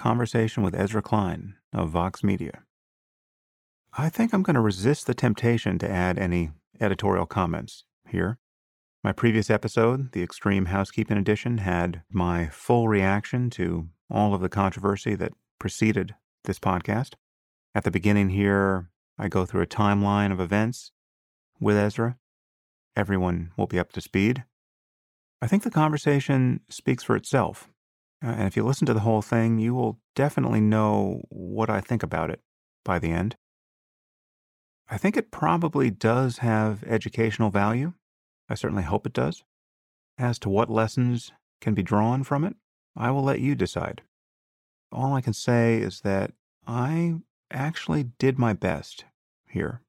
conversation with Ezra Klein of Vox Media. I think I'm going to resist the temptation to add any editorial comments here. My previous episode, the Extreme Housekeeping Edition, had my full reaction to all of the controversy that preceded this podcast. At the beginning here, I go through a timeline of events with Ezra. Everyone will be up to speed. I think the conversation speaks for itself. Uh, and if you listen to the whole thing, you will definitely know what I think about it by the end. I think it probably does have educational value. I certainly hope it does. As to what lessons can be drawn from it, I will let you decide. All I can say is that I actually did my best here.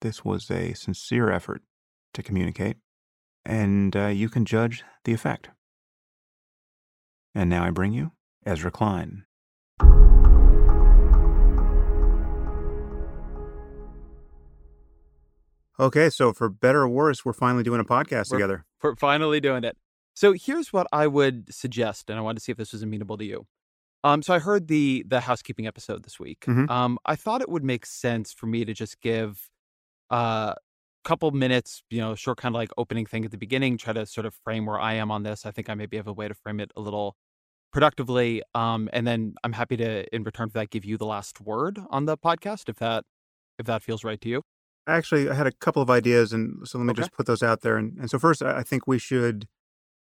This was a sincere effort to communicate, and uh, you can judge the effect. And now I bring you Ezra Klein. Okay, so for better or worse, we're finally doing a podcast we're, together. We're finally doing it. So here's what I would suggest, and I wanted to see if this was amenable to you. Um, so I heard the the housekeeping episode this week. Mhm. Um, I thought it would make sense for me to just give a uh, couple minutes, you know, short kind of like opening thing at the beginning, try to sort of frame where I am on this. I think I maybe have a way to frame it a little productively. Um, and then I'm happy to, in return for that, give you the last word on the podcast if that if that feels right to you. Actually, I had a couple of ideas, and so let me Okay. just put those out there. And, and so, first, I think we should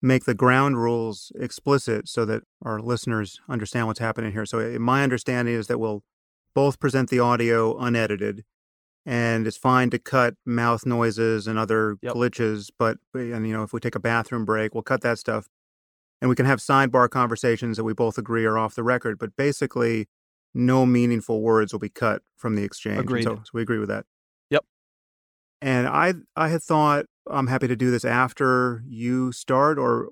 make the ground rules explicit so that our listeners understand what's happening here. So, uh, my understanding is that we'll both present the audio unedited, and it's fine to cut mouth noises and other Yep. glitches. But, and you know, if we take a bathroom break, we'll cut that stuff. And we can have sidebar conversations that we both agree are off the record. But basically, no meaningful words will be cut from the exchange. Agreed. So, so we agree with that. Yep. And I I had thought I'm happy to do this after you start, or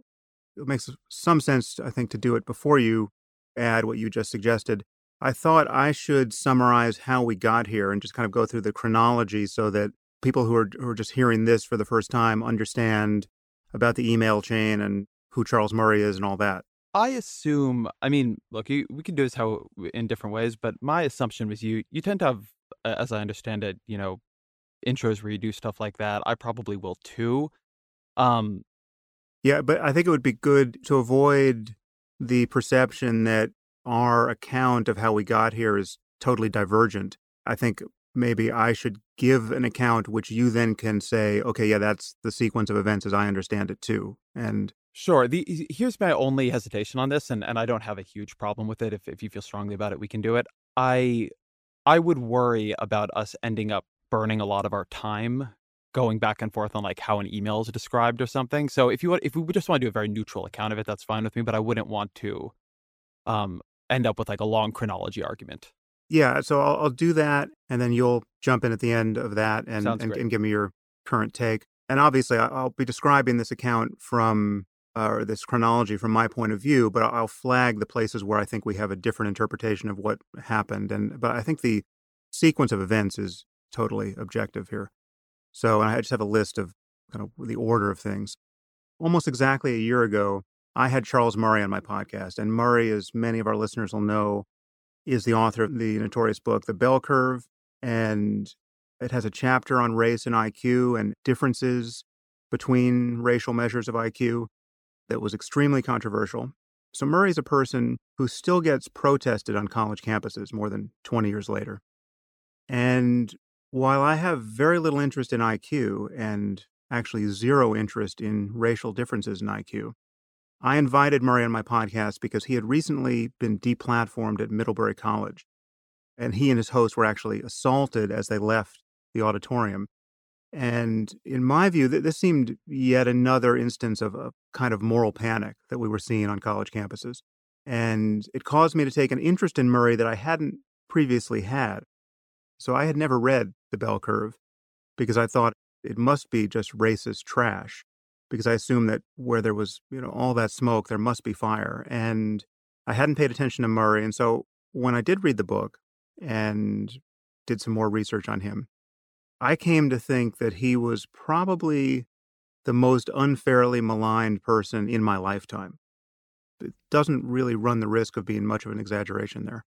it makes some sense, I think, to do it before you add what you just suggested. I thought I should summarize how we got here and just kind of go through the chronology so that people who are, who are just hearing this for the first time understand about the email chain and who Charles Murray is and all that. I assume. I mean, look, you, we can do this how in different ways, but my assumption was you you tend to have, as I understand it, you know, intros where you do stuff like that. I probably will too. Um, Yeah, but I think it would be good to avoid the perception that our account of how we got here is totally divergent. I think maybe I should give an account which you then can say, okay, yeah, that's the sequence of events as I understand it too. And Sure. The here's my only hesitation on this, and, and I don't have a huge problem with it. If if you feel strongly about it, we can do it. I I would worry about us ending up burning a lot of our time going back and forth on like how an email is described or something. So if you want, if we just want to do a very neutral account of it, that's fine with me. But I wouldn't want to um end up with like a long chronology argument. yeah, so I'll, I'll do that, and then you'll jump in at the end of that and, and, and give me your current take. And obviously, I'll be describing this account from or this chronology from my point of view, but I'll flag the places where I think we have a different interpretation of what happened. And but I think the sequence of events is totally objective here. So I just have a list of kind of the order of things. Almost exactly a year ago, I had Charles Murray on my podcast, and Murray, as many of our listeners will know, is the author of the notorious book, The Bell Curve, and it has a chapter on race and IQ and differences between racial measures of IQ that was extremely controversial. So Murray's a person who still gets protested on college campuses more than 20 years later. And while I have very little interest in IQ and actually zero interest in racial differences in IQ, I invited Murray on my podcast because he had recently been deplatformed at Middlebury College. And he and his host were actually assaulted as they left the auditorium. And in my view, th- this seemed yet another instance of a kind of moral panic that we were seeing on college campuses. And it caused me to take an interest in Murray that I hadn't previously had. So I had never read The Bell Curve because I thought it must be just racist trash because I assumed that where there was, you know, all that smoke, there must be fire. And I hadn't paid attention to Murray. And so when I did read the book and did some more research on him, I came to think that he was probably the most unfairly maligned person in my lifetime. it doesn't really run the risk of being much of an exaggeration there.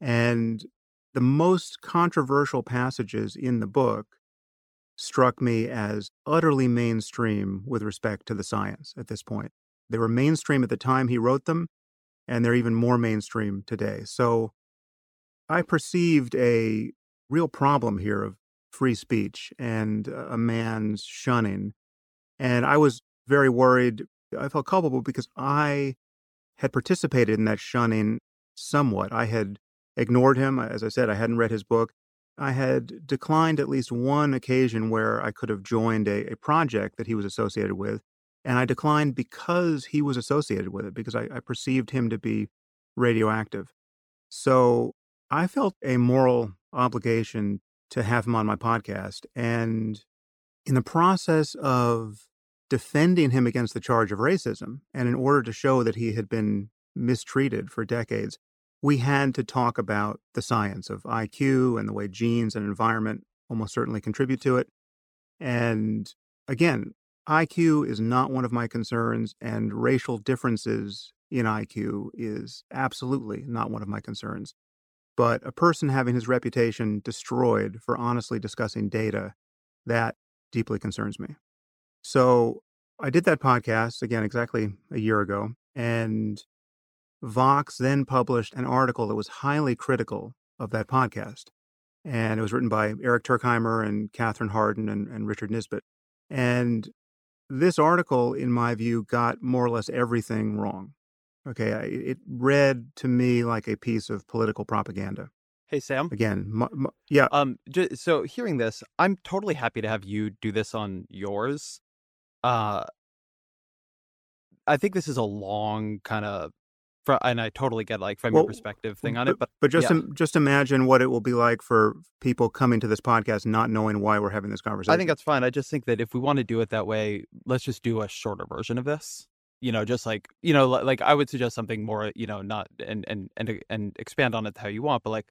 And the most controversial passages in the book struck me as utterly mainstream with respect to the science at this point. They were mainstream at the time he wrote them, and they're even more mainstream today. So I perceived a real problem here of free speech and a man's shunning. And I was very worried. I felt culpable because I had participated in that shunning somewhat. I had ignored him. As I said, I hadn't read his book. I had declined at least one occasion where I could have joined a, a project that he was associated with. And I declined because he was associated with it, because I, I perceived him to be radioactive. So I felt a moral obligation to have him on my podcast. And in the process of defending him against the charge of racism, and in order to show that he had been mistreated for decades, we had to talk about the science of IQ and the way genes and environment almost certainly contribute to it. And again, IQ is not one of my concerns, and racial differences in IQ is absolutely not one of my concerns. But a person having his reputation destroyed for honestly discussing data, that deeply concerns me. So I did that podcast again exactly a year ago, and Vox then published an article that was highly critical of that podcast. And it was written by Eric Turkheimer and Kathryn Harden and, and Richard Nisbett. And this article, in my view, got more or less everything wrong. Okay, it read to me like a piece of political propaganda. Hey Sam. Again, yeah. Um. J- so hearing this, I'm totally happy to have you do this on yours. Uh, I think this is a long kind of and I totally get like from well, your perspective thing on but, it, but but just yeah. just imagine what it will be like for people coming to this podcast not knowing why we're having this conversation. I think that's fine. I just think that if we want to do it that way, let's just do a shorter version of this. You know, just like you know, like I would suggest something more, you know, not and and and and expand on it how you want, but like.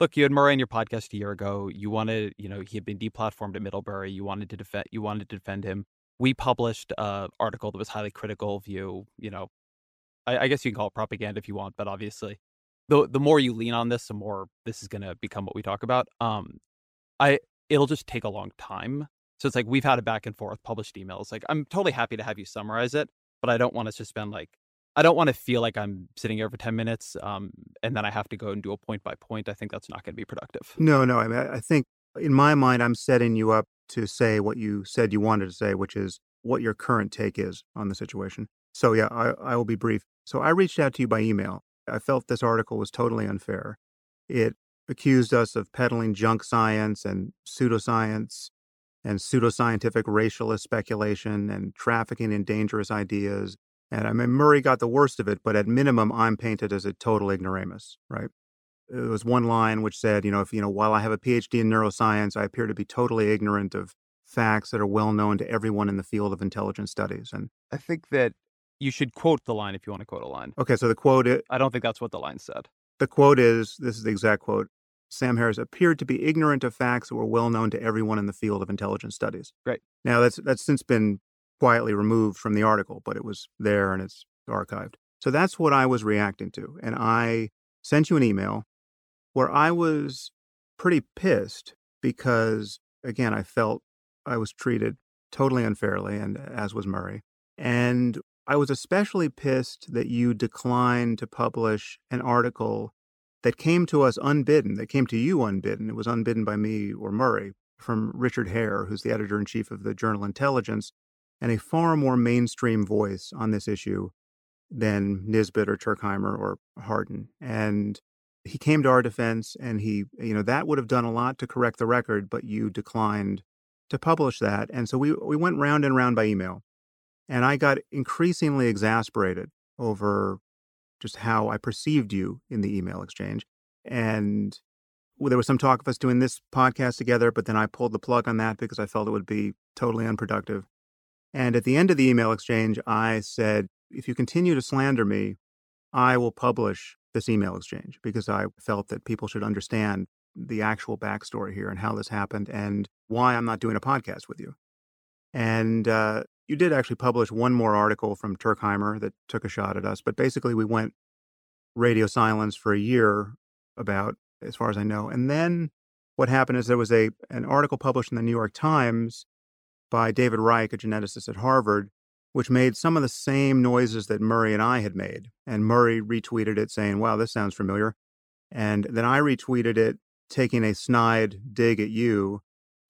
Look, you had Murray on your podcast a year ago. You wanted, you know, he had been deplatformed at Middlebury. You wanted to defend. You wanted to defend him. We published an article that was highly critical of you. You know, I, I guess you can call it propaganda if you want, but obviously, the the more you lean on this, the more this is going to become what we talk about. Um, I it'll just take a long time. So it's like we've had a back and forth, published emails. Like I'm totally happy to have you summarize it, but I don't want to spend like I don't want to feel like I'm sitting here for 10 minutes um, and then I have to go and do a point by point. I think that's not going to be productive. No, no. I mean, I think in my mind, I'm setting you up to say what you said you wanted to say, which is what your current take is on the situation. So, yeah, I, I will be brief. So I reached out to you by email. I felt this article was totally unfair. It accused us of peddling junk science and pseudoscience and pseudoscientific racialist speculation and trafficking in dangerous ideas. And I mean, Murray got the worst of it, but at minimum, I'm painted as a total ignoramus, right? There was one line which said, you know, if, you know, while I have a PhD in neuroscience, I appear to be totally ignorant of facts that are well known to everyone in the field of intelligence studies. And I think that you should quote the line if you want to quote a line. Okay, so the quote is, I don't think that's what the line said. The quote is this is the exact quote. Sam Harris appeared to be ignorant of facts that were well known to everyone in the field of intelligence studies. Great. Now that's that's since been quietly removed from the article, but it was there and it's archived. So that's what I was reacting to. And I sent you an email where I was pretty pissed because again, I felt I was treated totally unfairly and as was Murray. And I was especially pissed that you declined to publish an article that came to us unbidden, that came to you unbidden. It was unbidden by me or Murray from Richard Haier, who's the editor in chief of the journal Intelligence, and a far more mainstream voice on this issue than Nisbett or Turkheimer or Harden. And he came to our defense and he, you know, that would have done a lot to correct the record, but you declined to publish that. And so we, we went round and round by email. And I got increasingly exasperated over just how I perceived you in the email exchange. And there was some talk of us doing this podcast together, but then I pulled the plug on that because I felt it would be totally unproductive. And at the end of the email exchange, I said, if you continue to slander me, I will publish this email exchange because I felt that people should understand the actual backstory here and how this happened and why I'm not doing a podcast with you. And uh, you did actually publish one more article from Turkheimer that took a shot at us, but basically we went radio silence for a year about as far as I know. And then what happened is there was a an article published in the New York Times by David Reich, a geneticist at Harvard, which made some of the same noises that Murray and I had made. And Murray retweeted it saying, Wow, this sounds familiar. And then I retweeted it, taking a snide dig at you,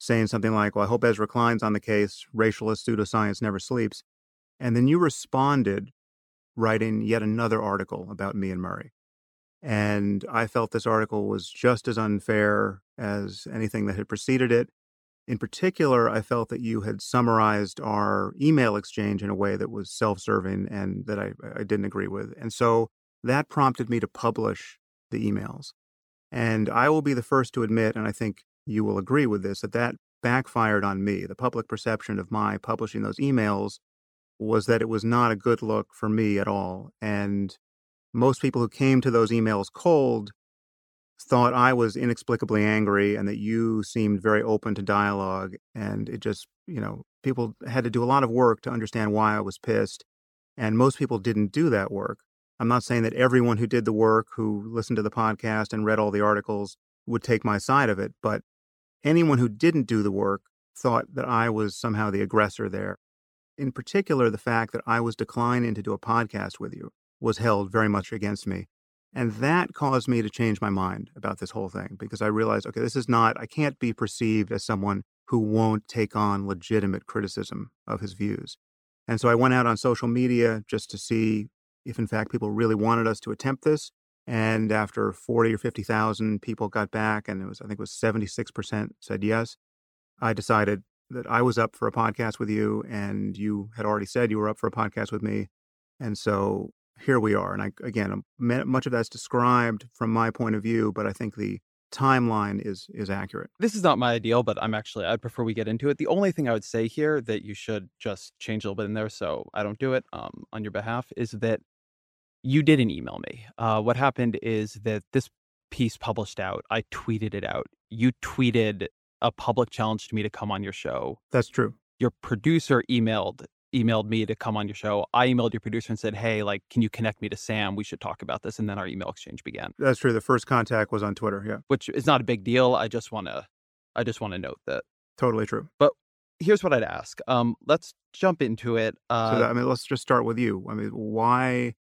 saying something like, Well, I hope Ezra Klein's on the case. Racialist pseudoscience never sleeps. And then you responded writing yet another article about me and Murray. And I felt this article was just as unfair as anything that had preceded it. In particular, I felt that you had summarized our email exchange in a way that was self serving and that I, I didn't agree with. And so that prompted me to publish the emails. And I will be the first to admit, and I think you will agree with this, that that backfired on me. The public perception of my publishing those emails was that it was not a good look for me at all. And most people who came to those emails cold thought I was inexplicably angry and that you seemed very open to dialogue. And it just, you know, people had to do a lot of work to understand why I was pissed. And most people didn't do that work. I'm not saying that everyone who did the work, who listened to the podcast and read all the articles, would take my side of it. But anyone who didn't do the work thought that I was somehow the aggressor there. In particular, the fact that I was declining to do a podcast with you was held very much against me. And that caused me to change my mind about this whole thing because I realized, okay, this is not, I can't be perceived as someone who won't take on legitimate criticism of his views. And so I went out on social media just to see if, in fact, people really wanted us to attempt this. And after 40 or 50,000 people got back, and it was, I think it was 76% said yes, I decided that I was up for a podcast with you, and you had already said you were up for a podcast with me. And so here we are. And I, again, um, much of that's described from my point of view, but I think the timeline is is accurate. This is not my ideal, but I'm actually I'd prefer we get into it. The only thing I would say here that you should just change a little bit in there so I don't do it um, on your behalf is that you didn't email me. Uh, what happened is that this piece published out, I tweeted it out. You tweeted a public challenge to me to come on your show. That's true. Your producer emailed emailed me to come on your show. I emailed your producer and said, "Hey, like, can you connect me to Sam? We should talk about this." And then our email exchange began. That's true. The first contact was on Twitter. Yeah, which is not a big deal. I just want to, I just want to note that. Totally true. But here's what I'd ask. Um, let's jump into it. Uh, so that, I mean, let's just start with you. I mean, why?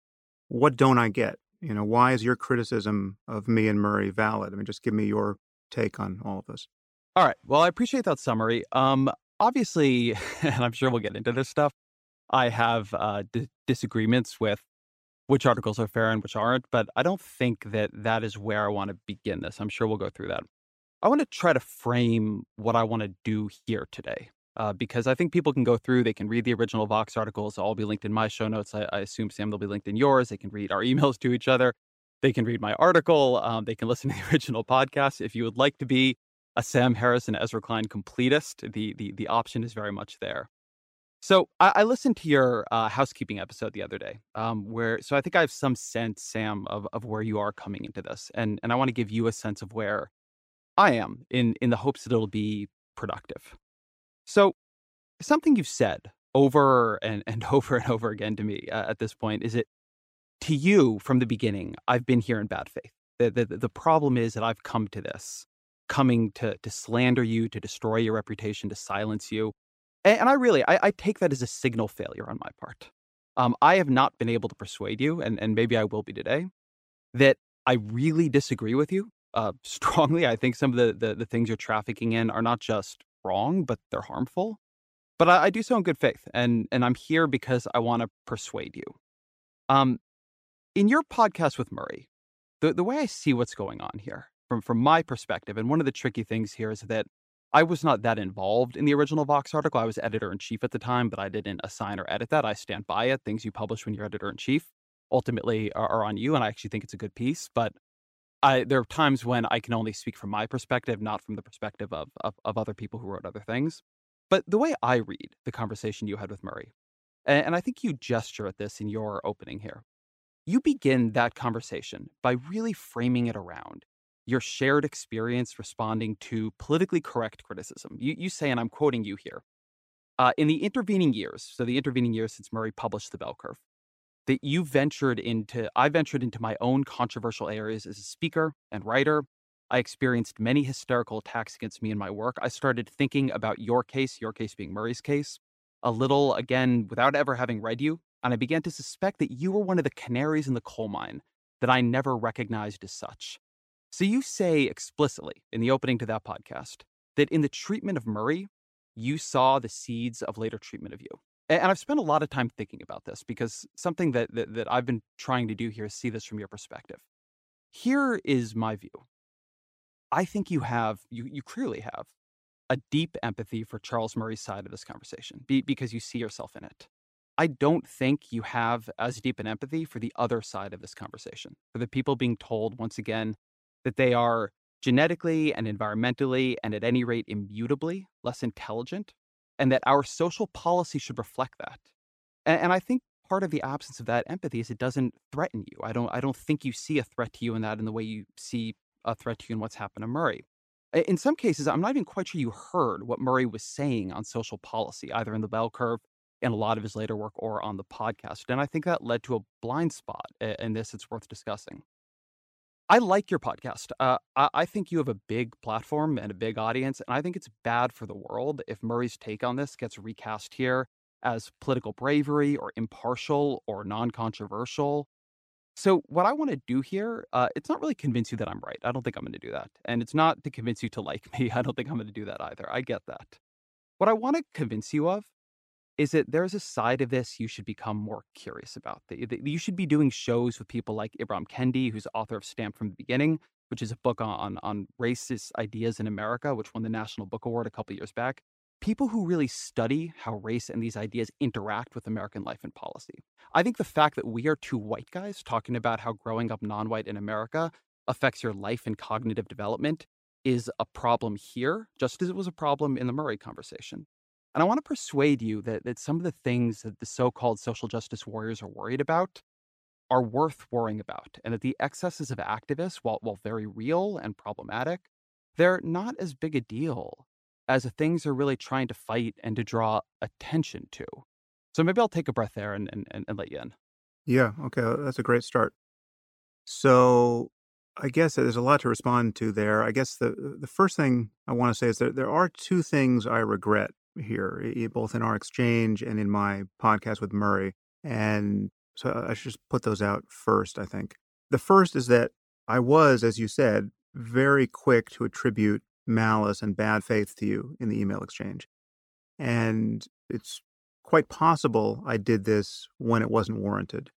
What don't I get? You know, why is your criticism of me and Murray valid? I mean, just give me your take on all of this. All right. Well, I appreciate that summary. Um, obviously, and I'm sure we'll get into this stuff, I have uh, d- disagreements with which articles are fair and which aren't, but I don't think that that is where I want to begin this. I'm sure we'll go through that. I want to try to frame what I want to do here today. Uh, because I think people can go through, they can read the original Vox articles. I'll be linked in my show notes. I, I, assume, Sam, they'll be linked in yours. They can read our emails to each other. They can read my article. Um, they can listen to the original podcast. If you would like to be a Sam Harris and Ezra Klein completist, the, the, the option is very much there. So I, I listened to your uh, housekeeping episode the other day, um, where so I think I have some sense, Sam, of of where you are coming into this, and and I want to give you a sense of where I am in in the hopes that it'll be productive. So something you've said over and and over and over again to me uh, at this point is it to you from the beginning. I've been here in bad faith. The, the the problem is that I've come to this, coming to to slander you, to destroy your reputation, to silence you and, and I really, I, I, take that as a signal failure on my part. Um, I have not been able to persuade you, and, and maybe I will be today, that I really disagree with you uh, strongly. I think some of the, the, the things you're trafficking in are not just wrong, but they're harmful. But I, I do so in good faith, and and I'm here because I want to persuade you. Um, in your podcast with Murray, the the way I see what's going on here, from from my perspective, and one of the tricky things here is that I was not that involved in the original Vox article. I was editor in chief at the time, but I didn't assign or edit that. I stand by it. Things you publish when you're editor in chief ultimately are, are, on you, and I actually think it's a good piece. But I, there are times when I can only speak from my perspective, not from the perspective of, of, of other people who wrote other things. But the way I read the conversation you had with Murray, and, and I think you gesture at this in your opening here, you begin that conversation by really framing it around your shared experience responding to politically correct criticism. You, you say, and I'm quoting you here uh, in the intervening years, so the intervening years since Murray published the bell curve, that you ventured into, I ventured into my own controversial areas as a speaker and writer. I experienced many hysterical attacks against me in my work. I started thinking about your case, your case being Murray's case, a little again without ever having read you. And I began to suspect that you were one of the canaries in the coal mine that I never recognized as such. So you say explicitly in the opening to that podcast that in the treatment of Murray, you saw the seeds of later treatment of you. And I've spent a lot of time thinking about this because something that, that, that I've been trying to do here is see this from your perspective. Here is my view. I think you have, you, you clearly have, a deep empathy for Charles Murray's side of this conversation be, because you see yourself in it. I don't think you have as deep an empathy for the other side of this conversation, for the people being told, once again, that they are genetically and environmentally and at any rate immutably less intelligent and that our social policy should reflect that. And, and, I think part of the absence of that empathy is it doesn't threaten you. I don't I don't think you see a threat to you in that in the way you see a threat to you in what's happened to Murray. In some cases, I'm not even quite sure you heard what Murray was saying on social policy, either in the bell curve, in a lot of his later work, or on the podcast. And I think that led to a blind spot in this it's worth discussing. I like your podcast. Uh, I, I, think you have a big platform and a big audience, and I think it's bad for the world if Murray's take on this gets recast here as political bravery or impartial or non controversial. So, what I want to do here, uh, it's not really convince you that I'm right. I don't think I'm going to do that. And it's not to convince you to like me. I don't think I'm going to do that either. I get that. What I want to convince you of is that there's a side of this you should become more curious about. You should be doing shows with people like Ibram Kendi, who's author of Stamped from the Beginning, which is a book on, on racist ideas in America, which won the National Book Award a couple years back. People who really study how race and these ideas interact with American life and policy. I think the fact that we are two white guys talking about how growing up non white in America affects your life and cognitive development is a problem here, just as it was a problem in the Murray conversation. And I want to persuade you that, that some of the things that the so called social justice warriors are worried about are worth worrying about, and that the excesses of activists, while, while very real and problematic, they're not as big a deal as the things they're really trying to fight and to draw attention to. So maybe I'll take a breath there and, and, and let you in. Yeah, okay, uh, that's a great start. So I guess there's a lot to respond to there. I guess the the first thing I want to say is that there are two things I regret here, both in our exchange and in my podcast with Murray. And so uh, I should just put those out first, I think. The first is that I was, as you said, very quick to attribute malice and bad faith to you in the email exchange. And it's quite possible I did this when it wasn't warranted.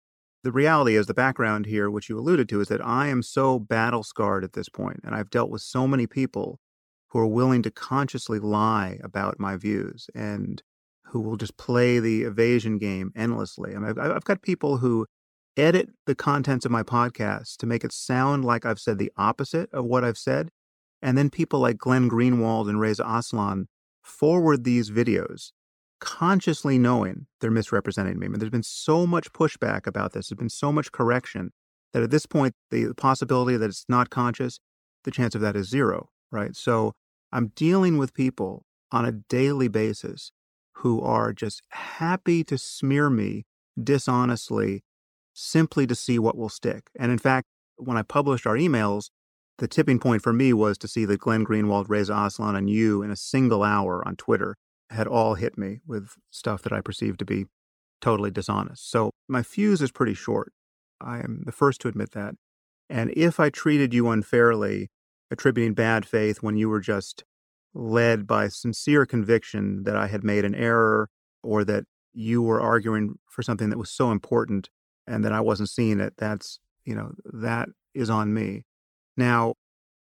The reality is, the background here, which you alluded to, is that I am so battle scarred at this point, and I've dealt with so many people who are willing to consciously lie about my views and who will just play the evasion game endlessly. I mean, I've, I've got people who edit the contents of my podcast to make it sound like I've said the opposite of what I've said. And then people like Glenn Greenwald and Reza Aslan forward these videos consciously knowing they're misrepresenting me. I mean, there's been so much pushback about this. There's been so much correction that at this point, the possibility that it's not conscious, the chance of that is zero, right? So I'm dealing with people on a daily basis who are just happy to smear me dishonestly simply to see what will stick. And in fact, when I published our emails, the tipping point for me was to see that Glenn Greenwald, Reza Aslan, and you in a single hour on Twitter had all hit me with stuff that I perceived to be totally dishonest. So my fuse is pretty short. I am the first to admit that. And if I treated you unfairly, attributing bad faith when you were just led by sincere conviction that I had made an error or that you were arguing for something that was so important and that I wasn't seeing it, that's, you know, that is on me. Now,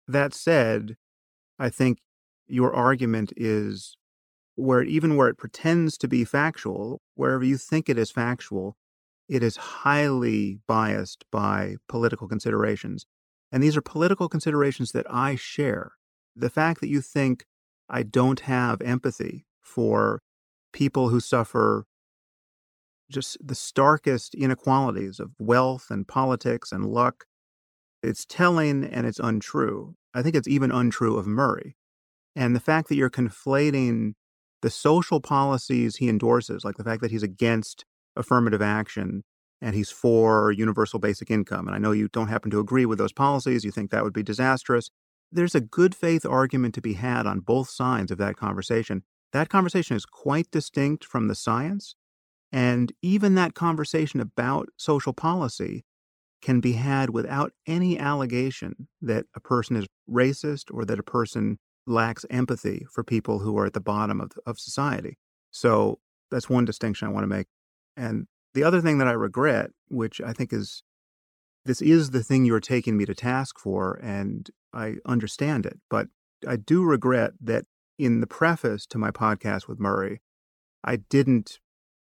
that said, I think your argument is where even where it pretends to be factual, wherever you think it is factual, it is highly biased by political considerations. And these are political considerations that I share. The fact that you think I don't have empathy for people who suffer just the starkest inequalities of wealth and politics and luck, it's telling and it's untrue. I think it's even untrue of Murray. And the fact that you're conflating the social policies he endorses, like the fact that he's against affirmative action and he's for universal basic income. And I know you don't happen to agree with those policies, you think that would be disastrous. There's a good faith argument to be had on both sides of that conversation. That conversation is quite distinct from the science. And even that conversation about social policy can be had without any allegation that a person is racist or that a person lacks empathy for people who are at the bottom of, of society. So that's one distinction I want to make. And the other thing that I regret, which I think is this is the thing you're taking me to task for, and I understand it, but I do regret that in the preface to my podcast with Murray, I didn't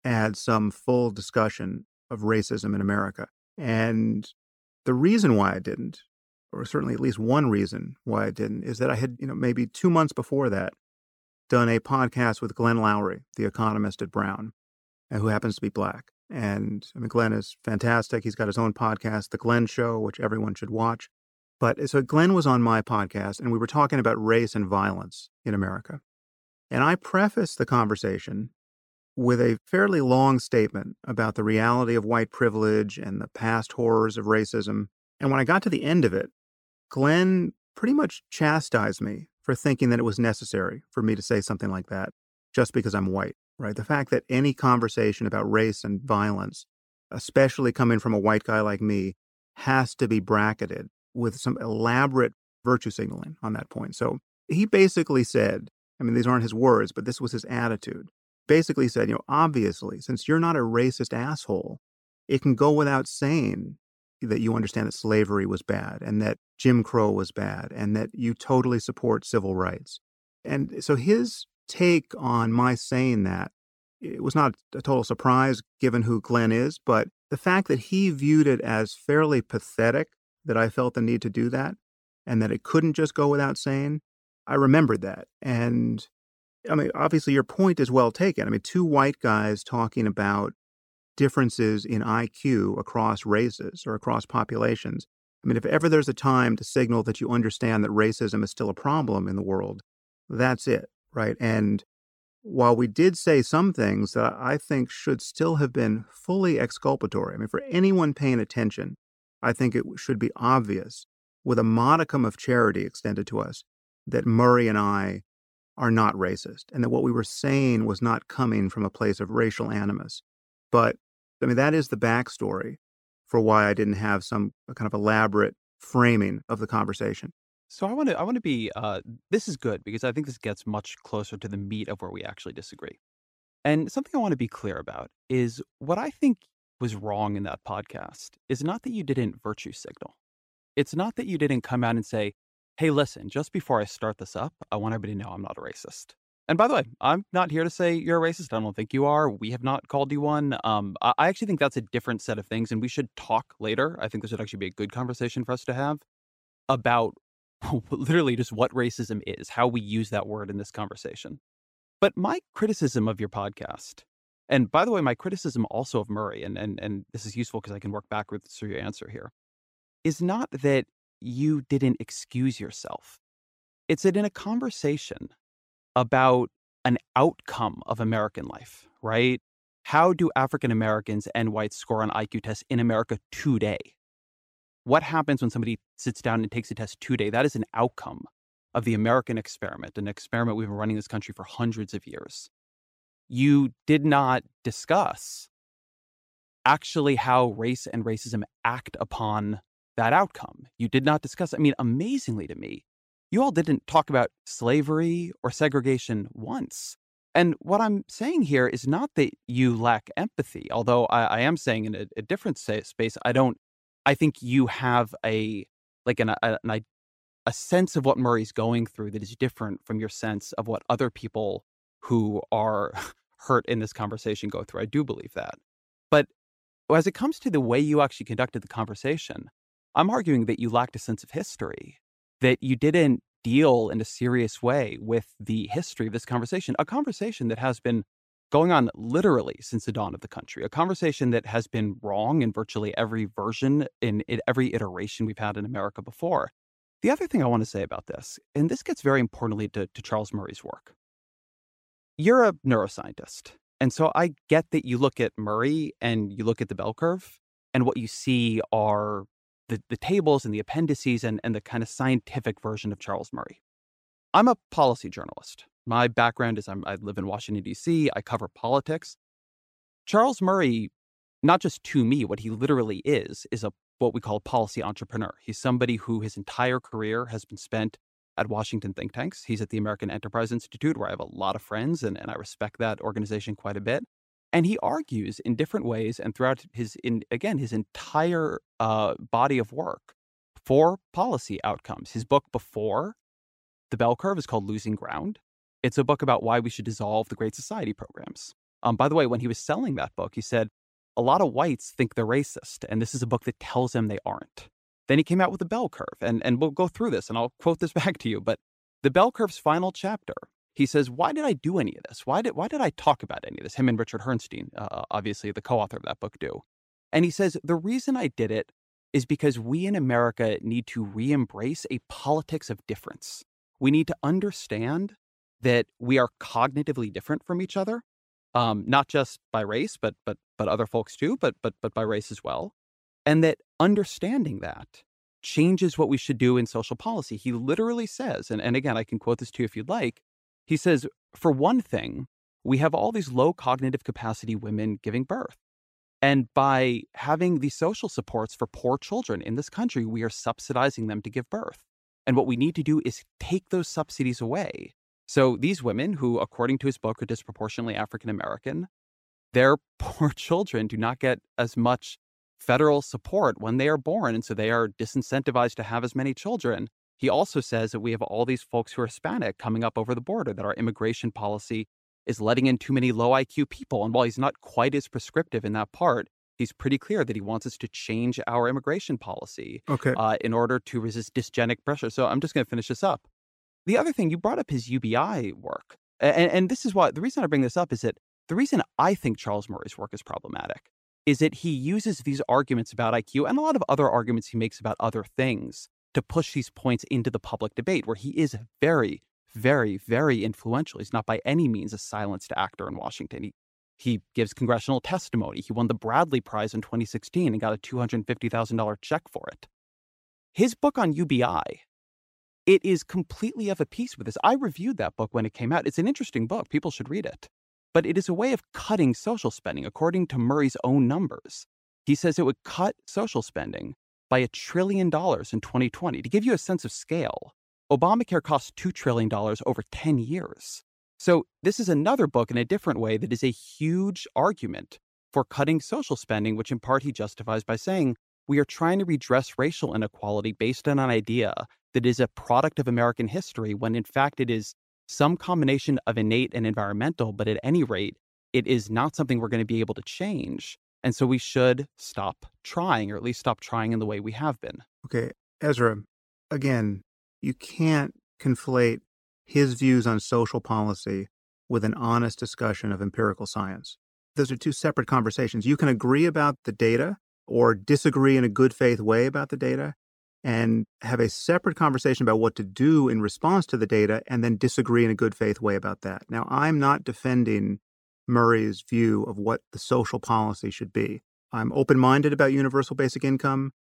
add some full discussion of racism in America. And the reason why I didn't, or certainly at least one reason why I didn't, is that I had, you know, maybe two months before that, done a podcast with Glenn Loury, the economist at Brown, who happens to be black. And I mean, Glenn is fantastic. He's got his own podcast, The Glenn Show, which everyone should watch. But so Glenn was on my podcast, and we were talking about race and violence in America. And I prefaced the conversation with a fairly long statement about the reality of white privilege and the past horrors of racism. And when I got to the end of it, Glenn pretty much chastised me for thinking that it was necessary for me to say something like that just because I'm white right? The fact that any conversation about race and violence, especially coming from a white guy like me, has to be bracketed with some elaborate virtue signaling on that point. So he basically said, I mean, these aren't his words, but this was his attitude. Basically said, you know, obviously, since you're not a racist asshole, it can go without saying that you understand that slavery was bad and that Jim Crow was bad and that you totally support civil rights. And so his take on my saying that it was not a total surprise given who Glenn is, but the fact that he viewed it as fairly pathetic that I felt the need to do that and that it couldn't just go without saying, I remembered that. And I mean, obviously, your point is well taken. I mean, two white guys talking about differences in IQ across races or across populations. I mean, if ever there's a time to signal that you understand that racism is still a problem in the world, that's it right? And while we did say some things that I think should still have been fully exculpatory, I mean, for anyone paying attention, I think it should be obvious with a modicum of charity extended to us that Murray and I are not racist and that what we were saying was not coming from a place of racial animus. But I mean, that is the backstory for why I didn't have some kind of elaborate framing of the conversation. So I want to I want to be uh this is good because I think this gets much closer to the meat of where we actually disagree. And something I want to be clear about is what I think was wrong in that podcast is not that you didn't virtue signal. It's not that you didn't come out and say, "Hey, listen, just before I start this up, I want everybody to know I'm not a racist." And by the way, I'm not here to say you're a racist. I don't think you are. We have not called you one. Um, I I actually think that's a different set of things, and we should talk later. I think this would actually be a good conversation for us to have about literally just what racism is, how we use that word in this conversation. But my criticism of your podcast, and by the way, my criticism also of Murray, and and and this is useful because I can work backwards through your answer here, is not that you didn't excuse yourself. It's that in a conversation about an outcome of American life, right? How do African Americans and whites score on IQ tests in America today? What happens when somebody sits down and takes a test today? That is an outcome of the American experiment, an experiment we've been running this country for hundreds of years. You did not discuss actually how race and racism act upon that outcome. You did not discuss, I mean, amazingly to me, you all didn't talk about slavery or segregation once. And what I'm saying here is not that you lack empathy, although I, I am saying in a, a different space, I don't I think you have a like an, a, an, a sense of what Murray's going through that is different from your sense of what other people who are hurt in this conversation go through. I do believe that. But as it comes to the way you actually conducted the conversation, I'm arguing that you lacked a sense of history, that you didn't deal in a serious way with the history of this conversation, a conversation that has been going on literally since the dawn of the country, a conversation that has been wrong in virtually every version, in, in every iteration we've had in America before. The other thing I want to say about this, and this gets very importantly to, to Charles Murray's work, you're a neuroscientist. And so I get that you look at Murray and you look at the bell curve, and what you see are the, the tables and the appendices and, and the kind of scientific version of Charles Murray. I'm a policy journalist. My background is I'm, I live in Washington, D.C., I cover politics. Charles Murray, not just to me, what he literally is, is a what we call a policy entrepreneur. He's somebody who his entire career has been spent at Washington think tanks. He's at the American Enterprise Institute, where I have a lot of friends, and, and I respect that organization quite a bit. And he argues in different ways and throughout his, in again, his entire uh, body of work for policy outcomes. His book before The Bell Curve is called Losing Ground. It's a book about why we should dissolve the Great Society programs. Um, by the way, when he was selling that book, he said, a lot of whites think they're racist, and this is a book that tells them they aren't. Then he came out with the bell curve, and, and we'll go through this, and I'll quote this back to you. But the bell curve's final chapter, he says, "Why did I do any of this? Why did why did I talk about any of this?" Him and Richard Herrnstein, uh, obviously the co-author of that book, do. And he says the reason I did it is because we in America need to re-embrace a politics of difference. We need to understand that we are cognitively different from each other, um, not just by race, but but but other folks too, but but but by race as well, and that understanding that changes what we should do in social policy. He literally says, and, and again, I can quote this to you if you'd like. He says, for one thing, we have all these low cognitive capacity women giving birth. And by having these social supports for poor children in this country, we are subsidizing them to give birth. And what we need to do is take those subsidies away so these women, who, according to his book, are disproportionately African American, their poor children do not get as much federal support when they are born. And so they are disincentivized to have as many children. He also says that we have all these folks who are Hispanic coming up over the border, that our immigration policy is letting in too many low IQ people. And while he's not quite as prescriptive in that part, he's pretty clear that he wants us to change our immigration policy okay. uh, in order to resist dysgenic pressure. So I'm just going to finish this up. The other thing, you brought up his UBI work. And, and this is why the reason I bring this up is that the reason I think Charles Murray's work is problematic is that he uses these arguments about IQ and a lot of other arguments he makes about other things to push these points into the public debate, where he is very, very, very influential. He's not by any means a silenced actor in Washington. He, he gives congressional testimony. He won the Bradley Prize in 2016 and got a $250,000 check for it. His book on UBI it is completely of a piece with this. I reviewed that book when it came out. It's an interesting book. People should read it. But it is a way of cutting social spending, according to Murray's own numbers. He says it would cut social spending by a trillion dollars in 2020. To give you a sense of scale, Obamacare cost $2 trillion over 10 years. So, this is another book in a different way that is a huge argument for cutting social spending, which in part he justifies by saying we are trying to redress racial inequality based on an idea that is a product of American history when in fact it is some combination of innate and environmental, but at any rate, it is not something we're going to be able to change. And so we should stop trying, or at least stop trying in the way we have been. Okay. Ezra, again, you can't conflate his views on social policy with an honest discussion of empirical science. Those are two separate conversations. You can agree about the data or disagree in a good faith way about the data, and have a separate conversation about what to do in response to the data and then disagree in a good faith way about that. Now, I'm not defending Murray's view of what the social policy should be. I'm open minded about universal basic income.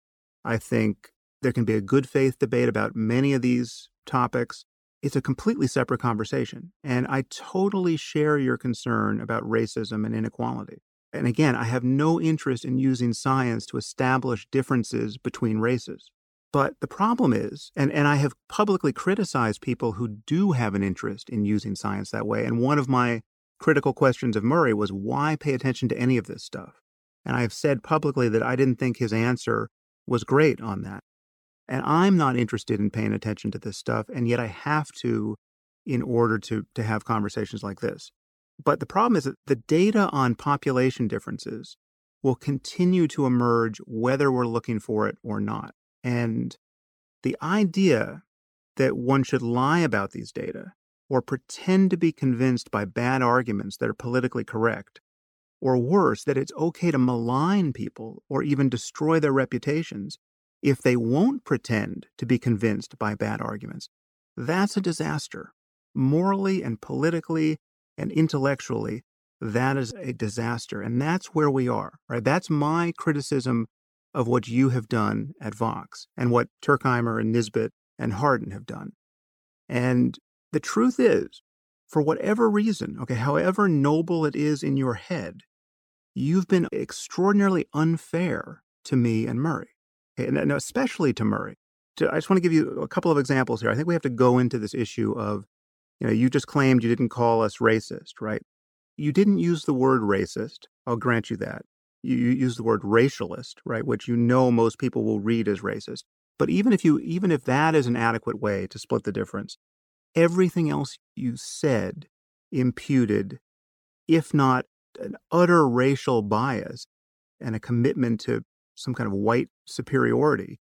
I think there can be a good faith debate about many of these topics. It's a completely separate conversation. And I totally share your concern about racism and inequality. And again, I have no interest in using science to establish differences between races. But the problem is, and, and I have publicly criticized people who do have an interest in using science that way. And one of my critical questions of Murray was why pay attention to any of this stuff? And I have said publicly that I didn't think his answer was great on that. And I'm not interested in paying attention to this stuff, and yet I have to in order to, to have conversations like this. But the problem is that the data on population differences will continue to emerge whether we're looking for it or not. And the idea that one should lie about these data or pretend to be convinced by bad arguments that are politically correct, or worse, that it's okay to malign people or even destroy their reputations if they won't pretend to be convinced by bad arguments, that's a disaster. Morally and politically, and intellectually, that is a disaster. And that's where we are, right? That's my criticism of what you have done at Vox and what Turkheimer and Nisbett and Harden have done. And the truth is, for whatever reason, okay, however noble it is in your head, you've been extraordinarily unfair to me and Murray, okay, and especially to Murray. I just want to give you a couple of examples here. I think we have to go into this issue of, you know, you just claimed you didn't call us racist, right? You didn't use the word racist. I'll grant you that. You, you use the word racialist, right, which you know most people will read as racist. But even if you even if that is an adequate way to split the difference, everything else you said imputed, if not an utter racial bias and a commitment to some kind of white superiority.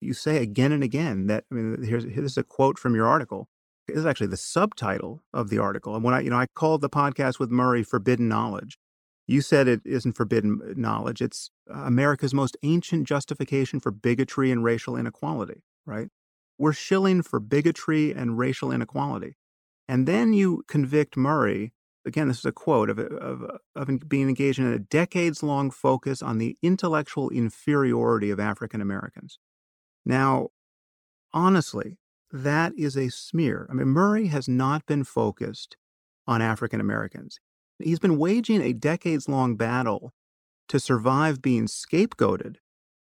You say again and again that I mean here's here's a quote from your article. Is actually the subtitle of the article. And when I you know I called the podcast with Murray Forbidden Knowledge. You said it isn't forbidden uh, knowledge. It's uh, America's most ancient justification for bigotry and racial inequality, right? We're shilling for bigotry and racial inequality. And then you convict Murray, again, this is a quote, of, of, uh, of being engaged in a decades long focus on the intellectual inferiority of African Americans. Now, honestly, that is a smear. I mean, Murray has not been focused on African Americans. He's been waging a decades long battle to survive being scapegoated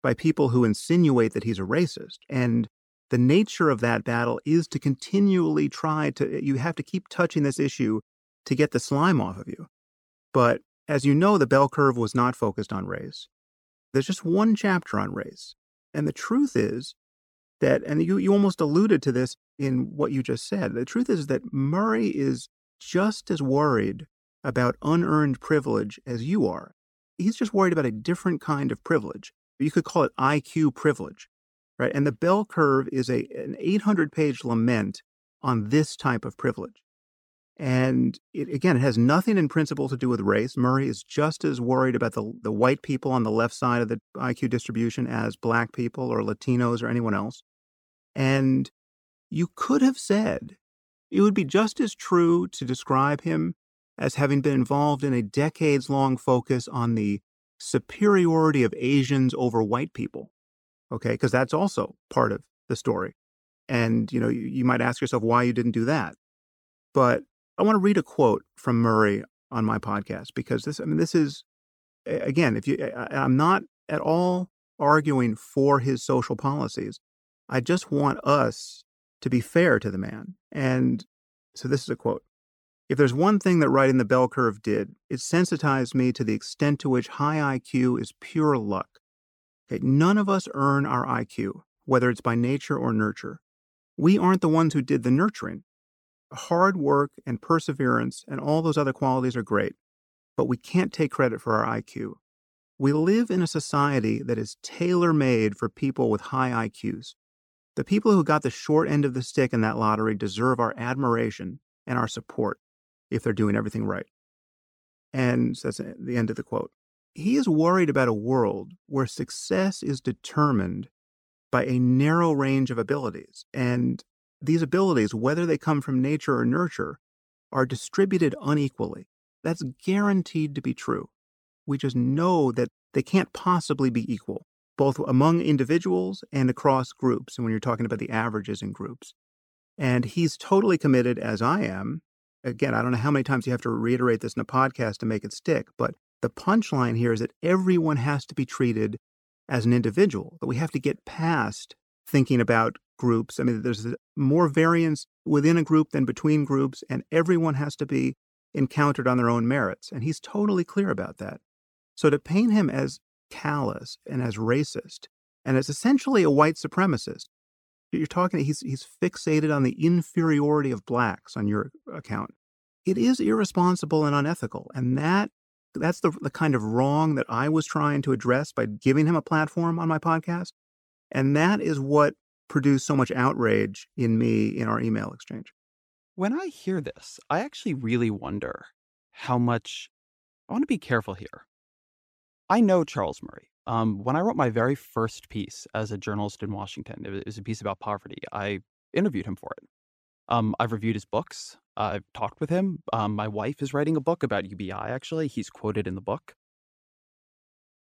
by people who insinuate that he's a racist. And the nature of that battle is to continually try to, eh, you have to keep touching this issue to get the slime off of you. But as you know, the bell curve was not focused on race. There's just one chapter on race. And the truth is that, and you, you almost alluded to this in what you just said, the truth is that Murray is just as worried about unearned privilege as you are. He's just worried about a different kind of privilege. You could call it IQ privilege, right? And the bell curve is a, an 800 page lament on this type of privilege. And it, again, it has nothing in principle to do with race. Murray is just as worried about the, the white people on the left side of the IQ distribution as black people or Latinos or anyone else. And you could have said it would be just as true to describe him as having been involved in a decades long focus on the superiority of Asians over white people. Okay, because that's also part of the story. And, you know, you, you might ask yourself why you didn't do that. But I want to read a quote from Murray on my podcast because this, I mean, this is, again, if you, I, I'm not at all arguing for his social policies. I just want us to be fair to the man. And so this is a quote if there's one thing that writing the bell curve did, it sensitized me to the extent to which high IQ is pure luck. Okay, none of us earn our IQ, whether it's by nature or nurture. We aren't the ones who did the nurturing. Hard work and perseverance and all those other qualities are great, but we can't take credit for our IQ. We live in a society that is tailor made for people with high IQs. The people who got the short end of the stick in that lottery deserve our admiration and our support if they're doing everything right. And that's the end of the quote. He is worried about a world where success is determined by a narrow range of abilities. And these abilities, whether they come from nature or nurture, are distributed unequally. That's guaranteed to be true. We just know that they can't possibly be equal, both among individuals and across groups. And when you're talking about the averages in groups. And he's totally committed, as I am, again, I don't know how many times you have to reiterate this in a podcast to make it stick, but the punchline here is that everyone has to be treated as an individual, that we have to get past thinking about groups. I mean, there's more variance within a group than between groups, and everyone has to be encountered on their own merits. And he's totally clear about that. So to paint him as callous and as racist and as essentially a white supremacist you're talking, he's, he's fixated on the inferiority of blacks on your account. It is irresponsible and unethical. And that that's the, the kind of wrong that I was trying to address by giving him a platform on my podcast. And that is what produced so much outrage in me in our email exchange. When I hear this, I actually really wonder how much I want to be careful here. I know Charles Murray. Um, when I wrote my very first piece as a journalist in Washington, it was a piece about poverty. I interviewed him for it. Um, I've reviewed his books. I've talked with him. Um, my wife is writing a book about UBI, actually. He's quoted in the book.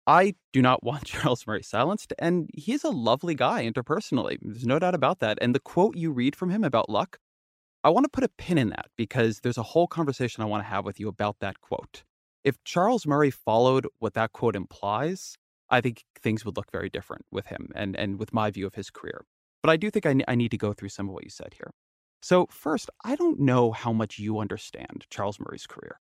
I do not want Charles Murray silenced, and he's a lovely guy interpersonally. There's no doubt about that. And the quote you read from him about luck, I want to put a pin in that because there's a whole conversation I want to have with you about that quote. If Charles Murray followed what that quote implies, I think things would look very different with him and, and with my view of his career. But I do think I, I need to go through some of what you said here. So, first, I don't know how much you understand Charles Murray's career.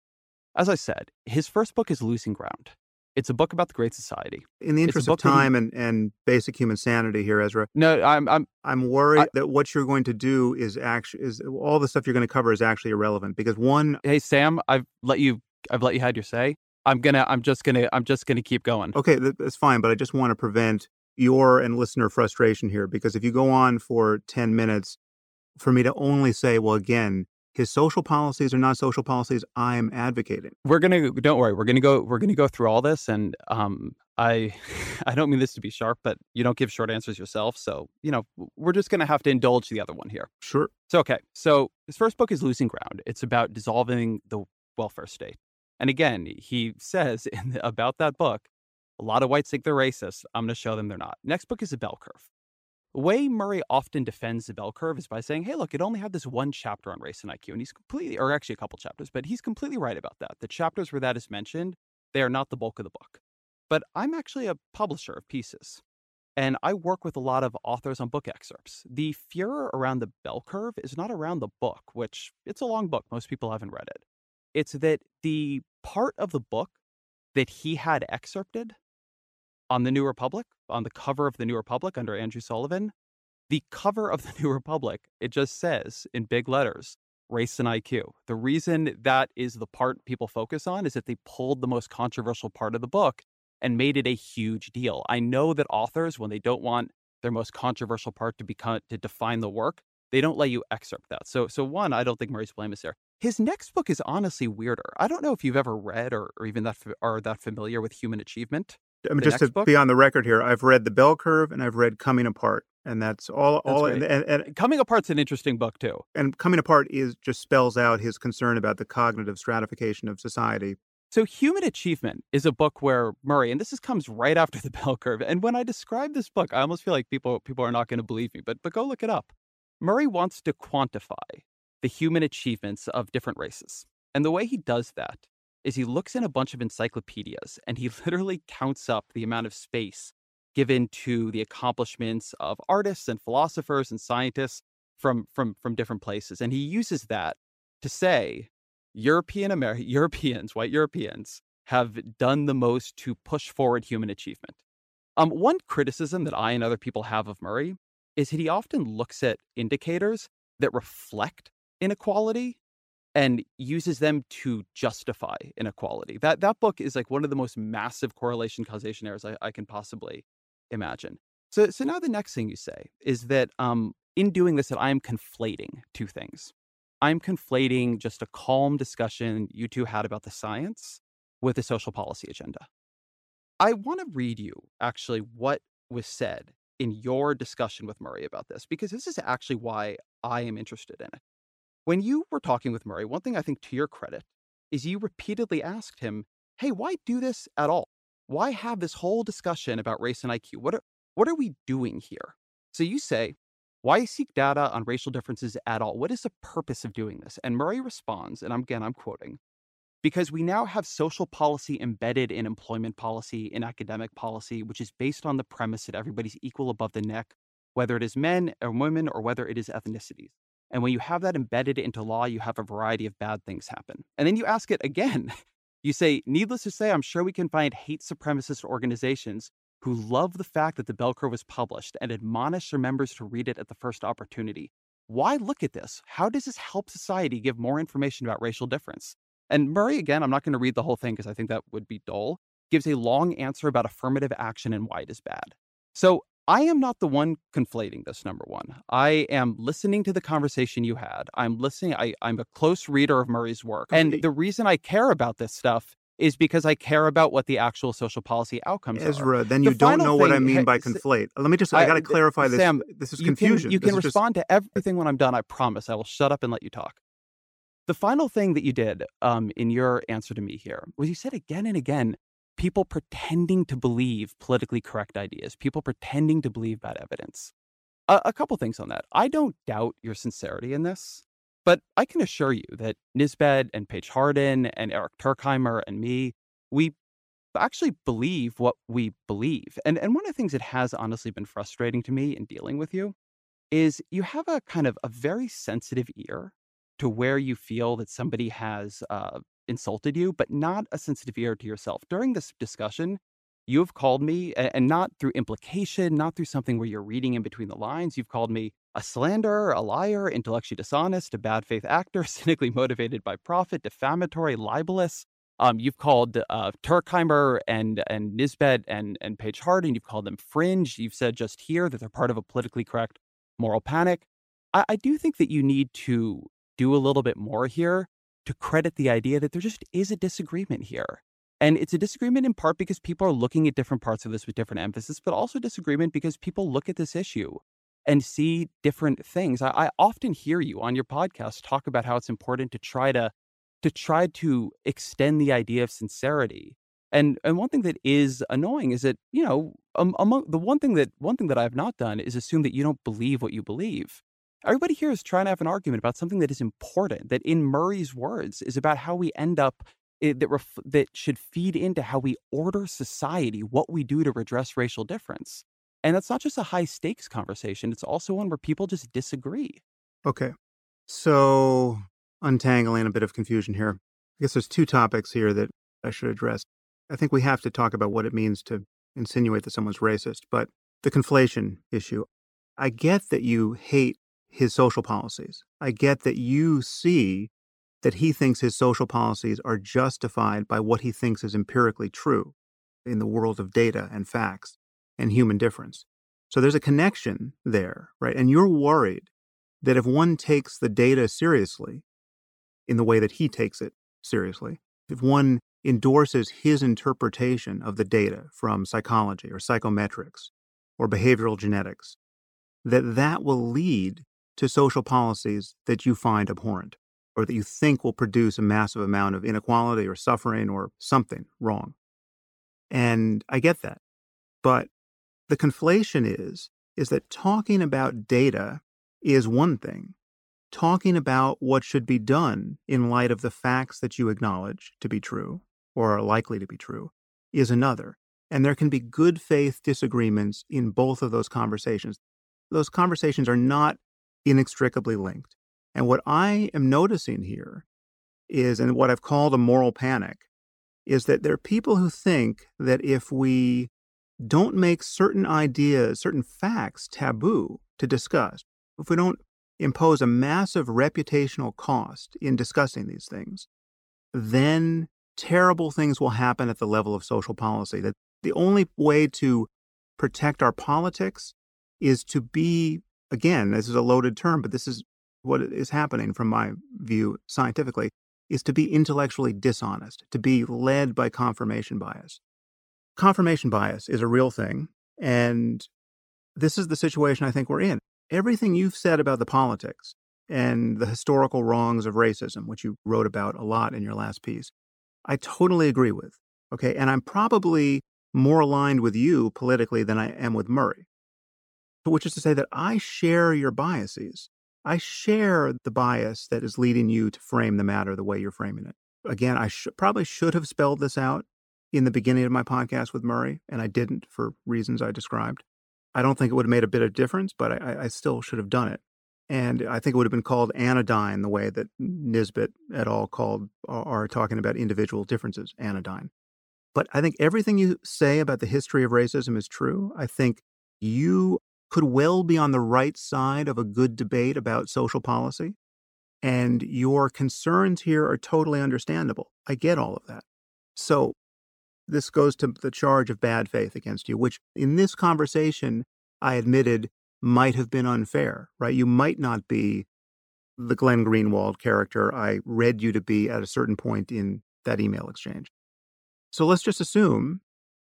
As I said, his first book is Losing Ground. It's a book about the Great Society. In the interest of time and, and basic human sanity here, Ezra. No, I'm I'm I'm worried I, that what you're going to do is actually is all the stuff you're going to cover is actually irrelevant because one. Hey Sam, I've let you I've let you had your say. I'm gonna I'm just gonna I'm just gonna keep going. Okay, that's fine, but I just want to prevent your and listener frustration here because if you go on for ten minutes, for me to only say, well, again, his social policies are not social policies I'm advocating. We're gonna don't worry, we're gonna go we're gonna go through all this and um I I don't mean this to be sharp, but you don't give short answers yourself. So, you know, we're just gonna have to indulge the other one here. Sure. So okay. So his first book is Losing Ground. It's about dissolving the welfare state. And again, he says in the, about that book, a lot of whites think they're racist. I'm gonna show them they're not. Next book is a bell curve. The way Murray often defends the bell curve is by saying, hey, look, it only had this one chapter on race and IQ. And he's completely, or actually a couple chapters, but he's completely right about that. The chapters where that is mentioned, they are not the bulk of the book. But I'm actually a publisher of pieces. And I work with a lot of authors on book excerpts. The furor around the bell curve is not around the book, which it's a long book. Most people haven't read it. It's that the part of the book that he had excerpted on the New Republic, on the cover of the New Republic under Andrew Sullivan, the cover of the New Republic, it just says in big letters, race and IQ. The reason that is the part people focus on is that they pulled the most controversial part of the book and made it a huge deal. I know that authors, when they don't want their most controversial part to become to define the work, they don't let you excerpt that. So, so one, I don't think Murray's blame is there. His next book is honestly weirder. I don't know if you've ever read or, or even that are that familiar with Human Achievement. I mean, just to book? be on the record here, I've read The Bell Curve and I've read Coming Apart, and that's all. That's all, and, and, and, Coming Apart's an interesting book too. And Coming Apart is just spells out his concern about the cognitive stratification of society. So, Human Achievement is a book where Murray, and this is, comes right after The Bell Curve. And when I describe this book, I almost feel like people people are not going to believe me, but but go look it up. Murray wants to quantify the human achievements of different races, and the way he does that is he looks in a bunch of encyclopedias and he literally counts up the amount of space given to the accomplishments of artists and philosophers and scientists from from from different places and he uses that to say European Amer- Europeans white Europeans have done the most to push forward human achievement. Um, one criticism that I and other people have of Murray is that he often looks at indicators that reflect inequality and uses them to justify inequality. That that book is like one of the most massive correlation causation errors I, I can possibly imagine. So so now the next thing you say is that um, in doing this that I am conflating two things. I'm conflating just a calm discussion you two had about the science with the social policy agenda. I want to read you actually what was said in your discussion with Murray about this because this is actually why I am interested in it. When you were talking with Murray, one thing I think to your credit is you repeatedly asked him, "Hey, why do this at all? Why have this whole discussion about race and IQ? What are what are we doing here?" So you say, "Why seek data on racial differences at all? What is the purpose of doing this?" And Murray responds, and again I'm quoting, because we now have social policy embedded in employment policy, in academic policy, which is based on the premise that everybody's equal above the neck, whether it is men or women or whether it is ethnicities. And when you have that embedded into law, you have a variety of bad things happen. And then you ask it again. You say, needless to say, I'm sure we can find hate supremacist organizations who love the fact that the bell curve was published and admonish their members to read it at the first opportunity. Why look at this? How does this help society give more information about racial difference? And Murray, again, I'm not going to read the whole thing because I think that would be dull, gives a long answer about affirmative action and why it is bad. So I am not the one conflating this, number one. I am listening to the conversation you had. I'm listening. I, I'm a close reader of Murray's work. And the reason I care about this stuff is because I care about what the actual social policy outcomes are. Ezra, are. then you the don't know what I mean by conflate. Let me just, I, I got to clarify this. Sam, this is confusion. You can, you can respond just... to everything when I'm done. I promise. I will shut up and let you talk. The final thing that you did um, in your answer to me here was you said again and again people pretending to believe politically correct ideas, people pretending to believe bad evidence. A, a couple things on that. I don't doubt your sincerity in this, but I can assure you that Nisbett and Paige Harden and Eric Turkheimer and me, we actually believe what we believe. And and one of the things that has honestly been frustrating to me in dealing with you is you have a kind of a very sensitive ear to where you feel that somebody has uh, insulted you, but not a sensitive ear to yourself. During this discussion, you have called me, and not through implication, not through something where you're reading in between the lines. You've called me a slanderer, a liar, intellectually dishonest, a bad faith actor, cynically motivated by profit, defamatory, libelous. Um, you've called uh, Turkheimer and and Nisbett and and Paige Harden. You've called them fringe. You've said just here that they're part of a politically correct moral panic. I, I do think that you need to do a little bit more here to credit the idea that there just is a disagreement here. And it's a disagreement in part because people are looking at different parts of this with different emphasis, but also disagreement because people look at this issue and see different things. I, I, often hear you on your podcast talk about how it's important to try to to try to extend the idea of sincerity. And and one thing that is annoying is that you know um, among the one thing that one thing that I have not done is assume that you don't believe what you believe. Everybody here is trying to have an argument about something that is important, that in Murray's words is about how we end up eh, that ref- that should feed into how we order society, what we do to redress racial difference. And that's not just a high stakes conversation, it's also one where people just disagree. Okay. So, untangling a bit of confusion here. I guess there's two topics here that I should address. I think we have to talk about what it means to insinuate that someone's racist, but the conflation issue. I get that you hate his social policies. I get that you see that he thinks his social policies are justified by what he thinks is empirically true in the world of data and facts and human difference. So there's a connection there, right? And you're worried that if one takes the data seriously in the way that he takes it seriously, if one endorses his interpretation of the data from psychology or psychometrics or behavioral genetics, that that will lead to social policies that you find abhorrent or that you think will produce a massive amount of inequality or suffering or something wrong. And I get that. But the conflation is is that talking about data is one thing. Talking about what should be done in light of the facts that you acknowledge to be true or are likely to be true is another. And there can be good faith disagreements in both of those conversations. Those conversations are not inextricably linked. And what I am noticing here is, and what I've called a moral panic, is that there are people who think that if we don't make certain ideas, certain facts taboo to discuss, if we don't impose a massive reputational cost in discussing these things, then terrible things will happen at the level of social policy. That the only way to protect our politics is to be again, this is a loaded term, but this is what is happening from my view scientifically, is to be intellectually dishonest, to be led by confirmation bias. Confirmation bias is a real thing. And this is the situation I think we're in. Everything you've said about the politics and the historical wrongs of racism, which you wrote about a lot in your last piece, I totally agree with. Okay. And I'm probably more aligned with you politically than I am with Murray which is to say that I share your biases. I share the bias that is leading you to frame the matter the way you're framing it. Again, I sh- probably should have spelled this out in the beginning of my podcast with Murray, and I didn't for reasons I described. I don't think it would have made a bit of difference, but I, I still should have done it. And I think it would have been called anodyne the way that Nisbett et al. called are talking about individual differences, anodyne. But I think everything you say about the history of racism is true. I think you could well be on the right side of a good debate about social policy. And your concerns here are totally understandable. I get all of that. So this goes to the charge of bad faith against you, which in this conversation, I admitted might have been unfair, right? You might not be the Glenn Greenwald character I read you to be at a certain point in that email exchange. So let's just assume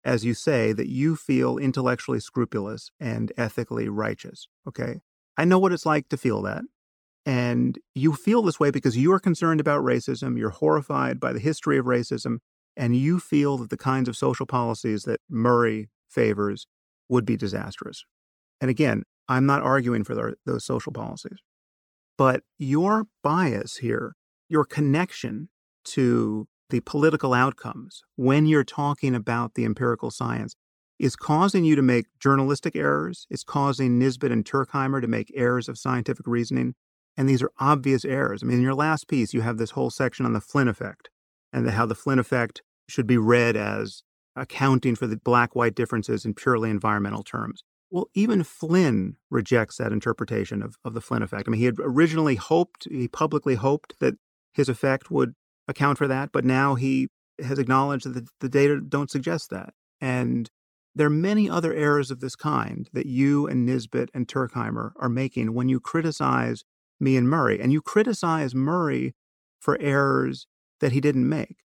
as you say, that you feel intellectually scrupulous and ethically righteous. Okay. I know what it's like to feel that. And you feel this way because you are concerned about racism, you're horrified by the history of racism, and you feel that the kinds of social policies that Murray favors would be disastrous. And again, I'm not arguing for those social policies. But your bias here, your connection to the political outcomes when you're talking about the empirical science is causing you to make journalistic errors. It's causing Nisbett and Turkheimer to make errors of scientific reasoning. And these are obvious errors. I mean, in your last piece, you have this whole section on the Flynn effect and the, how the Flynn effect should be read as accounting for the black white differences in purely environmental terms. Well, even Flynn rejects that interpretation of, of the Flynn effect. I mean, he had originally hoped, he publicly hoped that his effect would account for that, but now he has acknowledged that the, data don't suggest that. And there are many other errors of this kind that you and Nisbett and Turkheimer are making when you criticize me and Murray. And you criticize Murray for errors that he didn't make.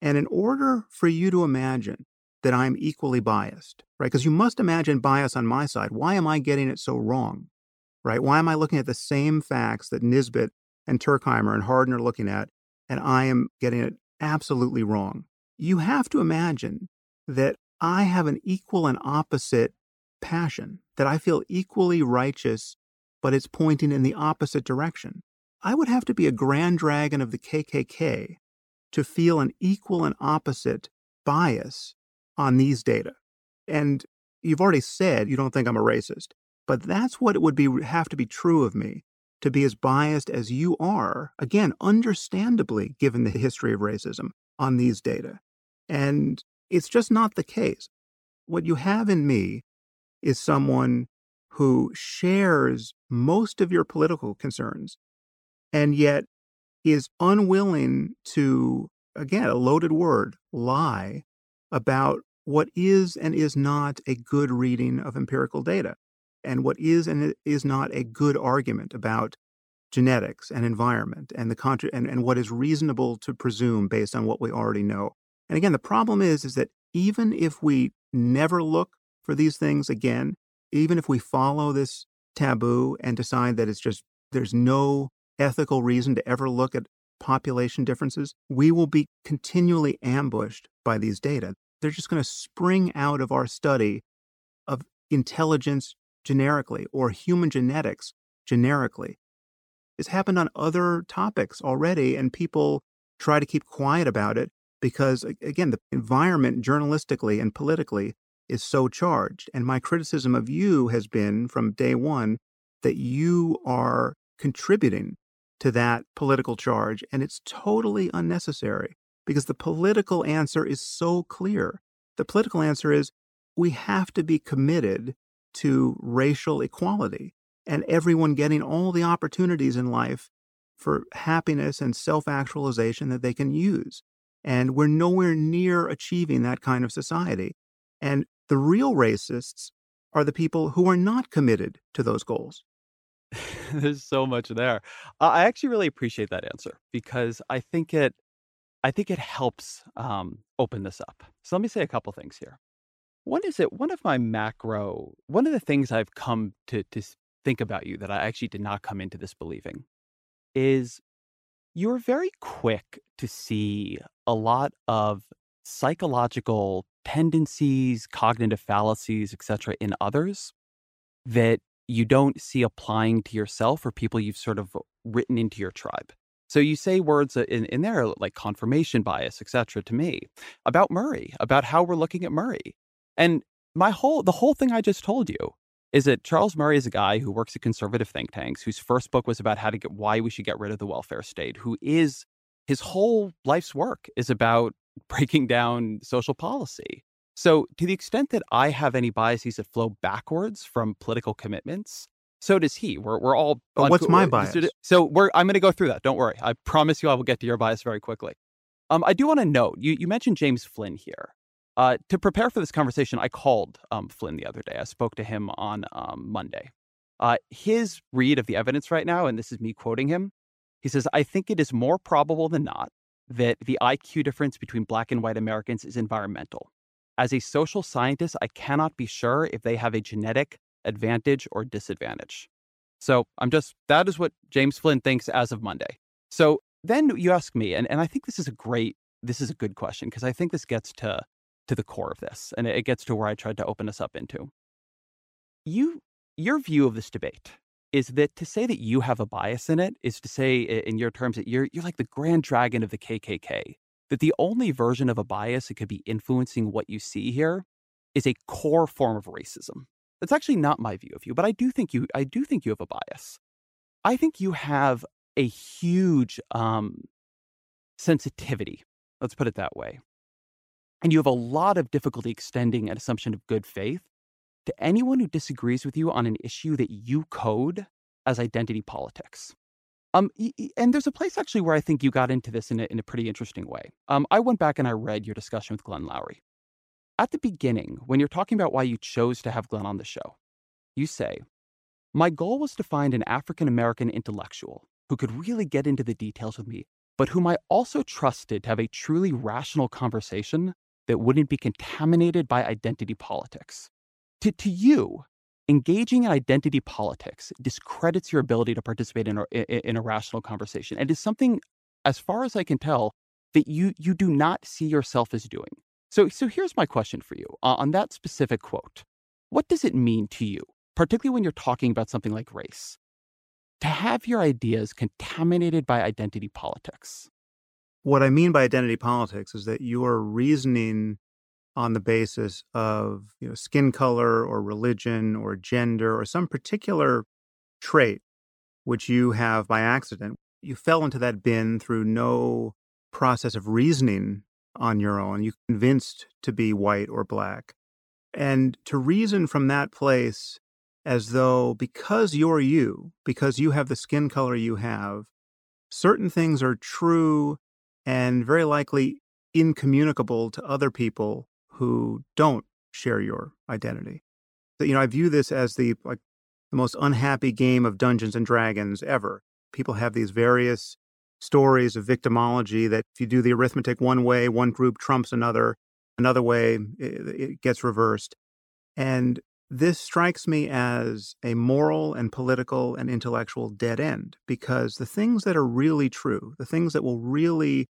And in order for you to imagine that I'm equally biased, right? Because you must imagine bias on my side. Why am I getting it so wrong, right? Why am I looking at the same facts that Nisbett and Turkheimer and Harden are looking at, and I am getting it absolutely wrong? You have to imagine that I have an equal and opposite passion, that I feel equally righteous, but it's pointing in the opposite direction. I would have to be a grand dragon of the KKK to feel an equal and opposite bias on these data. And you've already said you don't think I'm a racist, but that's what it would be have to be true of me to be as biased as you are, again, understandably given the history of racism on these data. And it's just not the case. What you have in me is someone who shares most of your political concerns and yet is unwilling to, again, a loaded word, lie about what is and is not a good reading of empirical data, and what is and is not a good argument about genetics and environment and the contra- and, and what is reasonable to presume based on what we already know. And again, the problem is is that even if we never look for these things again, even if we follow this taboo and decide that it's just there's no ethical reason to ever look at population differences, we will be continually ambushed by these data they're just going to spring out of our study of intelligence generically or human genetics generically. It's happened on other topics already, and people try to keep quiet about it because, again, the environment journalistically and politically is so charged. And my criticism of you has been from day one that you are contributing to that political charge, and it's totally unnecessary because the political answer is so clear. The political answer is we have to be committed to racial equality and everyone getting all the opportunities in life for happiness and self actualization that they can use. And we're nowhere near achieving that kind of society. And the real racists are the people who are not committed to those goals. There's so much there. I actually really appreciate that answer because I think it I think it helps um, open this up. So let me say a couple things here. One is that one of my macro, one of the things I've come to to think about you that I actually did not come into this believing is you're very quick to see a lot of psychological tendencies, cognitive fallacies, etc. in others that you don't see applying to yourself or people you've sort of written into your tribe. So you say words in, in there like confirmation bias, etc. to me about Murray, about how we're looking at Murray. And my whole the whole thing I just told you is that Charles Murray is a guy who works at conservative think tanks, whose first book was about how to get why we should get rid of the welfare state, who is his whole life's work is about breaking down social policy. So, to the extent that I have any biases that flow backwards from political commitments, so does he. We're we're all. But what's my bias? So we're. I'm going to go through that. Don't worry. I promise you, I will get to your bias very quickly. Um, I do want to note you. You mentioned James Flynn here. Uh, to prepare for this conversation, I called um, Flynn the other day. I spoke to him on um, Monday. Uh, his read of the evidence right now, and this is me quoting him. He says, "I think it is more probable than not that the IQ difference between Black and White Americans is environmental. As a social scientist, I cannot be sure if they have a genetic advantage or disadvantage. So I'm just, that is what James Flynn thinks as of Monday. So then you ask me, and, and I think this is a great, this is a good question because I think this gets to to the core of this, and it gets to where I tried to open us up into. You, your view of this debate is that to say that you have a bias in it is to say, in your terms, that you're you're like the grand dragon of the KKK. That the only version of a bias that could be influencing what you see here is a core form of racism. That's actually not my view of you, but I do think you I do think you have a bias. I think you have a huge um, sensitivity. Let's put it that way. And you have a lot of difficulty extending an assumption of good faith to anyone who disagrees with you on an issue that you code as identity politics. Um, and there's a place actually where I think you got into this in a, in a pretty interesting way. Um, I went back and I read your discussion with Glenn Loury. At the beginning, when you're talking about why you chose to have Glenn on the show, you say, My goal was to find an African American intellectual who could really get into the details with me, but whom I also trusted to have a truly rational conversation that wouldn't be contaminated by identity politics. To, to you, engaging in identity politics discredits your ability to participate in a, in a rational conversation and is something, as far as I can tell, that you, you do not see yourself as doing. So, so here's my question for you uh, on that specific quote. What does it mean to you, particularly when you're talking about something like race, to have your ideas contaminated by identity politics? What I mean by identity politics is that you are reasoning on the basis of you know skin color or religion or gender or some particular trait which you have by accident. You fell into that bin through no process of reasoning on your own. You convinced to be white or black. And to reason from that place as though because you're you because you have the skin color you have certain things are true and very likely incommunicable to other people who don't share your identity. You know, I view this as the like the most unhappy game of Dungeons and Dragons ever. People have these various stories of victimology that if you do the arithmetic one way, one group trumps another, another way it, it gets reversed. And this strikes me as a moral and political and intellectual dead end because the things that are really true, the things that will really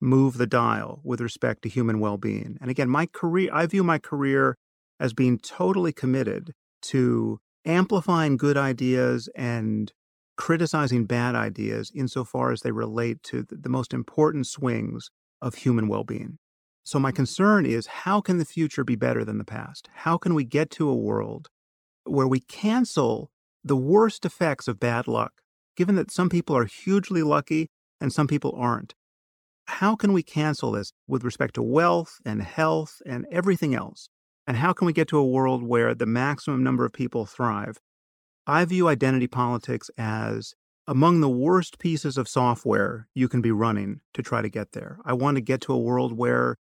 move the dial with respect to human well being. And again, my career, I view my career as being totally committed to amplifying good ideas and criticizing bad ideas insofar as they relate to the most important swings of human well being. So, my mm-hmm. concern is how can the future be better than the past? How can we get to a world where we cancel the worst effects of bad luck, given that some people are hugely lucky and some people aren't? How can we cancel this with respect to wealth and health and everything else? And how can we get to a world where the maximum number of people thrive? I view identity politics as among the worst pieces of software you can be running to try to get there. I want to get to a world where,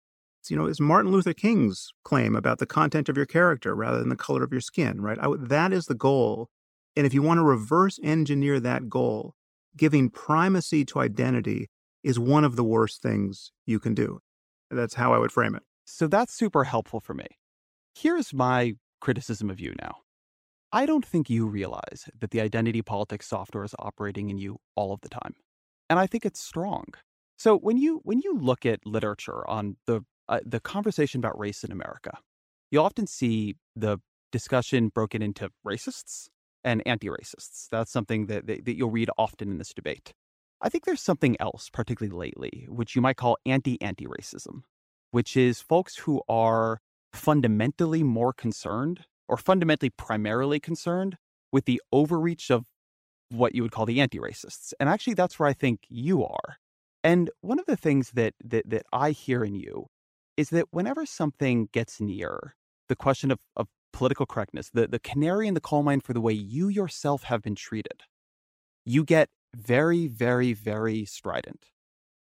you know, is Martin Luther King's claim about the content of your character rather than the color of your skin, right? That is the goal. And if you want to reverse engineer that goal, giving primacy to identity is one of the worst things you can do. That's how I would frame it. So that's super helpful for me. Here's my criticism of you now. I don't think you realize that the identity politics software is operating in you all of the time. And I think it's strong. So when you when you look at literature on the uh, the conversation about race in America, you often see the discussion broken into racists and anti-racists. That's something that, that, that you'll read often in this debate. I think there's something else, particularly lately, which you might call anti anti racism, which is folks who are fundamentally more concerned or fundamentally primarily concerned with the overreach of what you would call the anti racists. And actually, that's where I think you are. And one of the things that, that, that I hear in you is that whenever something gets near the question of, of political correctness, the, the canary in the coal mine for the way you yourself have been treated, you get very, very, very strident.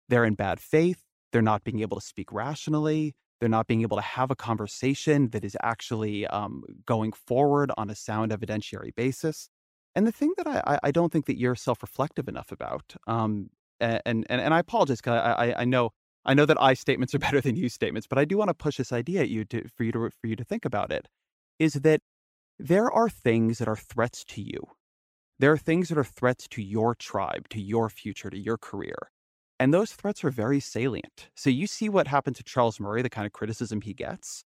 They're in bad faith. They're not being able to speak rationally. They're not being able to have a conversation that is actually um, going forward on a sound evidentiary basis. And the thing that I, I don't think that you're self-reflective enough about, um, and, and and I apologize because I, I, I know I know that I statements are better than you statements, but I do want to push this idea at you to for you to for you to think about it, is that there are things that are threats to you There are things that are threats to your tribe, to your future, to your career. And those threats are very salient. So you see what happened to Charles Murray, the kind of criticism he gets.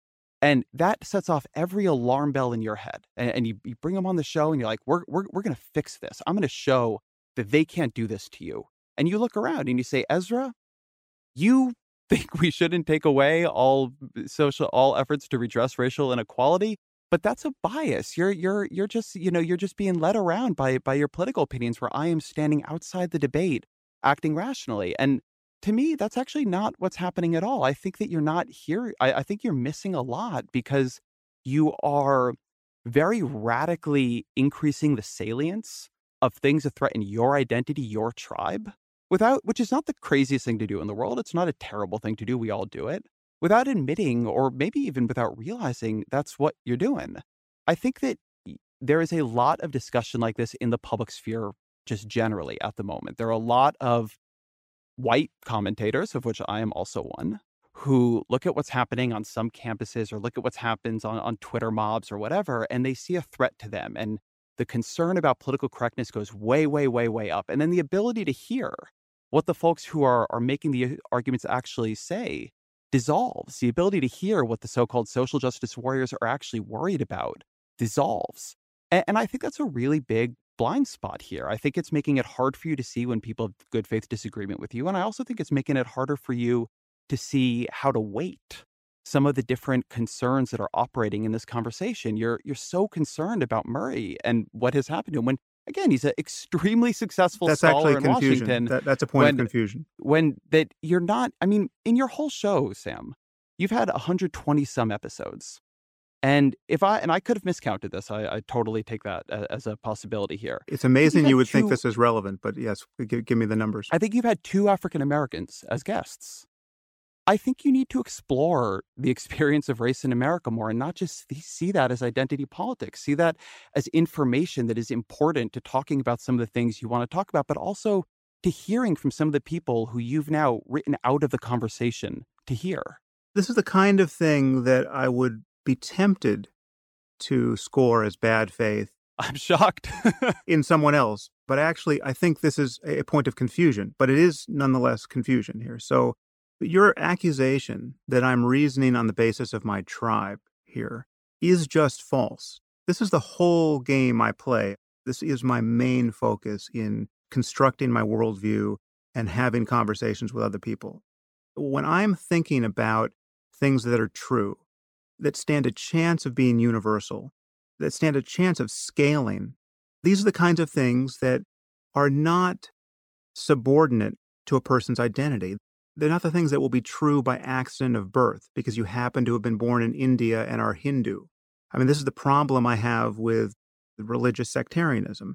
And that sets off every alarm bell in your head. And, and you, you bring them on the show and you're like, we're, we're, we're going to fix this. I'm going to show that they can't do this to you. And you look around and you say, Ezra, you think we shouldn't take away all uh, social all efforts to redress racial inequality but that's a bias you're you're you're just you know you're just being led around by by your political opinions where i am standing outside the debate acting rationally and to me that's actually not what's happening at all i think that you're not here I, I think you're missing a lot because you are very radically increasing the salience of things that threaten your identity your tribe without which is not the craziest thing to do in the world. It's not a terrible thing to do. We all do it without admitting or maybe even without realizing that's what you're doing. I think that there is a lot of discussion like this in the public sphere just generally at the moment. There are a lot of white commentators, of which I am also one, who look at what's happening on some campuses or look at what happens on, on Twitter mobs or whatever, and they see a threat to them. And the concern about political correctness goes way, way, way, way up. And then the ability to hear what the folks who are are making the uh, arguments actually say dissolves. The ability to hear what the so-called social justice warriors are actually worried about dissolves. And, and I think that's a really big blind spot here. I think it's making it hard for you to see when people have good faith disagreement with you. And I also think it's making it harder for you to see how to weight some of the different concerns that are operating in this conversation. You're you're so concerned about Murray and what has happened to him when again, he's an extremely successful that's scholar actually in confusion. Washington. That, that's a point when, of confusion. When that you're not, I mean, in your whole show, Sam, you've had 120 some episodes. And if I and I could have miscounted this, I, I totally take that as a possibility here. It's amazing you would two, think this is relevant, but yes, give, give me the numbers. I think you've had two African Americans as guests. I think you need to explore the experience of race in America more and not just see that as identity politics, see that as information that is important to talking about some of the things you want to talk about, but also to hearing from some of the people who you've now written out of the conversation to hear. This is the kind of thing that I would be tempted to score as bad faith. I'm shocked. in someone else. But actually, I think this is a point of confusion, but it is nonetheless confusion here. So your accusation that I'm reasoning on the basis of my tribe here is just false. This is the whole game I play. This is my main focus in constructing my worldview and having conversations with other people. When I'm thinking about things that are true, that stand a chance of being universal, that stand a chance of scaling, these are the kinds of things that are not subordinate to a person's identity. They're not the things that will be true by accident of birth because you happen to have been born in India and are Hindu. I mean, this is the problem I have with religious sectarianism.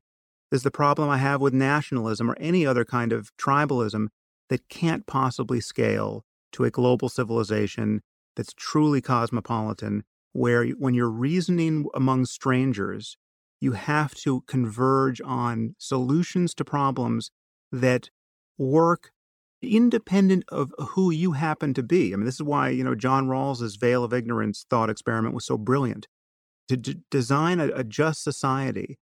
This is the problem I have with nationalism or any other kind of tribalism that can't possibly scale to a global civilization that's truly cosmopolitan, where when you're reasoning among strangers, you have to converge on solutions to problems that work independent of who you happen to be. I mean, this is why, you know, John Rawls's veil of ignorance thought experiment was so brilliant. To d- design a, a just society,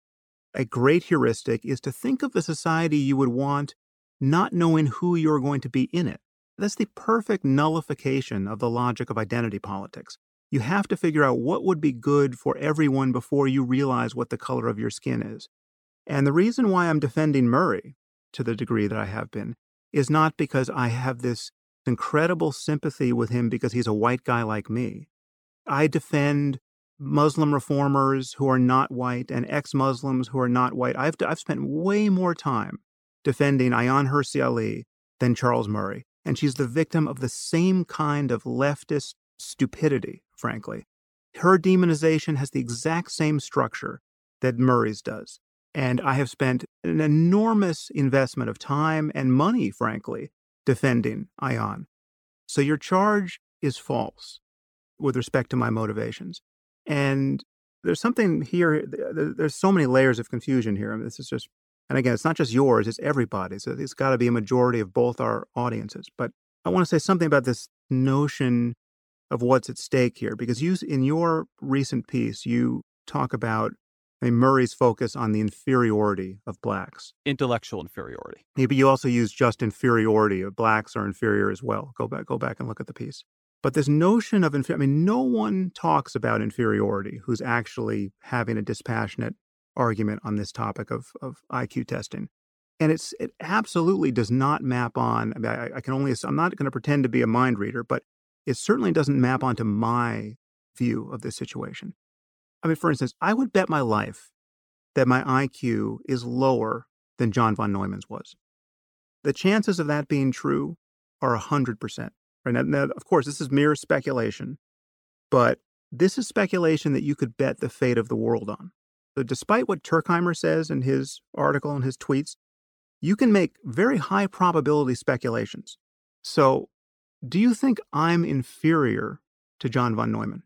a great heuristic is to think of the society you would want not knowing who you're going to be in it. That's the perfect nullification of the logic of identity politics. You have to figure out what would be good for everyone before you realize what the color of your skin is. And the reason why I'm defending Murray to the degree that I have been is not because I have this incredible sympathy with him because he's a white guy like me. I defend Muslim reformers who are not white and ex Muslims who are not white. I've, I've spent way more time defending Ayaan Hirsi Ali than Charles Murray. And she's the victim of the same kind of leftist stupidity, frankly. Her demonization has the exact same structure that Murray's does. And I have spent an enormous investment of time and money, frankly, defending Ayaan. So your charge is false with respect to my motivations. And there's something here, there's so many layers of confusion here. This is just, and again, it's not just yours, it's everybody's. It's got to be a majority of both our audiences. But I want to say something about this notion of what's at stake here, because you, in your recent piece, you talk about I mean, Murray's focus on the inferiority of blacks. Intellectual inferiority. Maybe you also use just inferiority. Blacks are inferior as well. Go back, go back and look at the piece. But this notion of inferiority, I mean, no one talks about inferiority who's actually having a dispassionate argument on this topic of, of IQ testing. And it's it absolutely does not map on. I, mean, I, I can only I'm not going to pretend to be a mind reader, but it certainly doesn't map onto my view of this situation. I mean, for instance, I would bet my life that my IQ is lower than John von Neumann's was. The chances of that being true are 100%. Right? Now, now, of course, this is mere speculation, but this is speculation that you could bet the fate of the world on. So, despite what Turkheimer says in his article and his tweets, you can make very high probability speculations. So, do you think I'm inferior to John von Neumann?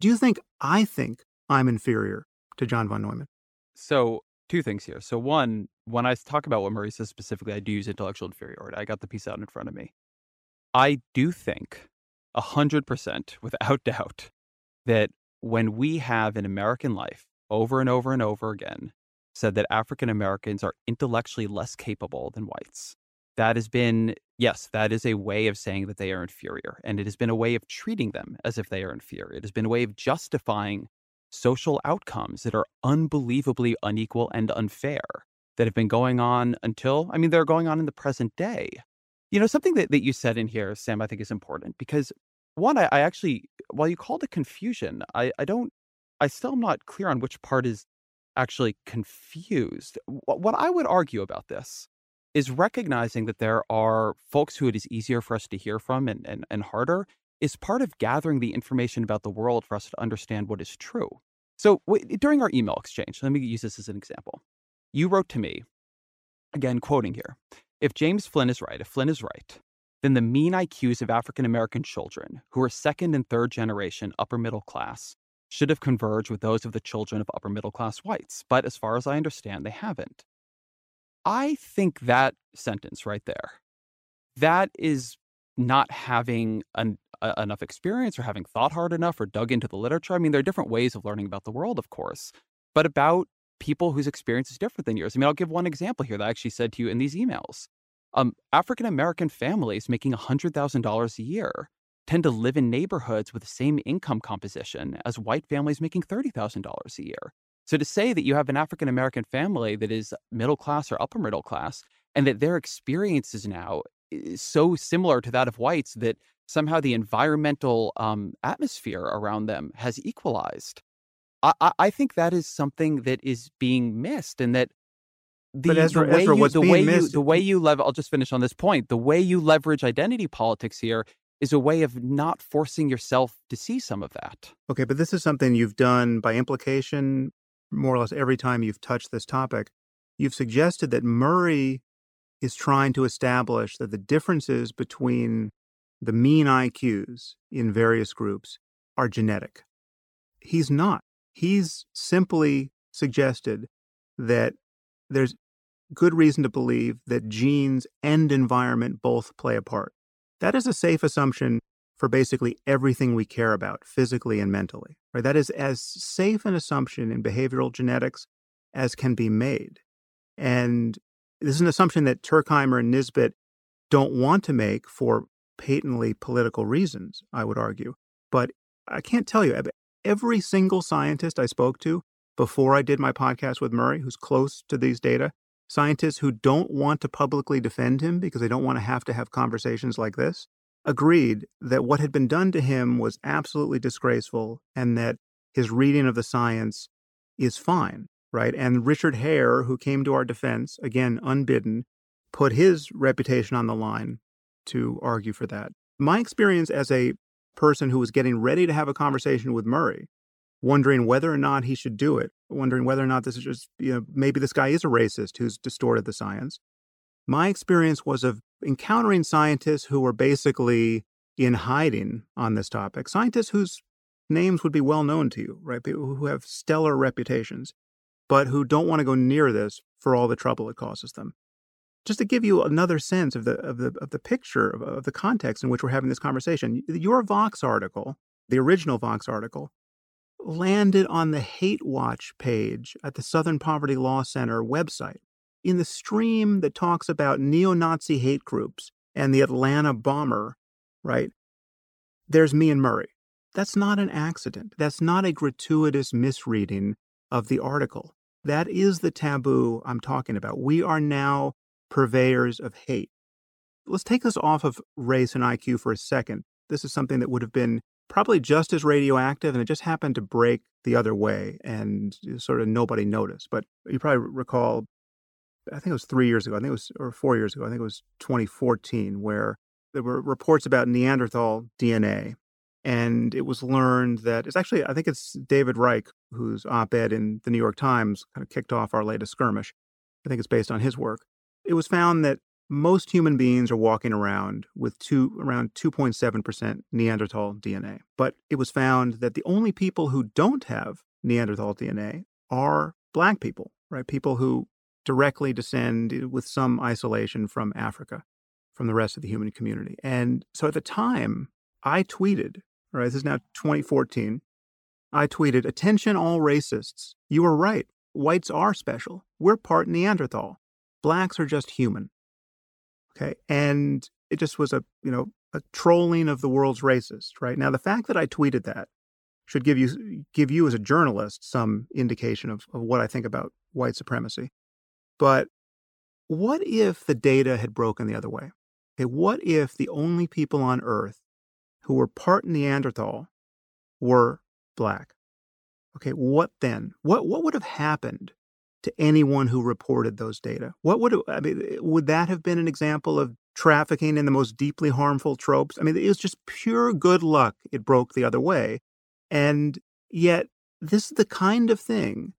Do you think I think I'm inferior to John von Neumann? So, two things here. So, one, when I talk about what Murray says specifically, I do use intellectual inferiority. I got the piece out in front of me. I do think, 100% without doubt, that when we have in American life over and over and over again said that African Americans are intellectually less capable than whites, that has been, yes, that is a way of saying that they are inferior. And it has been a way of treating them as if they are inferior. It has been a way of justifying social outcomes that are unbelievably unequal and unfair that have been going on until, I mean, they're going on in the present day. You know, something that, that you said in here, Sam, I think is important because one, I, I actually, while you called it confusion, I, I don't, I still am not clear on which part is actually confused. What, what I would argue about this is recognizing that there are folks who it is easier for us to hear from and, and, and harder is part of gathering the information about the world for us to understand what is true. So w- during our email exchange, let me use this as an example. You wrote to me, again, quoting here if James Flynn is right, if Flynn is right, then the mean IQs of African American children who are second and third generation upper middle class should have converged with those of the children of upper middle class whites. But as far as I understand, they haven't. I think that sentence right there, that is not having an, uh, enough experience or having thought hard enough or dug into the literature. I mean, there are different ways of learning about the world, of course, but about people whose experience is different than yours. I mean, I'll give one example here that I actually said to you in these emails. Um, African American families making $100,000 a year tend to live in neighborhoods with the same income composition as white families making $30,000 a year. So to say that you have an African American family that is middle class or upper middle class and that their experiences now so similar to that of whites that somehow the environmental um, atmosphere around them has equalized. I, I, think that is something that is being missed, and that the, Ezra, the way Ezra, you, the way you the way you lever. I'll just finish on this point. The way you leverage identity politics here is a way of not forcing yourself to see some of that. Okay, but this is something you've done by implication, more or less every time you've touched this topic. You've suggested that Murray is trying to establish that the differences between the mean IQs in various groups are genetic. He's not. He's simply suggested that there's good reason to believe that genes and environment both play a part. That is a safe assumption for basically everything we care about physically and mentally. Right? That is as safe an assumption in behavioral genetics as can be made. And this is an assumption that Turkheimer and Nisbett don't want to make for patently political reasons, I would argue. But I can't tell you, every single scientist I spoke to before I did my podcast with Murray, who's close to these data, scientists who don't want to publicly defend him because they don't want to have to have conversations like this, agreed that what had been done to him was absolutely disgraceful and that his reading of the science is fine right? And Richard Haier, who came to our defense, again, unbidden, put his reputation on the line to argue for that. My experience as a person who was getting ready to have a conversation with Murray, wondering whether or not he should do it, wondering whether or not this is just, you know, maybe this guy is a racist who's distorted the science. My experience was of encountering scientists who were basically in hiding on this topic, scientists whose names would be well known to you, right? People who have stellar reputations but who don't want to go near this for all the trouble it causes them. Just to give you another sense of the of the of the picture of, of the context in which we're having this conversation, your Vox article, the original Vox article, landed on the Hate Watch page at the Southern Poverty Law Center website. In the stream that talks about neo Nazi hate groups and the Atlanta bomber, right? There's me and Murray. That's not an accident. That's not a gratuitous misreading of the article. That is the taboo I'm talking about. We are now purveyors of hate. Let's take this off of race and IQ for a second. This is something that would have been probably just as radioactive, and it just happened to break the other way, and sort of nobody noticed. But you probably recall, I think it was three years ago, I think it was, or four years ago, I think it was 2014, where there were reports about Neanderthal DNA. And it was learned that it's actually, I think it's David Reich, whose op ed in the New York Times kind of kicked off our latest skirmish. I think it's based on his work. It was found that most human beings are walking around with two around 2.7% Neanderthal DNA. But it was found that the only people who don't have Neanderthal DNA are black people, right? People who directly descend eh, with some isolation from Africa, from the rest of the human community. And so at the time, I tweeted, right, this is now 2014, I tweeted, Attention, all racists. You are right. Whites are special. We're part Neanderthal. Blacks are just human. Okay. And it just was a, you know, a trolling of the world's racist, right? Now, the fact that I tweeted that should give you give you as a journalist some indication of, of what I think about white supremacy. But what if the data had broken the other way? Okay, what if the only people on Earth who were part Neanderthal were black? Okay, what then? What what would have happened to anyone who reported those data? What would I mean? Eh, would that have been an example of trafficking in the most deeply harmful tropes? I mean, it was just pure good luck. It broke the other way, and yet this is the kind of thing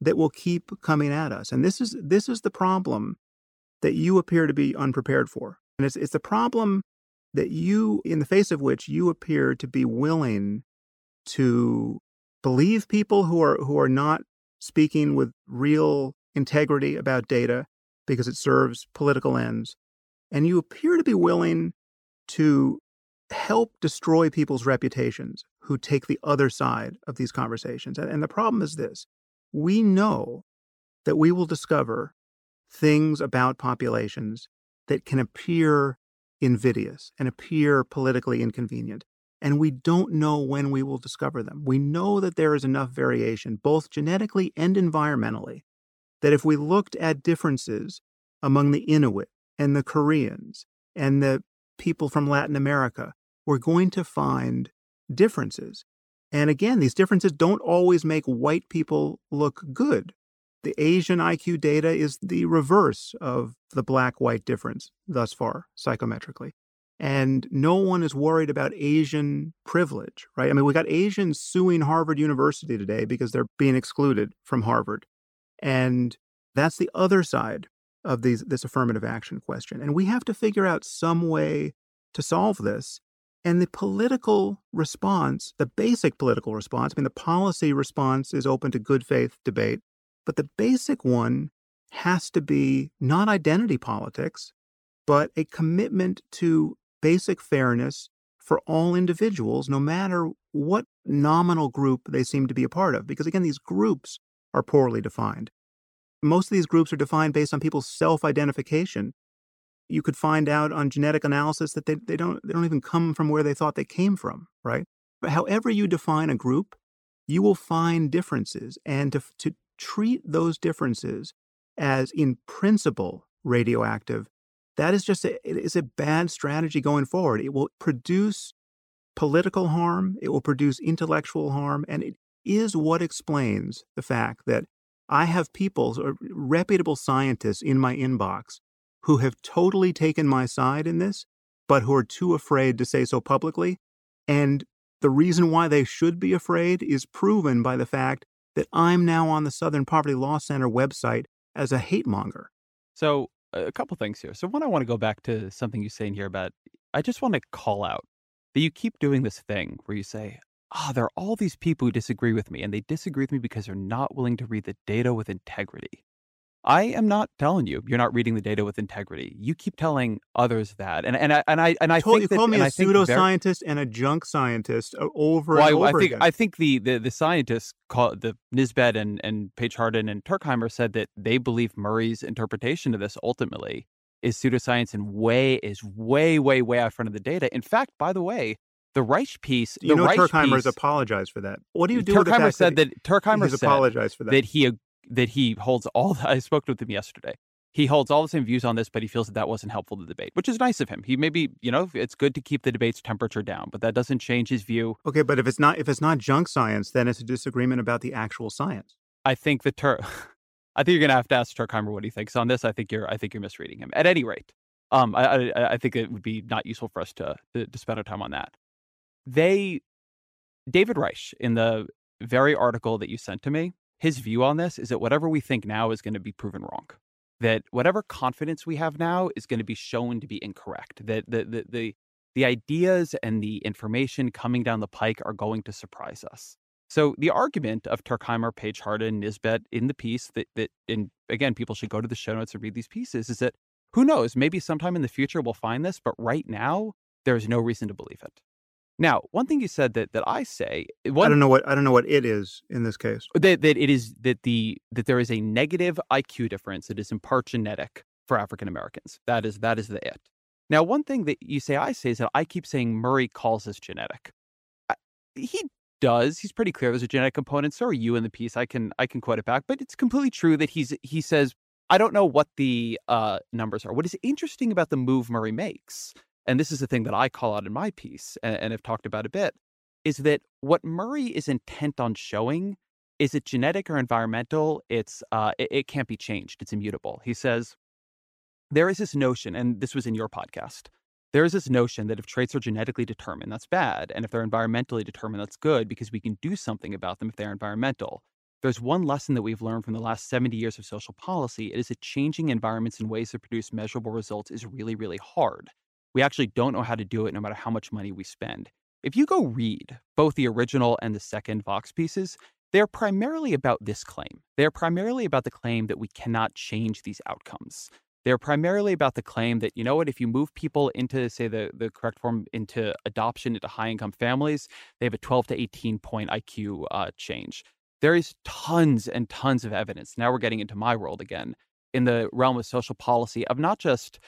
that will keep coming at us. And this is this is the problem that you appear to be unprepared for, and it's it's the problem that you, in the face of which you appear to be willing to believe people who are who are not speaking with real integrity about data because it serves political ends. And you appear to be willing to help destroy people's reputations who take the other side of these conversations. And the problem is this we know that we will discover things about populations that can appear invidious and appear politically inconvenient and we don't know when we will discover them. We know that there is enough variation, both genetically and environmentally, that if we looked at differences among the Inuit and the Koreans and the people from Latin America, we're going to find differences. And again, these differences don't always make white people look good. The Asian IQ data is the reverse of the black white difference thus far, psychometrically and no one is worried about Asian privilege, right? I mean, we got Asians suing Harvard University today because they're being excluded from Harvard. And that's the other side of these, this affirmative action question. And we have to figure out some way to solve this. And the political response, the basic political response, I mean, the policy response is open to good faith debate, but the basic one has to be not identity politics, but a commitment to basic fairness for all individuals, no matter what nominal group they seem to be a part of. Because again, these groups are poorly defined. Most of these groups are defined based on people's self identification. You could find out on genetic analysis that they, they, don't, they don't even come from where they thought they came from, right? But however you define a group, you will find differences. And to, to treat those differences as, in principle, radioactive that is just a, it is a bad strategy going forward. It will produce political harm, it will produce intellectual harm, and it is what explains the fact that I have people, or reputable scientists in my inbox who have totally taken my side in this, but who are too afraid to say so publicly. And the reason why they should be afraid is proven by the fact that I'm now on the Southern Poverty Law Center website as a hate monger. So a couple things here. So one, I want to go back to something you say in here about. I just want to call out that you keep doing this thing where you say, "Ah, oh, there are all these people who disagree with me, and they disagree with me because they're not willing to read the data with integrity." I am not telling you you're not reading the data with integrity. You keep telling others that, and and I and I and I told, think you that, me a pseudoscientist and a junk scientist uh, over well, and I, over I think again. I think the the, the scientists call the Nisbett and and Paige Harden and Turkheimer said that they believe Murray's interpretation of this ultimately is pseudoscience and way is way way way out front of the data. In fact, by the way, the Reich piece, you the know Reich Turkheimer's piece, apologized for that. What do you do Turkheimer said that, that Turkheimer said apologized for that? that he that he holds all. The, I spoke with him yesterday. He holds all the same views on this, but he feels that that wasn't helpful to the debate, which is nice of him. He maybe, you know, it's good to keep the debate's temperature down, but that doesn't change his view. okay, but if it's not if it's not junk science, then it's a disagreement about the actual science. I think the Tur, I think you're gonna have to ask Turkheimer what he thinks on this. I think you're, I think you're misreading him. At any rate, um, I, I, I think it would be not useful for us to, to to spend our time on that. They, David Reich, in the very article that you sent to me, his view on this is that whatever we think now is going to be proven wrong. That whatever confidence we have now is going to be shown to be incorrect. That the the the, the ideas and the information coming down the pike are going to surprise us. So the argument of Turkheimer, Paige Harden, Nisbett in the piece that that and again people should go to the show notes and read these pieces is that who knows maybe sometime in the future we'll find this, but right now there is no reason to believe it. Now, one thing you said that that I say, one, I don't know what I don't know what it is in this case. that, that it is that the that there is a negative IQ difference that is in part genetic for African Americans. That is that is the it. Now, one thing that you say I say is that I keep saying Murray calls this genetic. I, he does. He's pretty clear there's a genetic component. So are you in the piece. I can I can quote it back, but it's completely true that he's he says I don't know what the uh, numbers are. What is interesting about the move Murray makes, and this is the thing that I call out in my piece and, and have talked about a bit, is that what Murray is intent on showing is it genetic or environmental? It's uh, it, it can't be changed. It's immutable. He says there is this notion, and this was in your podcast. There is this notion that if traits are genetically determined, that's bad, and if they're environmentally determined, that's good because we can do something about them if they're environmental. There's one lesson that we've learned from the last 70 years of social policy. It is that changing environments in ways that produce measurable results is really, really hard. We actually don't know how to do it no matter how much money we spend. If you go read both the original and the second Vox pieces, they're primarily about this claim. They're primarily about the claim that we cannot change these outcomes. They're primarily about the claim that, you know what, if you move people into, say, the, the correct form into adoption into high income families, they have a 12 to 18 point IQ uh, change. There is tons and tons of evidence. Now we're getting into my world again in the realm of social policy of not just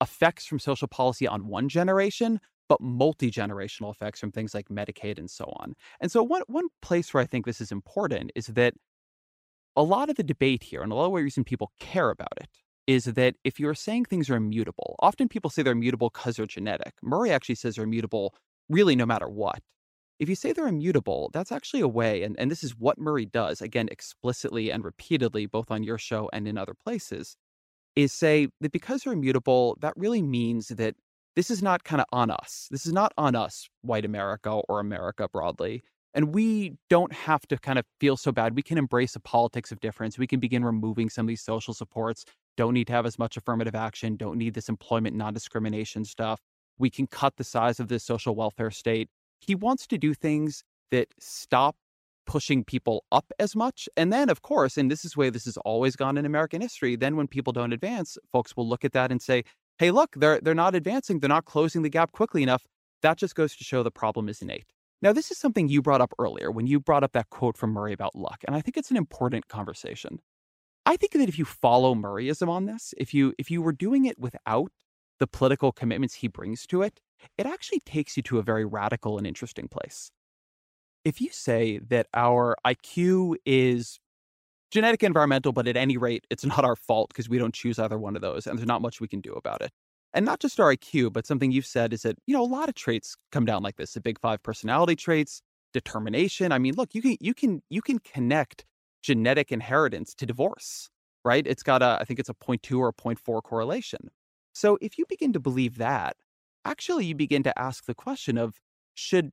effects from social policy on one generation, but multi generational effects from things like Medicaid and so on. And so, one, one place where I think this is important is that a lot of the debate here, and a lot of the reason people care about it, is that if you're saying things are immutable, often people say they're immutable because they're genetic. Murray actually says they're immutable really no matter what. If you say they're immutable, that's actually a way, and, and this is what Murray does, again, explicitly and repeatedly, both on your show and in other places, is say that because they're immutable, that really means that this is not kind of on us. This is not on us, white America or America broadly. And we don't have to kind of feel so bad. We can embrace a politics of difference. We can begin removing some of these social supports. Don't need to have as much affirmative action. Don't need this employment non discrimination stuff. We can cut the size of this social welfare state. He wants to do things that stop pushing people up as much. And then, of course, and this is the way this has always gone in American history, then when people don't advance, folks will look at that and say, hey, look, they're, they're not advancing. They're not closing the gap quickly enough. That just goes to show the problem is innate. Now, this is something you brought up earlier when you brought up that quote from Murray about luck. And I think it's an important conversation. I think that if you follow Murrayism on this, if you if you were doing it without the political commitments he brings to it, it actually takes you to a very radical and interesting place. If you say that our IQ is genetic environmental, but at any rate, it's not our fault because we don't choose either one of those, and there's not much we can do about it. And not just our IQ, but something you've said is that, you know, a lot of traits come down like this, the big five personality traits, determination. I mean, look, you can you can you can connect genetic inheritance to divorce, right? It's got a, I think it's a 0.2 or a 0.4 correlation. So if you begin to believe that, actually you begin to ask the question of should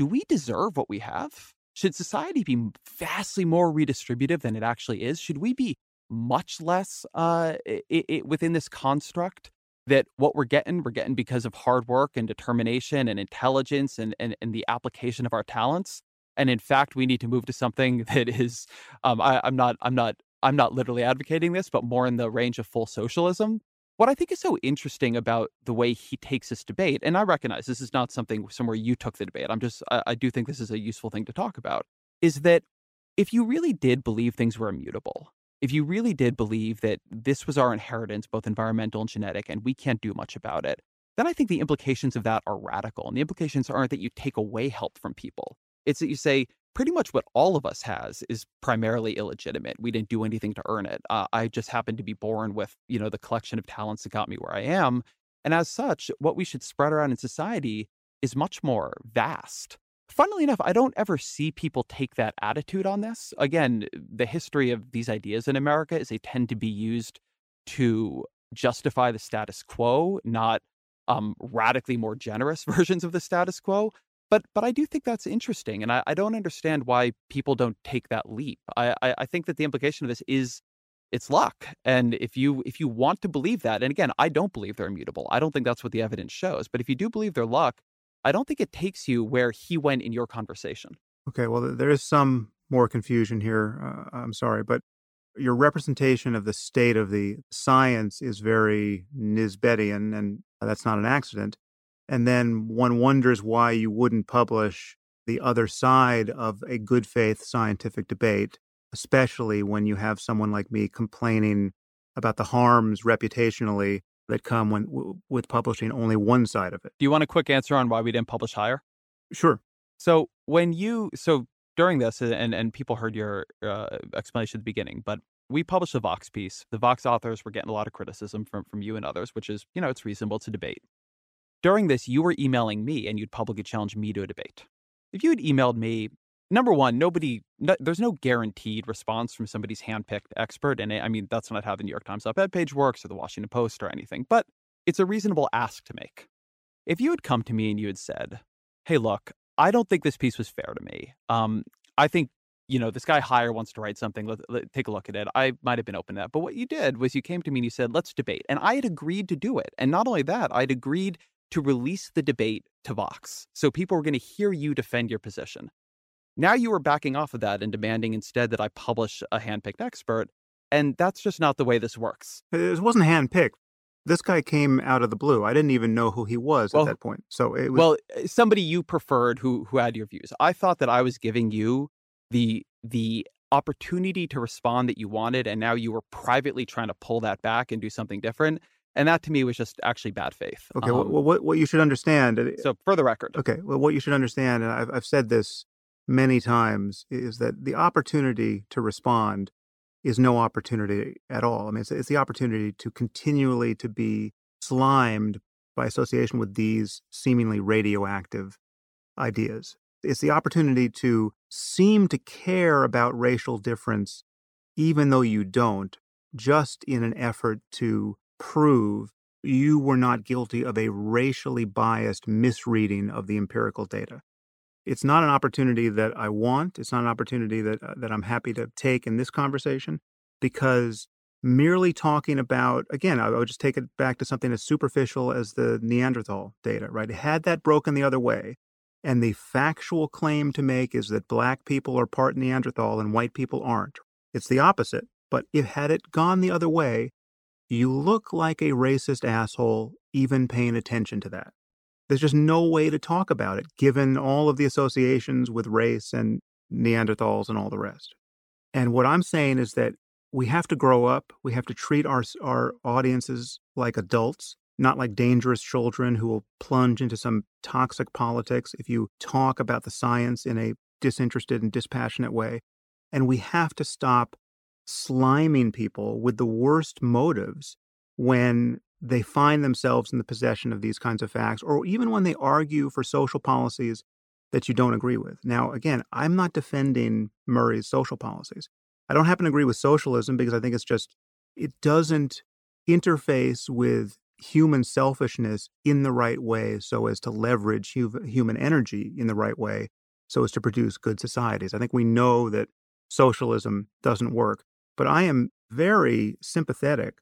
do we deserve what we have? Should society be vastly more redistributive than it actually is? Should we be much less uh, it, it, within this construct that what we're getting, we're getting because of hard work and determination and intelligence and, and, and the application of our talents? And in fact, we need to move to something that is, um, I, I'm not, I'm not I'm not literally advocating this, but more in the range of full socialism. What I think is so interesting about the way he takes this debate, and I recognize this is not something somewhere you took the debate, I'm just, I, I do think this is a useful thing to talk about, is that if you really did believe things were immutable, if you really did believe that this was our inheritance, both environmental and genetic, and we can't do much about it, then I think the implications of that are radical. And the implications aren't that you take away help from people. It's that you say pretty much what all of us has is primarily illegitimate. We didn't do anything to earn it. Uh, I just happened to be born with, you know, the collection of talents that got me where I am. And as such, what we should spread around in society is much more vast funnily enough, I don't ever see people take that attitude on this. Again, the history of these ideas in America is they tend to be used to justify the status quo, not um, radically more generous versions of the status quo. But but I do think that's interesting, and I, I don't understand why people don't take that leap. I, I I think that the implication of this is it's luck, and if you if you want to believe that, and again, I don't believe they're immutable. I don't think that's what the evidence shows. But if you do believe they're luck, I don't think it takes you where he went in your conversation. Okay, well, there is some more confusion here. Uh, I'm sorry, but your representation of the state of the science is very Nisbetian, and that's not an accident. And then one wonders why you wouldn't publish the other side of a good faith scientific debate, especially when you have someone like me complaining about the harms reputationally that come when w- with publishing only one side of it. Do you want a quick answer on why we didn't publish Haier? Sure. So when you so during this and and people heard your uh, explanation at the beginning, but we published a Vox piece. The Vox authors were getting a lot of criticism from from you and others, which is you know it's reasonable to debate. During this, you were emailing me and you'd publicly challenge me to a debate. If you had emailed me, number one, nobody, no, there's no guaranteed response from somebody's handpicked expert. And I mean, that's not how the New York Times op ed page works or the Washington Post or anything, but it's a reasonable ask to make. If you had come to me and you had said, hey, look, I don't think this piece was fair to me. Um, I think, you know, this guy Haier wants to write something. Let, let, take a look at it. I might have been open to that. But what you did was you came to me and you said, let's debate. And I had agreed to do it. And not only that, I'd agreed to release the debate to Vox. So people were going to hear you defend your position. Now you are backing off of that and demanding instead that I publish a handpicked expert. And that's just not the way this works. It wasn't handpicked. This guy came out of the blue. I didn't even know who he was well, at that point. So it was Well, eh, somebody you preferred who who had your views. I thought that I was giving you the the opportunity to respond that you wanted and now you were privately trying to pull that back and do something different. And that to me was just actually bad faith. Okay, um, well, what what you should understand. Uh, so for the record. Okay, well, what you should understand, and I've I've said this many times is that the opportunity to respond is no opportunity at all. I mean, it's, it's the opportunity to continually to be slimed by association with these seemingly radioactive ideas. It's the opportunity to seem to care about racial difference, even though you don't, just in an effort to prove you were not guilty of a racially biased misreading of the empirical data it's not an opportunity that I want. It's not an opportunity that uh, that I'm happy to take in this conversation because merely talking about again, I would just take it back to something as superficial as the Neanderthal data, right? Had that broken the other way, and the factual claim to make is that black people are part Neanderthal and white people aren't. It's the opposite. But if had it gone the other way, you look like a racist asshole even paying attention to that. There's just no way to talk about it, given all of the associations with race and Neanderthals and all the rest. And what I'm saying is that we have to grow up. We have to treat our, our audiences like adults, not like dangerous children who will plunge into some toxic politics if you talk about the science in a disinterested and dispassionate way. And we have to stop sliming people with the worst motives when they find themselves in the possession of these kinds of facts, or even when they argue for social policies that you don't agree with. Now, again, I'm not defending Murray's social policies. I don't happen to agree with socialism because I think it's just, it doesn't interface with human selfishness in the right way so as to leverage hu- human energy in the right way so as to produce good societies. I think we know that socialism doesn't work. But I am very sympathetic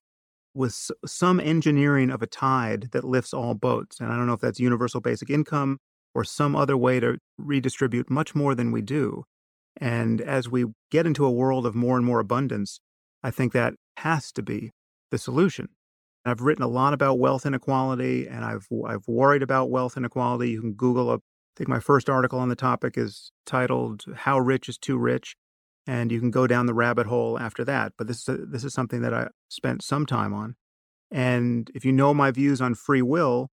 with some engineering of a tide that lifts all boats. And I don't know if that's universal basic income or some other way to redistribute much more than we do. And as we get into a world of more and more abundance, I think that has to be the solution. I've written a lot about wealth inequality and I've I've worried about wealth inequality. You can Google up I think my first article on the topic is titled How Rich is Too Rich and you can go down the rabbit hole after that. But this is a, this is something that I spent some time on. And if you know my views on free will,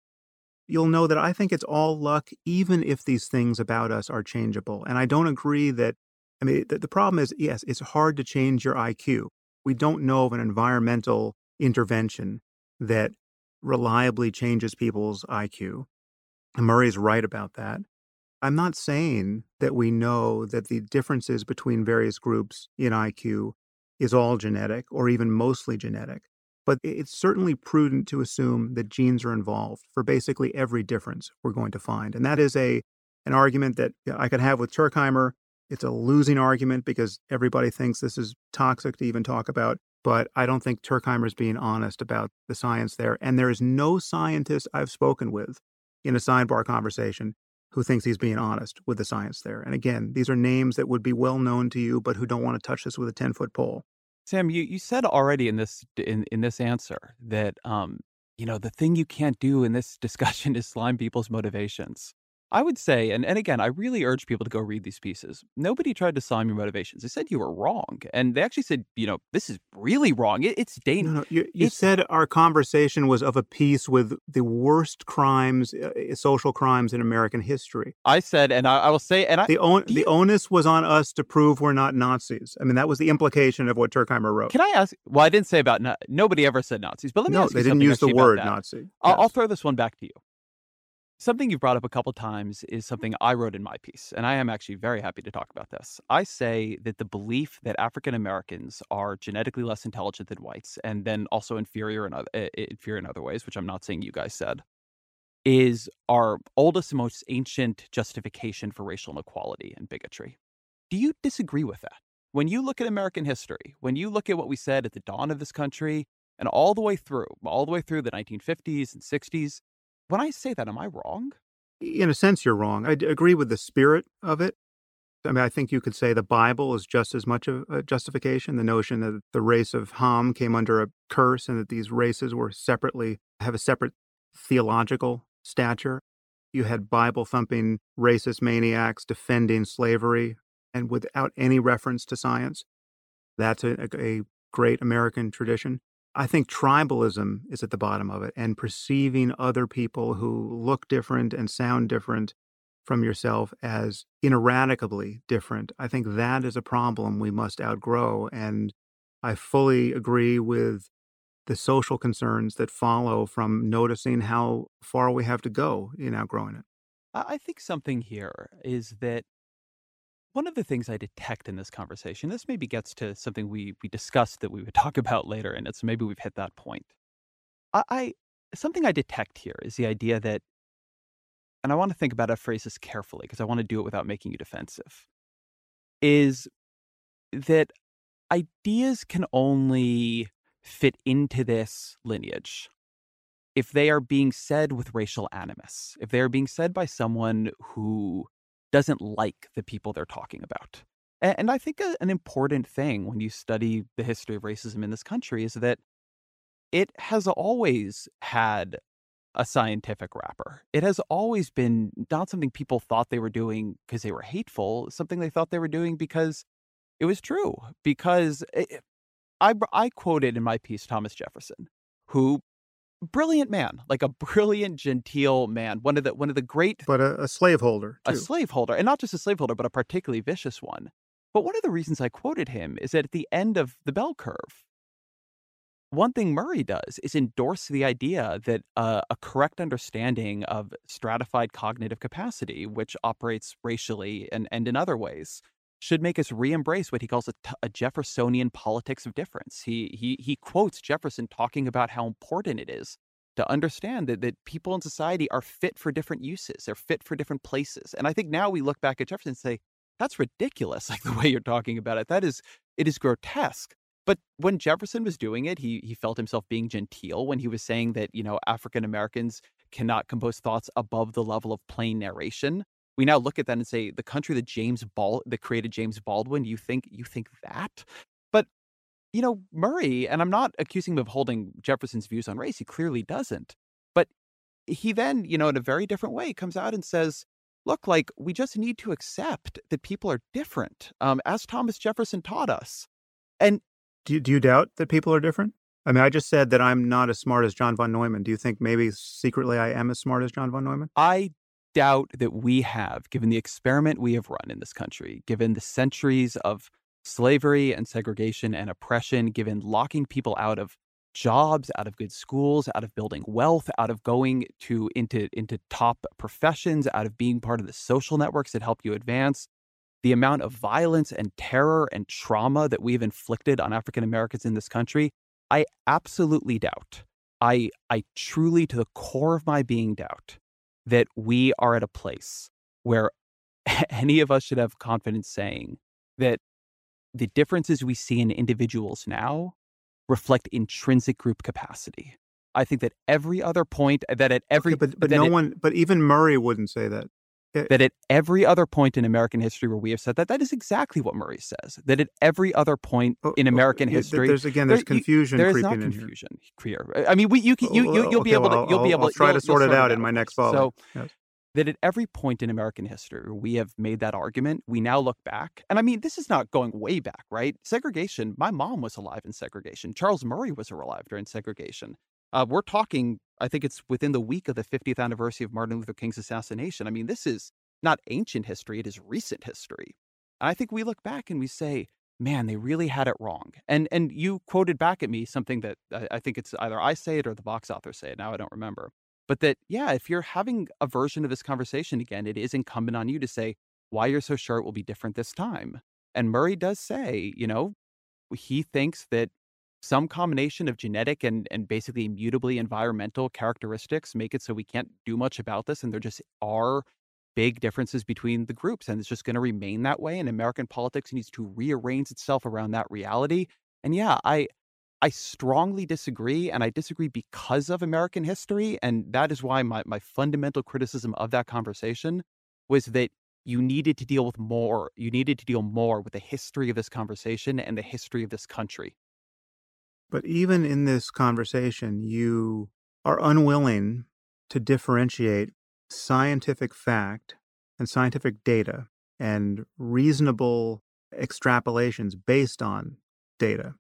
you'll know that I think it's all luck, even if these things about us are changeable. And I don't agree that, I mean, the, the problem is yes, it's hard to change your IQ. We don't know of an environmental intervention that reliably changes people's IQ. And Murray's right about that. I'm not saying that we know that the differences between various groups in IQ is all genetic or even mostly genetic, but it's certainly prudent to assume that genes are involved for basically every difference we're going to find. And that is a an argument that I could have with Turkheimer. It's a losing argument because everybody thinks this is toxic to even talk about, but I don't think Turkheimer's being honest about the science there. And there is no scientist I've spoken with in a sidebar conversation who thinks he's being honest with the science there. And again, these are names that would be well known to you, but who don't want to touch this with a 10 foot pole. Sam, you, you said already in this in, in this answer that um, you know, the thing you can't do in this discussion is slime people's motivations. I would say, and, and again, I really urge people to go read these pieces. Nobody tried to slime your motivations. They said you were wrong. And they actually said, you know, this is really wrong. It, it's dangerous. No, no, you, you said our conversation was of a piece with the worst crimes, uh, social crimes in American history. I said, and I, I will say, and I, the, on, the onus was on us to prove we're not Nazis. I mean, that was the implication of what Turkheimer wrote. Can I ask? Well, I didn't say about, nobody ever said Nazis, but let me no, they didn't use the word Nazi. I'll. I'll throw this one back to you. Something you've brought up a couple times is something I wrote in my piece, and I am actually very happy to talk about this. I say that the belief that African Americans are genetically less intelligent than whites, and then also inferior in other, eh, eh, inferior in other ways, which I'm not saying you guys said, is our oldest and most ancient justification for racial inequality and bigotry. Do you disagree with that? When you look at American history, when you look at what we said at the dawn of this country, and all the way through, all the way through the 1950s and 60s, when I say that, am I wrong? In a sense, you're wrong. I agree with the spirit of it. I mean, I think you could say the Bible is just as much of a justification. The notion that the race of Ham came under a curse and that these races were separately, have a separate theological stature. You had Bible thumping racist maniacs defending slavery and without any reference to science. That's a, a great American tradition. I think tribalism is at the bottom of it and perceiving other people who look different and sound different from yourself as ineradicably different. I think that is a problem we must outgrow. And I fully agree with the social concerns that follow from noticing how far we have to go in outgrowing it. I think something here is that one of the things I detect in this conversation, this maybe gets to something we we discussed that we would talk about later, and it's maybe we've hit that point. I, I something I detect here is the idea that, and I want to think about a phrase this carefully because I want to do it without making you defensive. Is that ideas can only fit into this lineage if they are being said with racial animus, if they are being said by someone who doesn't like the people they're talking about. And, I think a, an important thing when you study the history of racism in this country is that it has always had a scientific wrapper. It has always been not something people thought they were doing because they were hateful, something they thought they were doing because it was true. Because it, I, I quoted in my piece Thomas Jefferson, who brilliant man, like a brilliant, genteel man. One of the one of the great, but a, a slaveholder, a slaveholder, and not just a slaveholder, but a particularly vicious one. But one of the reasons I quoted him is that at the end of the bell curve, one thing Murray does is endorse the idea that uh, a correct understanding of stratified cognitive capacity, which operates racially and, and in other ways, should make us re-embrace what he calls a, t- a Jeffersonian politics of difference. He he he quotes Jefferson talking about how important it is to understand that, that people in society are fit for different uses. They're fit for different places. And I think now we look back at Jefferson and say, that's ridiculous, like the way you're talking about it. That is it is grotesque. But when Jefferson was doing it, he he felt himself being genteel when he was saying that, you know, African Americans cannot compose thoughts above the level of plain narration we now look at that and say the country that James Ball that created James Baldwin, you think you think that? But you know, Murray, and I'm not accusing him of holding Jefferson's views on race, he clearly doesn't. But he then, you know, in a very different way, comes out and says, look, like we just need to accept that people are different, um, as Thomas Jefferson taught us. And do you, do you doubt that people are different? I mean, I just said that I'm not as smart as John von Neumann. Do you think maybe secretly I am as smart as John von Neumann? I doubt that we have, given the experiment we have run in this country, given the centuries of slavery and segregation and oppression, given locking people out of jobs, out of good schools, out of building wealth, out of going to into into top professions, out of being part of the social networks that help you advance. The amount of violence and terror and trauma that we've inflicted on African Americans in this country, I absolutely doubt. I I truly to the core of my being doubt that we are at a place where any of us should have confidence saying that the differences we see in individuals now reflect intrinsic group capacity. I think that every other point that at every okay, but but no it, one but even Murray wouldn't say that. That at every other point in American history where we have said that, that is exactly what Murray says. That at every other point oh, in oh, American history, there's again there's there, confusion. You, there is not confusion here. I mean, we, you can you, you oh, will okay, be able well, to you'll I'll, be able I'll to try to sort it out in my next follow. So yes that at every point in American history we have made that argument, we now look back. And I mean, this is not going way back, right? Segregation, my mom was alive in segregation. Charles Murray was alive during segregation. Uh, we're talking, I think it's within the week of the 50th anniversary of Martin Luther King's assassination. I mean, this is not ancient history, it is recent history. And I think we look back and we say, man, they really had it wrong. And and you quoted back at me something that I, I think it's either I say it or the Vox authors say it. Now I don't remember but that, yeah, if you're having a version of this conversation again, it is incumbent on you to say why you're so sure it will be different this time. And Murray does say, you know, he thinks that some combination of genetic and, and basically immutably environmental characteristics make it so we can't do much about this. And there just are big differences between the groups. And it's just going to remain that way. And American politics needs to rearrange itself around that reality. And yeah, I, I strongly disagree, and I disagree because of American history. And that is why my, my fundamental criticism of that conversation was that you needed to deal with more. You needed to deal more with the history of this conversation and the history of this country. But even in this conversation, you are unwilling to differentiate scientific fact and scientific data and reasonable extrapolations based on data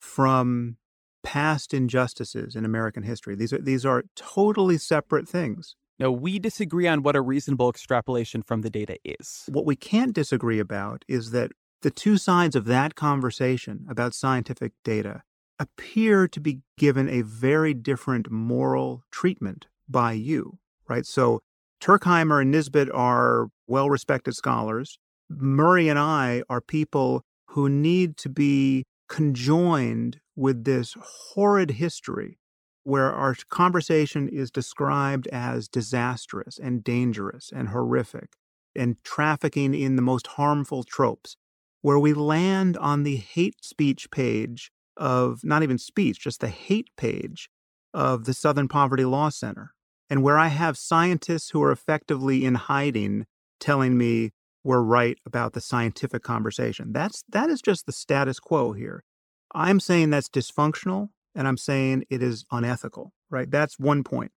from past injustices in American history. These are these are totally separate things. No, we disagree on what a reasonable extrapolation from the data is. What we can't disagree about is that the two sides of that conversation about scientific data appear to be given a very different moral treatment by you, right? So Turkheimer and Nisbett are well respected scholars. Murray and I are people who need to be conjoined with this horrid history where our conversation is described as disastrous and dangerous and horrific and trafficking in the most harmful tropes, where we land on the hate speech page of not even speech, just the hate page of the Southern Poverty Law Center, and where I have scientists who are effectively in hiding telling me we're right about the scientific conversation. That's that is just the status quo here. I'm saying that's dysfunctional and I'm saying it is unethical, right? That's one point.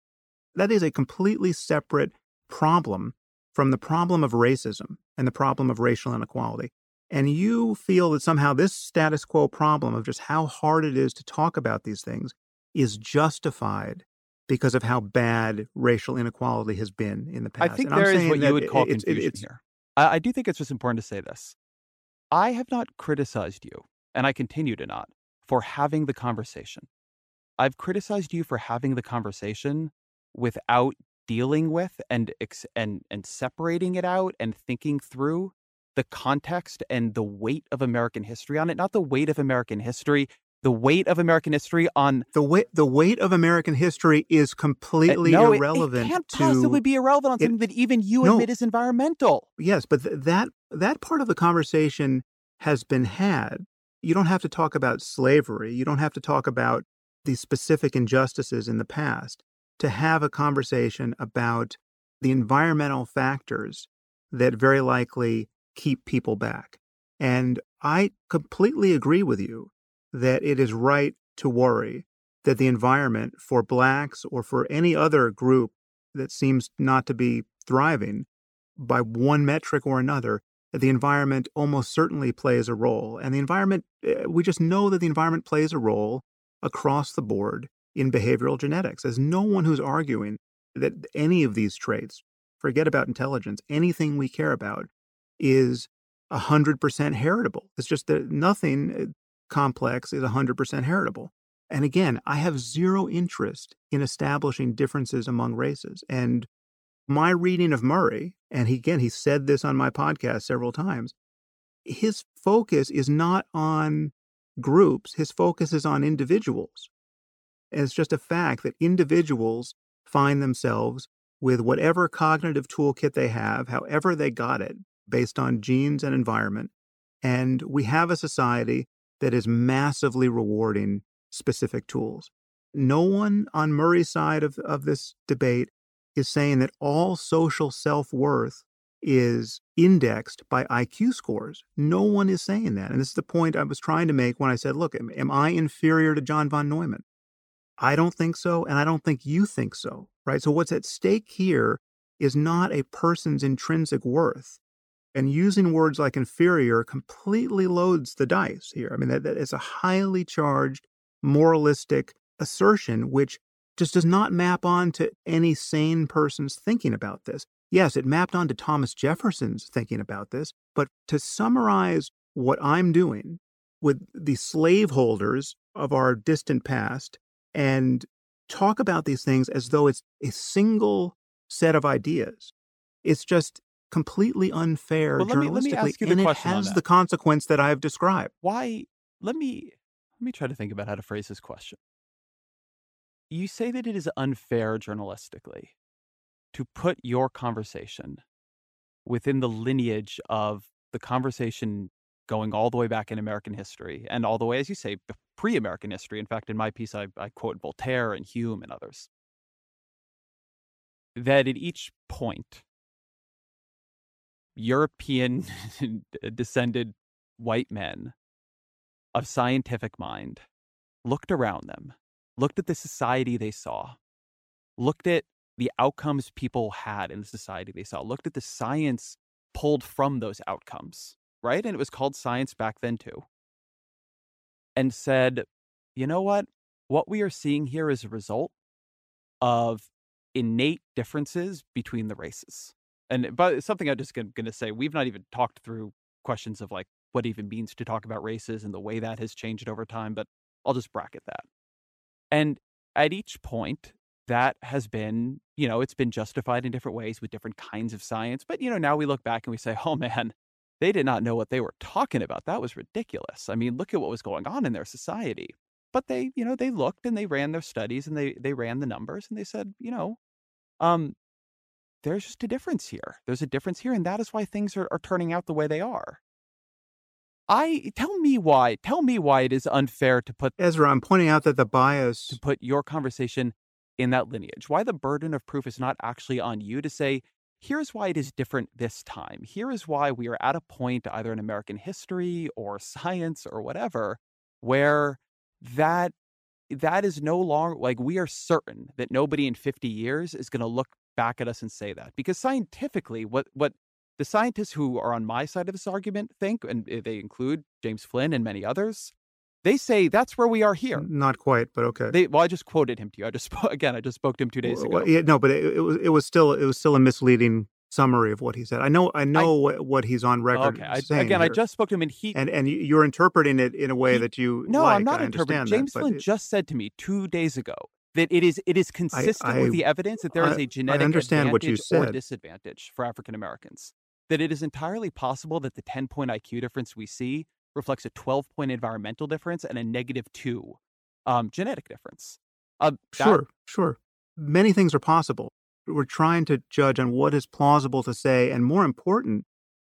That is a completely separate problem from the problem of racism and the problem of racial inequality. And you feel that somehow this status quo problem of just how hard it is to talk about these things is justified because of how bad racial inequality has been in the past. I think and there is what you would call it's, confusion it's, here. I, I do think it's just important to say this. I have not criticized you, and I continue to not, for having the conversation. I've criticized you for having the conversation without dealing with and and and separating it out and thinking through the context and the weight of American history on it, not the weight of American history the weight of American history on the weight. The weight of American history is completely uh, no, irrelevant. It, it can't possibly be irrelevant on it, something that even you no, admit is environmental. Yes, but th- that that part of the conversation has been had. You don't have to talk about slavery. You don't have to talk about these specific injustices in the past to have a conversation about the environmental factors that very likely keep people back. And I completely agree with you that it is right to worry that the environment for blacks or for any other group that seems not to be thriving by one metric or another, that the environment almost certainly plays a role. And the environment, eh, we just know that the environment plays a role across the board in behavioral genetics. There's no one who's arguing that any of these traits, forget about intelligence, anything we care about is 100% heritable. It's just that nothing eh, complex is 100% heritable. And again, I have zero interest in establishing differences among races. And my reading of Murray, and he, again, he said this on my podcast several times, his focus is not on groups, his focus is on individuals. And it's just a fact that individuals find themselves with whatever cognitive toolkit they have, however they got it, based on genes and environment. And we have a society that is massively rewarding specific tools. No one on Murray's side of, of this debate is saying that all social self worth is indexed by IQ scores. No one is saying that. And this is the point I was trying to make when I said, look, am, am I inferior to John von Neumann? I don't think so. And I don't think you think so. Right. So what's at stake here is not a person's intrinsic worth. And using words like inferior completely loads the dice here. I mean, that, that is a highly charged moralistic assertion, which just does not map on to any sane person's thinking about this. Yes, it mapped on to Thomas Jefferson's thinking about this, but to summarize what I'm doing with the slaveholders of our distant past and talk about these things as though it's a single set of ideas, it's just completely unfair well, let me, journalistically, me ask you the and it has the consequence that I've described. Why? Let me let me try to think about how to phrase this question. You say that it is unfair journalistically to put your conversation within the lineage of the conversation going all the way back in American history and all the way, as you say, pre American history. In fact, in my piece, I, I quote Voltaire and Hume and others. That at each point, European descended white men of scientific mind looked around them, looked at the society they saw, looked at the outcomes people had in the society they saw, looked at the science pulled from those outcomes, right? And it was called science back then too. And said, you know what? What we are seeing here is a result of innate differences between the races. And but something I'm just going to say, we've not even talked through questions of like what even means to talk about races and the way that has changed over time, but I'll just bracket that. And at each point, that has been, you know, it's been justified in different ways with different kinds of science. But, you know, now we look back and we say, oh man, they did not know what they were talking about. That was ridiculous. I mean, look at what was going on in their society. But they, you know, they looked and they ran their studies and they they ran the numbers and they said, you know, um, there's just a difference here. There's a difference here, and that is why things are, are turning out the way they are. I tell me why. Tell me why it is unfair to put Ezra, I'm pointing out that the bias to put your conversation in that lineage. Why the burden of proof is not actually on you to say, here's why it is different this time. Here is why we are at a point, either in American history or science or whatever, where that that is no longer like we are certain that nobody in 50 years is going to look back at us and say that because scientifically what what the scientists who are on my side of this argument think, and eh, they include James Flynn and many others, they say that's where we are here. Not quite, but okay. They, well, I just quoted him to you. I just again, I just spoke to him two days ago. Well, yeah, no, but it, it, was it was still it was still a misleading summary of what he said. I know I know I, what, what he's on record okay. I, saying. Again, here. I just spoke to him, and he and and you're interpreting it in a way he, that you no, like. I'm not I interpreting. James Flynn just said to me two days ago that it is it is consistent I, with the evidence that there is a genetic advantage what you said. or disadvantage for African Americans that it is entirely possible that the 10 point IQ difference we see reflects a 12 point environmental difference and a negative two um, genetic difference. Uh, that... Sure, sure. Many things are possible. We're trying to judge on what is plausible to say. And more important,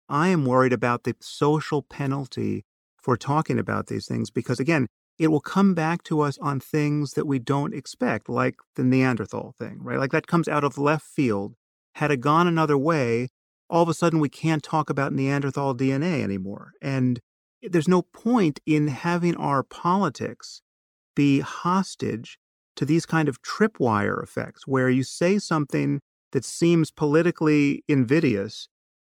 I am worried about the social penalty for talking about these things because, again, it will come back to us on things that we don't expect, like the Neanderthal thing, right? Like that comes out of left field. Had it gone another way, all of a sudden we can't talk about Neanderthal DNA anymore. And there's no point in having our politics be hostage to these kind of tripwire effects where you say something that seems politically invidious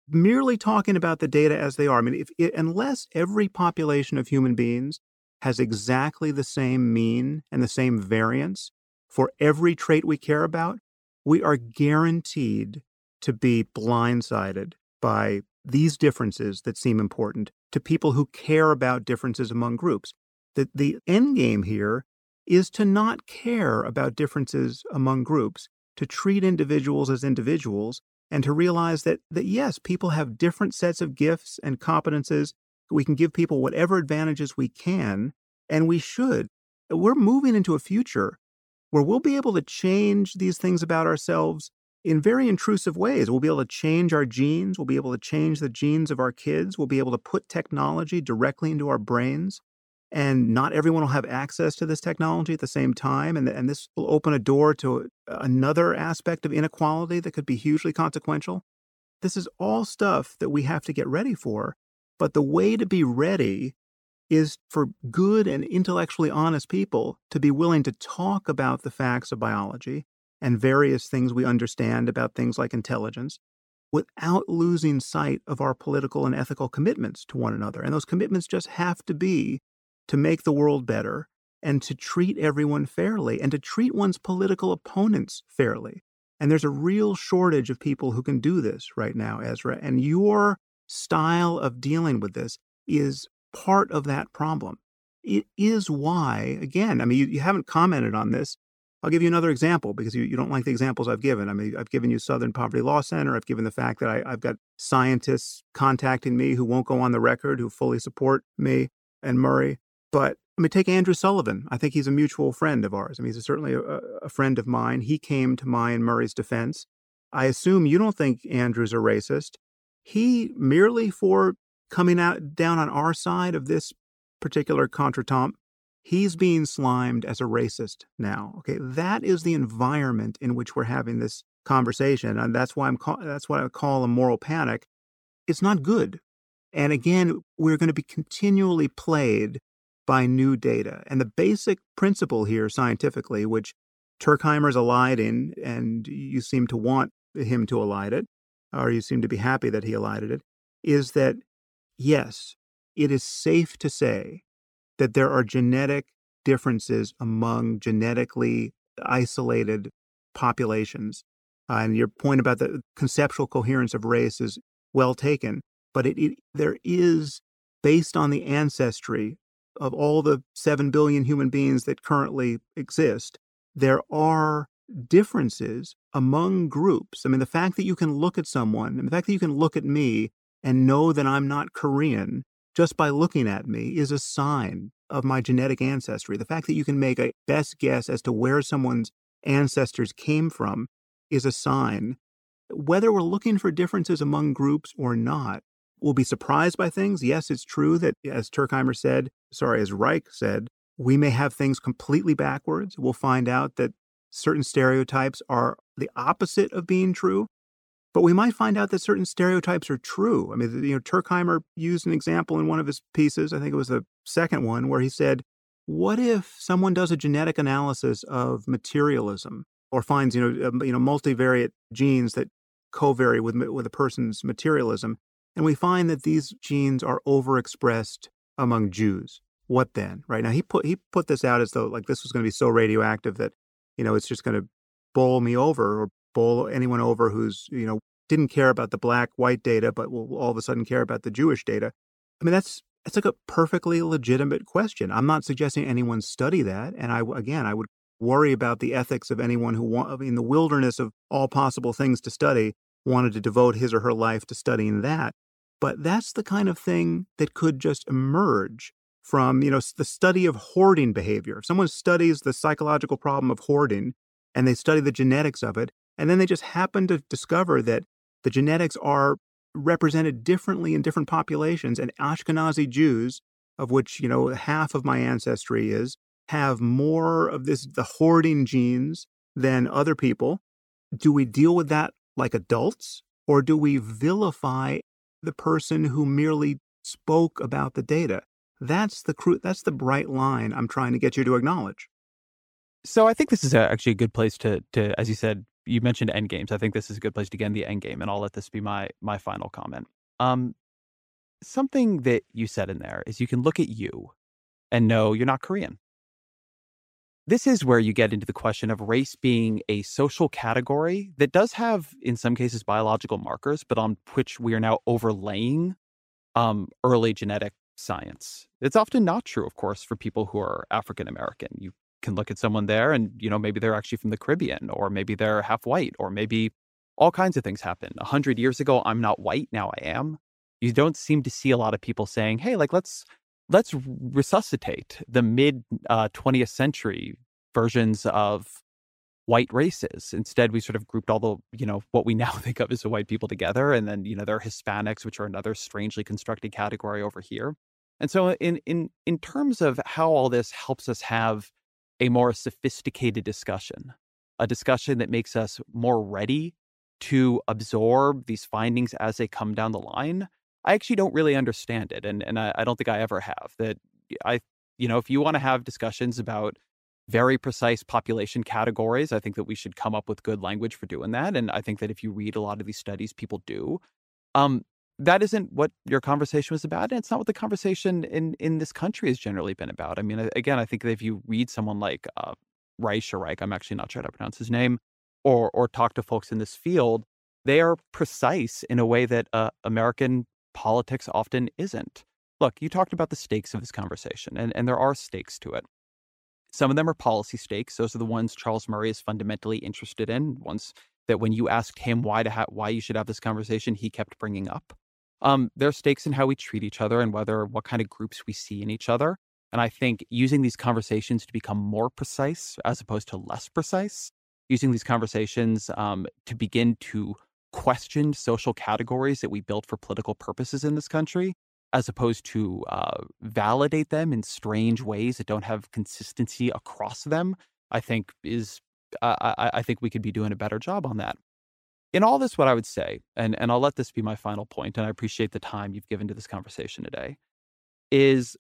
merely talking about the data as they are. I mean, if it, unless every population of human beings has exactly the same mean and the same variance for every trait we care about, we are guaranteed to be blindsided by these differences that seem important to people who care about differences among groups. The, the end game here is to not care about differences among groups, to treat individuals as individuals, and to realize that, that yes, people have different sets of gifts and competences. We can give people whatever advantages we can, and we should. We're moving into a future where we'll be able to change these things about ourselves in very intrusive ways. We'll be able to change our genes. We'll be able to change the genes of our kids. We'll be able to put technology directly into our brains. And not everyone will have access to this technology at the same time. And, and this will open a door to another aspect of inequality that could be hugely consequential. This is all stuff that we have to get ready for. But the way to be ready is for good and intellectually honest people to be willing to talk about the facts of biology and various things we understand about things like intelligence without losing sight of our political and ethical commitments to one another. And those commitments just have to be to make the world better and to treat everyone fairly and to treat one's political opponents fairly. And there's a real shortage of people who can do this right now, Ezra. And your style of dealing with this is part of that problem. It is why, again, I mean, you, you haven't commented on this, I'll give you another example because you, you don't like the examples I've given. I mean, I've given you Southern Poverty Law Center. I've given the fact that I, I've got scientists contacting me who won't go on the record, who fully support me and Murray. But I mean, take Andrew Sullivan. I think he's a mutual friend of ours. I mean, he's certainly a, a friend of mine. He came to my and Murray's defense. I assume you don't think Andrew's a racist. He merely for coming out down on our side of this particular contretemps he's being slimed as a racist now. Okay, that is the environment in which we're having this conversation, and that's why I'm call, that's what I call a moral panic. It's not good, and again, we're going to be continually played by new data. And the basic principle here, scientifically, which Turkheimer's allied in, and you seem to want him to elide it, or you seem to be happy that he elided it, is that yes, it is safe to say that there are genetic differences among genetically isolated populations. Uh, and your point about the conceptual coherence of race is well taken, but it, it, there is, based on the ancestry of all the 7 billion human beings that currently exist, there are differences among groups. I mean, the fact that you can look at someone, and the fact that you can look at me and know that I'm not Korean just by looking at me is a sign of my genetic ancestry. The fact that you can make a best guess as to where someone's ancestors came from is a sign. Whether we're looking for differences among groups or not, we'll be surprised by things. Yes, it's true that, as Turkheimer said, sorry, as Reich said, we may have things completely backwards. We'll find out that certain stereotypes are the opposite of being true. But we might find out that certain stereotypes are true. I mean, you know, Turkheimer used an example in one of his pieces, I think it was the second one, where he said, what if someone does a genetic analysis of materialism or finds, you know, um, you know, multivariate genes that covary with, with a person's materialism, and we find that these genes are overexpressed among Jews? What then? Right now, he put he put this out as though like this was going to be so radioactive that, you know, it's just going to bowl me over or bowl anyone over who's, you know, didn't care about the black white data, but will all of a sudden care about the Jewish data. I mean, that's that's like a perfectly legitimate question. I'm not suggesting anyone study that, and I again, I would worry about the ethics of anyone who want, in the wilderness of all possible things to study, wanted to devote his or her life to studying that. But that's the kind of thing that could just emerge from, you know, the study of hoarding behavior. If someone studies the psychological problem of hoarding and they study the genetics of it, and then they just happen to discover that the genetics are represented differently in different populations. And Ashkenazi Jews, of which, you know, half of my ancestry is, have more of this, the hoarding genes than other people. Do we deal with that like adults? Or do we vilify the person who merely spoke about the data. That's the cru- that's the bright line I'm trying to get you to acknowledge. So I think this is actually a good place to to as you said you mentioned end games. I think this is a good place to get in the end game, and I'll let this be my my final comment. Um, something that you said in there is you can look at you and know you're not Korean. This is where you get into the question of race being a social category that does have, in some cases, biological markers, but on which we are now overlaying um, early genetic science. It's often not true, of course, for people who are African American. You can look at someone there and, you know, maybe they're actually from the Caribbean, or maybe they're half white, or maybe all kinds of things happen. A hundred years ago, I'm not white, now I am. You don't seem to see a lot of people saying, hey, like, let's let's resuscitate the mid uh, 20th century versions of white races. Instead, we sort of grouped all the, you know, what we now think of as white people together. And then, you know, there are Hispanics, which are another strangely constructed category over here. And so in in in terms of how all this helps us have a more sophisticated discussion, a discussion that makes us more ready to absorb these findings as they come down the line, I actually don't really understand it. And and I, I don't think I ever have. That I you know, if you want to have discussions about very precise population categories. I think that we should come up with good language for doing that. And I think that if you read a lot of these studies, people do. Um, that isn't what your conversation was about. And it's not what the conversation in, in this country has generally been about. I mean, again, I think that if you read someone like uh, Reich or Reich, I'm actually not sure how to pronounce his name, or, or talk to folks in this field, they are precise in a way that uh, American politics often isn't. Look, you talked about the stakes of this conversation, and, and there are stakes to it. Some of them are policy stakes. Those are the ones Charles Murray is fundamentally interested in. Ones that when you asked him why to ha- why you should have this conversation, he kept bringing up. Um, there are stakes in how we treat each other and whether what kind of groups we see in each other. And I think using these conversations to become more precise as opposed to less precise, using these conversations um, to begin to question social categories that we built for political purposes in this country as opposed to uh, validate them in strange ways that don't have consistency across them, I think is I, I think we could be doing a better job on that. In all this, what I would say, and, and I'll let this be my final point, and I appreciate the time you've given to this conversation today, is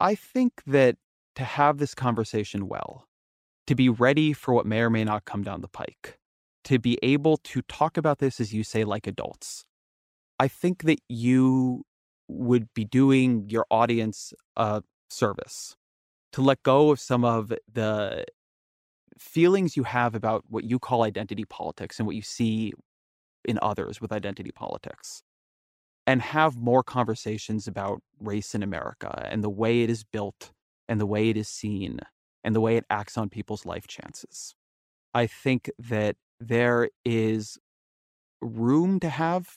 I think that to have this conversation well, to be ready for what may or may not come down the pike, to be able to talk about this, as you say, like adults, I think that you would be doing your audience a service to let go of some of the feelings you have about what you call identity politics and what you see in others with identity politics and have more conversations about race in America and the way it is built and the way it is seen and the way it acts on people's life chances. I think that there is room to have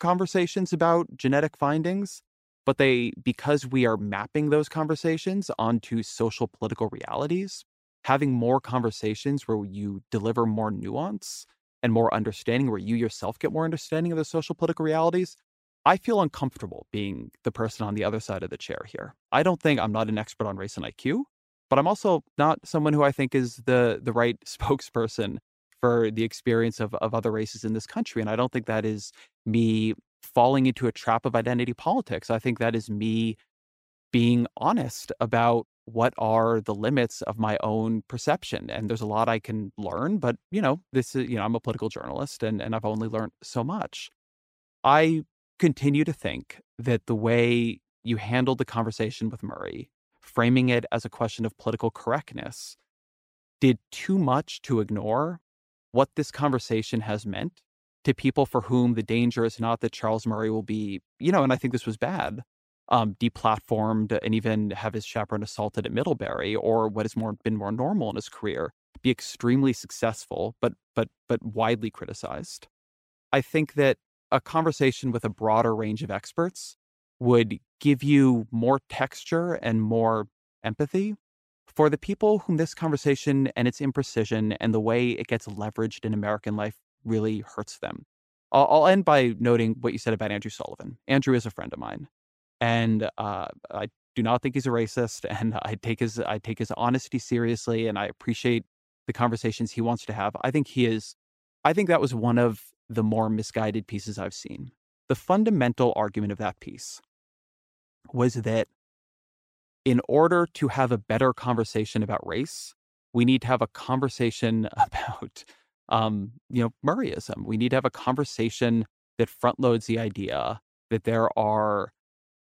conversations about genetic findings, but they because we are mapping those conversations onto social political realities, having more conversations where you deliver more nuance and more understanding, where you yourself get more understanding of the social political realities. I feel uncomfortable being the person on the other side of the chair here. I don't think I'm not an expert on race and IQ, but I'm also not someone who I think is the the right spokesperson for the experience of, of other races in this country. And I don't think that is me falling into a trap of identity politics. I think that is me being honest about what are the limits of my own perception. And there's a lot I can learn, but you know, this is, you know, I'm a political journalist and, and I've only learned so much. I continue to think that the way you handled the conversation with Murray, framing it as a question of political correctness, did too much to ignore what this conversation has meant to people for whom the danger is not that Charles Murray will be, you know, and I think this was bad, um, deplatformed and even have his chaperone assaulted at Middlebury, or what has more been more normal in his career, be extremely successful, but but but widely criticized. I think that a conversation with a broader range of experts would give you more texture and more empathy for the people whom this conversation and its imprecision and the way it gets leveraged in American life really hurts them. I'll, I'll end by noting what you said about Andrew Sullivan. Andrew is a friend of mine, and uh, I do not think he's a racist, and I take his I take his honesty seriously, and I appreciate the conversations he wants to have. I think he is. I think that was one of the more misguided pieces I've seen. The fundamental argument of that piece was that in order to have a better conversation about race, we need to have a conversation about, um, you know, Murrayism. We need to have a conversation that front loads the idea that there are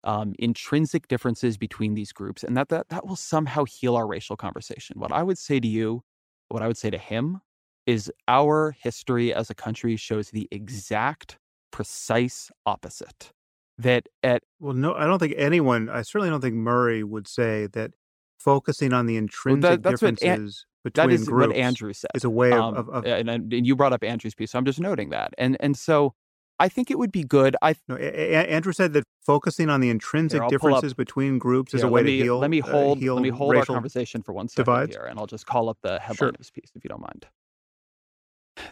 um, intrinsic differences between these groups, and that, that that will somehow heal our racial conversation. What I would say to you, what I would say to him, is our history as a country shows the exact, precise opposite. That at well, no, I don't think anyone. I certainly don't think Murray would say that focusing on the intrinsic well, that, differences An- between that is groups what Andrew said is a way of, um, of, of and, and you brought up Andrew's piece, so I'm just noting that. And and so I think it would be good. I no, Andrew said that focusing on the intrinsic Here, differences between groups here, is a way me, to heal. Let me hold. Uh, heal let me hold our conversation for one second divides. here, and I'll just call up the headline sure. of his piece, if you don't mind.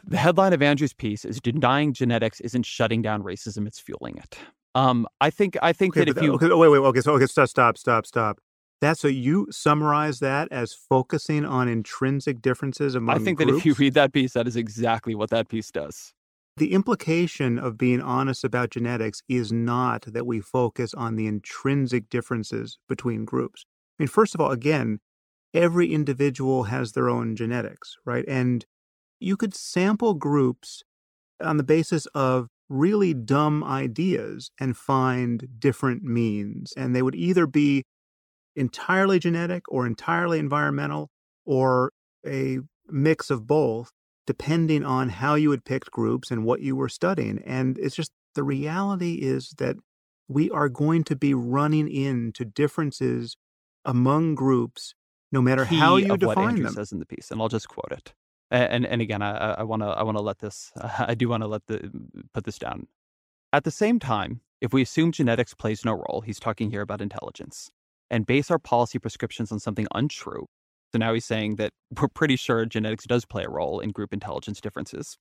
The headline of Andrew's piece is "Denying genetics isn't shutting down racism; it's fueling it." Um, I think. I think okay, that if you okay, oh, wait, wait, okay, so okay, stop, stop, stop, stop. That's so you summarize that as focusing on intrinsic differences among. I think groups? that if you read that piece, that is exactly what that piece does. The implication of being honest about genetics is not that we focus on the intrinsic differences between groups. I mean, first of all, again, every individual has their own genetics, right? And you could sample groups on the basis of really dumb ideas and find different means. And they would either be entirely genetic or entirely environmental or a mix of both, depending on how you had picked groups and what you were studying. And it's just the reality is that we are going to be running into differences among groups no matter Key how you of what Andrew them. says in the piece, and I'll just quote it. And and again, I I want to I want to let this I do want to let the put this down. At the same time, if we assume genetics plays no role, he's talking here about intelligence, and base our policy prescriptions on something untrue. So now he's saying that we're pretty sure genetics does play a role in group intelligence differences.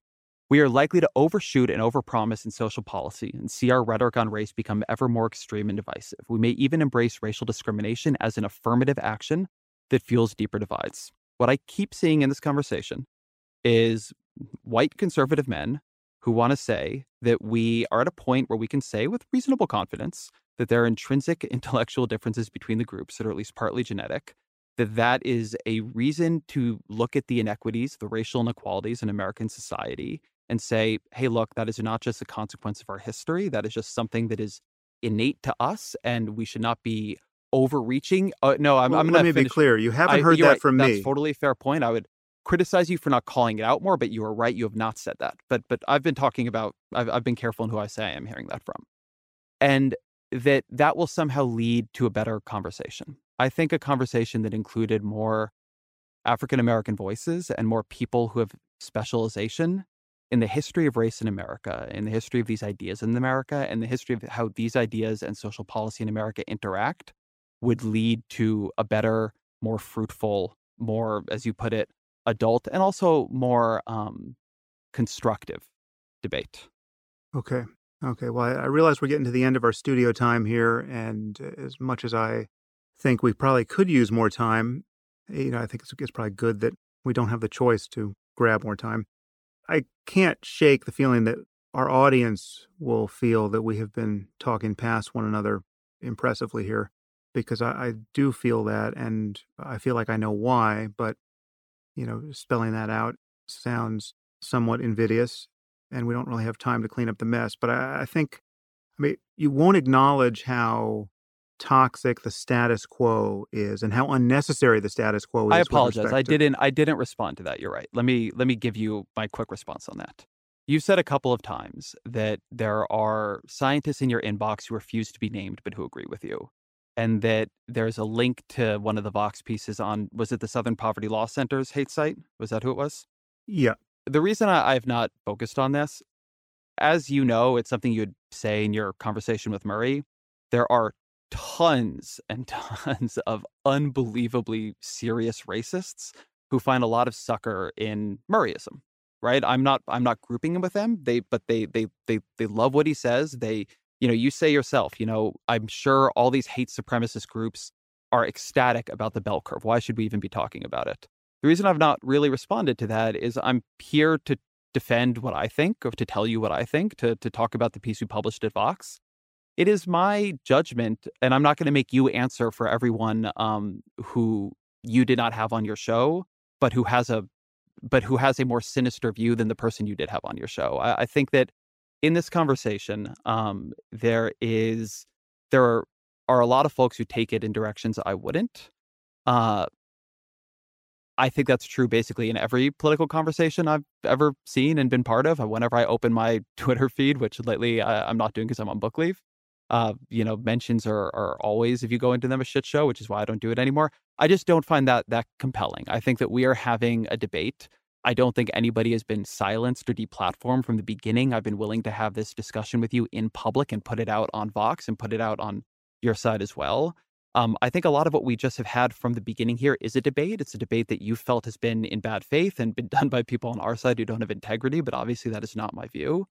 We are likely to overshoot and overpromise in social policy and see our rhetoric on race become ever more extreme and divisive. We may even embrace racial discrimination as an affirmative action that fuels deeper divides. What I keep seeing in this conversation is white conservative men who want to say that we are at a point where we can say with reasonable confidence that there are intrinsic intellectual differences between the groups that are at least partly genetic that that is a reason to look at the inequities the racial inequalities in american society and say hey look that is not just a consequence of our history that is just something that is innate to us and we should not be overreaching uh, no i'm, well, I'm let gonna me be clear you haven't I, heard that right. from that's me That's totally a fair point. I would criticize you for not calling it out more, but you are right. You have not said that. But but I've been talking about. I've I've been careful in who I say I am hearing that from, and that that will somehow lead to a better conversation. I think a conversation that included more African American voices and more people who have specialization in the history of race in America, in the history of these ideas in America, and the history of how these ideas and social policy in America interact would lead to a better, more fruitful, more, as you put it, adult and also more um, constructive debate. Okay. Okay. Well, I, I realize we're getting to the end of our studio time here. And as much as I think we probably could use more time, you know, I think it's, it's probably good that we don't have the choice to grab more time. I can't shake the feeling that our audience will feel that we have been talking past one another impressively here because I, I do feel that and I feel like I know why, but you know, spelling that out sounds somewhat invidious and we don't really have time to clean up the mess. But I, I think, I mean, you won't acknowledge how toxic the status quo is and how unnecessary the status quo is. I apologize. I didn't I didn't respond to that. You're right. Let me let me give you my quick response on that. You've said a couple of times that there are scientists in your inbox who refuse to be named but who agree with you and that there's a link to one of the Vox pieces on was it the Southern Poverty Law Center's hate site? Was that who it was? Yeah. The reason I, I've not focused on this, as you know, it's something you'd say in your conversation with Murray. There are tons and tons of unbelievably serious racists who find a lot of succor in Murrayism. Right? I'm not I'm not grouping him with them. They but they they they they love what he says. They you know, you say yourself, you know, I'm sure all these hate supremacist groups are ecstatic about the bell curve. Why should we even be talking about it? The reason I've not really responded to that is I'm here to defend what I think, or to tell you what I think, to to talk about the piece we published at Vox. It is my judgment, and I'm not going to make you answer for everyone um, who you did not have on your show, but who has a but who has a more sinister view than the person you did have on your show. I, I think that in this conversation, um, there is there are, are a lot of folks who take it in directions I wouldn't. Uh, I think that's true basically in every political conversation I've ever seen and been part of. Whenever I open my Twitter feed, which lately I, am not doing because I'm on book leave, uh, you know, mentions are, are always, if you go into them, a shit show, which is why I don't do it anymore. I just don't find that that compelling. I think that we are having a debate. I don't think anybody has been silenced or deplatformed from the beginning. I've been willing to have this discussion with you in public and put it out on Vox and put it out on your side as well. Um, I think a lot of what we just have had from the beginning here is a debate. It's a debate that you felt has been in bad faith and been done by people on our side who don't have integrity, but obviously that is not my view.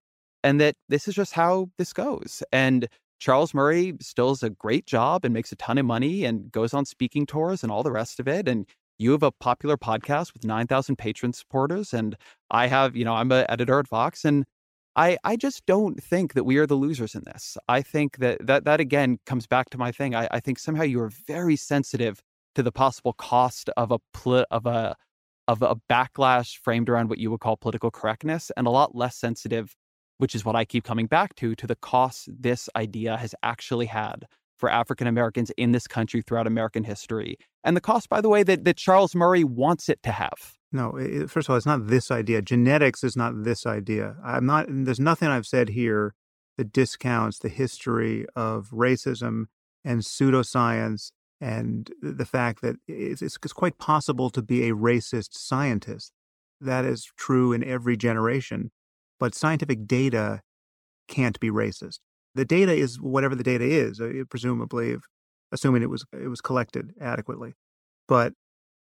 And that this is just how this goes. And Charles Murray still does a great job and makes a ton of money and goes on speaking tours and all the rest of it. And you have a popular podcast with 9,000 patron supporters. And I have, you know, I'm an editor at Vox and I, I just don't think that we are the losers in this. I think that that, that again comes back to my thing. I, I think somehow you are very sensitive to the possible cost of a pl- of a of a backlash framed around what you would call political correctness, and a lot less sensitive, which is what I keep coming back to, to the costs this idea has actually had for African Americans in this country throughout American history, and the cost, by the way, that that Charles Murray wants it to have. No, it, first of all, it's not this idea. Genetics is not this idea. I'm not. There's nothing I've said here that discounts the history of racism and pseudoscience and the fact that it's, it's, quite possible to be a racist scientist. That is true in every generation, but scientific data can't be racist. The data is whatever the data is, uh, presumably, assuming it was it was collected adequately. But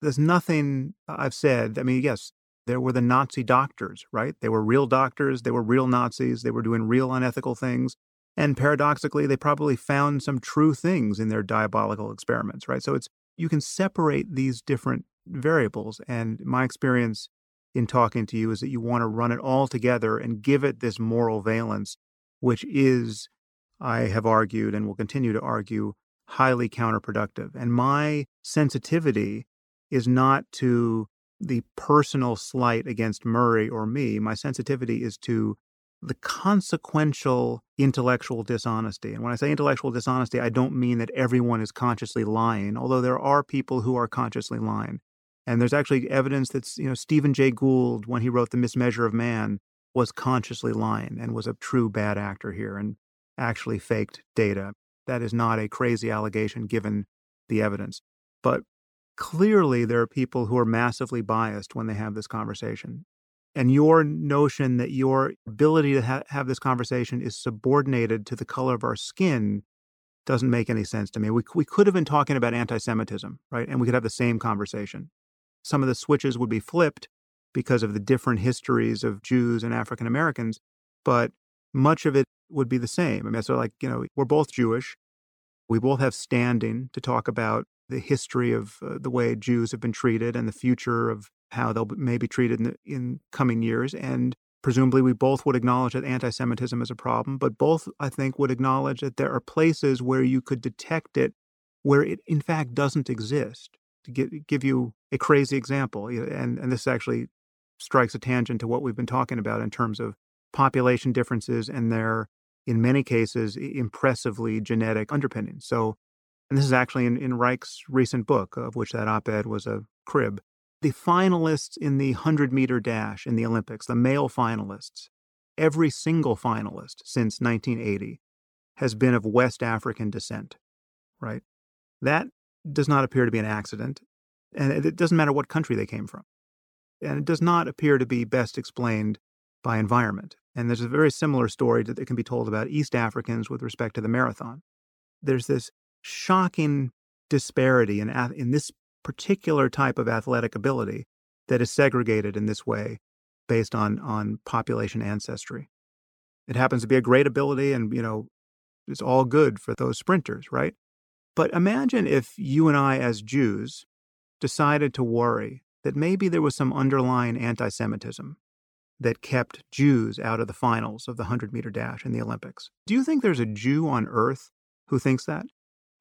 there's nothing I've said. I mean, yes, there were the Nazi doctors, right? They were real doctors. They were real Nazis. They were doing real unethical things. And paradoxically, they probably found some true things in their diabolical experiments, right? So it's you can separate these different variables. And my experience in talking to you is that you want to run it all together and give it this moral valence, which is, I have argued and will continue to argue, highly counterproductive. And my sensitivity is not to the personal slight against Murray or me. My sensitivity is to the consequential intellectual dishonesty. And when I say intellectual dishonesty, I don't mean that everyone is consciously lying, although there are people who are consciously lying. And there's actually evidence that you know Stephen Jay Gould, when he wrote The Mismeasure of Man, was consciously lying and was a true bad actor here and actually faked data. That is not a crazy allegation given the evidence. But clearly there are people who are massively biased when they have this conversation. And your notion that your ability to ha- have this conversation is subordinated to the color of our skin doesn't make any sense to me. We, we could have been talking about anti Semitism, right? And we could have the same conversation. Some of the switches would be flipped because of the different histories of Jews and African Americans, but much of it would be the same. I mean, so like, you know, we're both Jewish. We both have standing to talk about the history of uh, the way Jews have been treated and the future of how they'll may be treated in, the, in coming years. And presumably, we both would acknowledge that anti Semitism is a problem, but both, I think, would acknowledge that there are places where you could detect it where it, in fact, doesn't exist. To give, give you a crazy example, and, and this actually strikes a tangent to what we've been talking about in terms of population differences and their, in many cases, impressively genetic underpinnings. So, and this is actually in, in Reich's recent book, of which that op ed was a crib. The finalists in the 100 meter dash in the Olympics, the male finalists, every single finalist since 1980 has been of West African descent, right? That does not appear to be an accident. And it doesn't matter what country they came from. And it does not appear to be best explained by environment. And there's a very similar story that can be told about East Africans with respect to the marathon. There's this shocking disparity in, in this particular type of athletic ability that is segregated in this way based on, on population ancestry. It happens to be a great ability and, you know, it's all good for those sprinters, right? But imagine if you and I, as Jews, decided to worry that maybe there was some underlying anti Semitism that kept Jews out of the finals of the 100 meter dash in the Olympics. Do you think there's a Jew on earth who thinks that?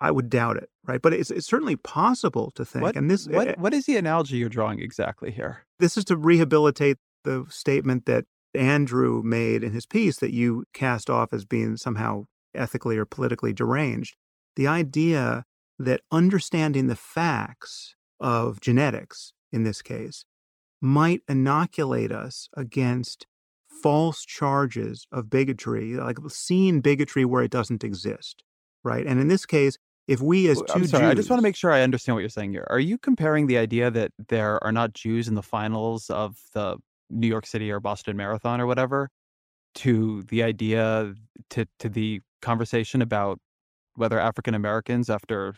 I would doubt it, right? But it's, it's certainly possible to think. What, and this, what, eh, what is the analogy you're drawing exactly here? This is to rehabilitate the statement that Andrew made in his piece that you cast off as being somehow ethically or politically deranged. The idea that understanding the facts of genetics, in this case, might inoculate us against false charges of bigotry, like seeing bigotry where it doesn't exist, right? And in this case, if we as 2 I'm sorry, Jews, I just want to make sure I understand what you're saying here. Are you comparing the idea that there are not Jews in the finals of the New York City or Boston Marathon or whatever to the idea to to the conversation about whether African Americans after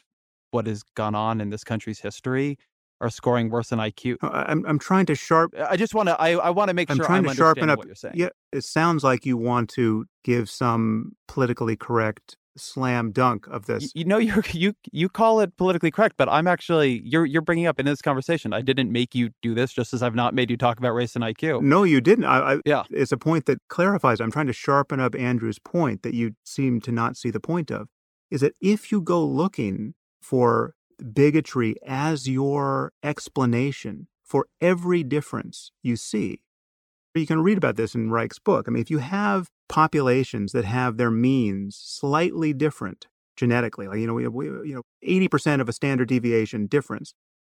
what has gone on in this country's history are scoring worse than IQ. Oh, I'm I'm trying to sharp. Uh, I just want to. I, I want to make I'm sure trying I'm to sharpen up. what you're saying. Yeah, it sounds like you want to give some politically correct slam dunk of this. You, you know, you you you call it politically correct, but I'm actually you're you're bringing up in this conversation. I didn't make you do this, just as I've not made you talk about race and IQ. No, you didn't. I, I, yeah, it's a point that clarifies. I'm trying to sharpen up Andrew's point that you seem to not see the point of. Is that if you go looking for bigotry as your explanation for every difference you see. You can read about this in Reich's book. I mean, if you have populations that have their means slightly different genetically, like, you know, we, we, you know, 80% of a standard deviation difference,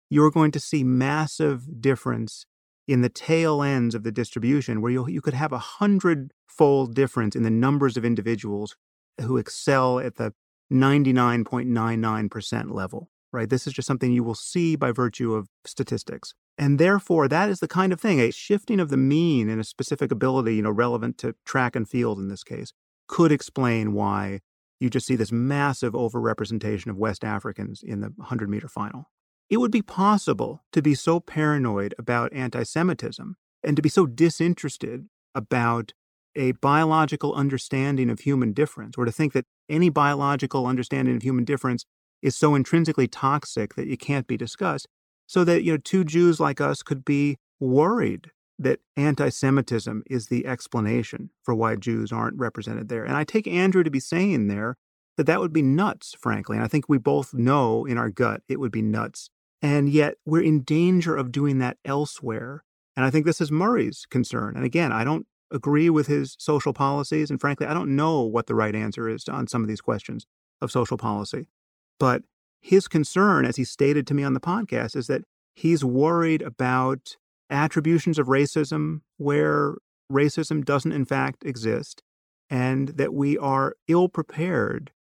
you're going to see massive difference in the tail ends of the distribution where you you could have a hundred-fold difference in the numbers of individuals who excel at the 99.99% level right? This is just something you will see by virtue of statistics. And therefore, that is the kind of thing, a shifting of the mean in a specific ability, you know, relevant to track and field in this case, could explain why you just see this massive overrepresentation of West Africans in the 100 meter final. It would be possible to be so paranoid about anti Semitism and to be so disinterested about a biological understanding of human difference, or to think that any biological understanding of human difference is so intrinsically toxic that it can't be discussed. So that, you know, two Jews like us could be worried that anti Semitism is the explanation for why Jews aren't represented there. And I take Andrew to be saying there that that would be nuts, frankly. And I think we both know in our gut it would be nuts. And yet we're in danger of doing that elsewhere. And I think this is Murray's concern. And again, I don't agree with his social policies. And frankly, I don't know what the right answer is on some of these questions of social policy. But his concern, as he stated to me on the podcast, is that he's worried about attributions of racism where racism doesn't, in fact, exist, and that we are ill prepared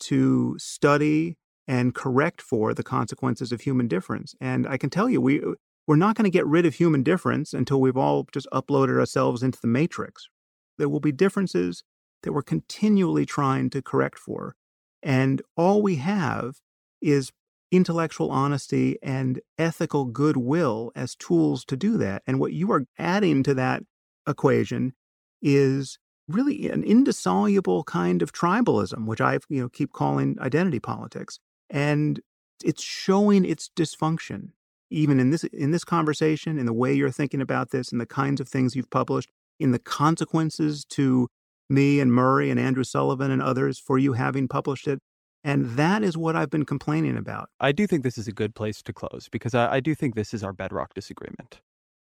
to study and correct for the consequences of human difference. And I can tell you, we, uh, we're not going to get rid of human difference until we've all just uploaded ourselves into the matrix. There will be differences that we're continually trying to correct for. And all we have is intellectual honesty and ethical goodwill as tools to do that. And what you are adding to that equation is really an indissoluble kind of tribalism, which I you know keep calling identity politics. And it's showing its dysfunction even in this in this conversation in the way you're thinking about this and the kinds of things you've published in the consequences to me and Murray and Andrew Sullivan and others for you having published it. And that is what I've been complaining about. I do think this is a good place to close because I, I do think this is our bedrock disagreement.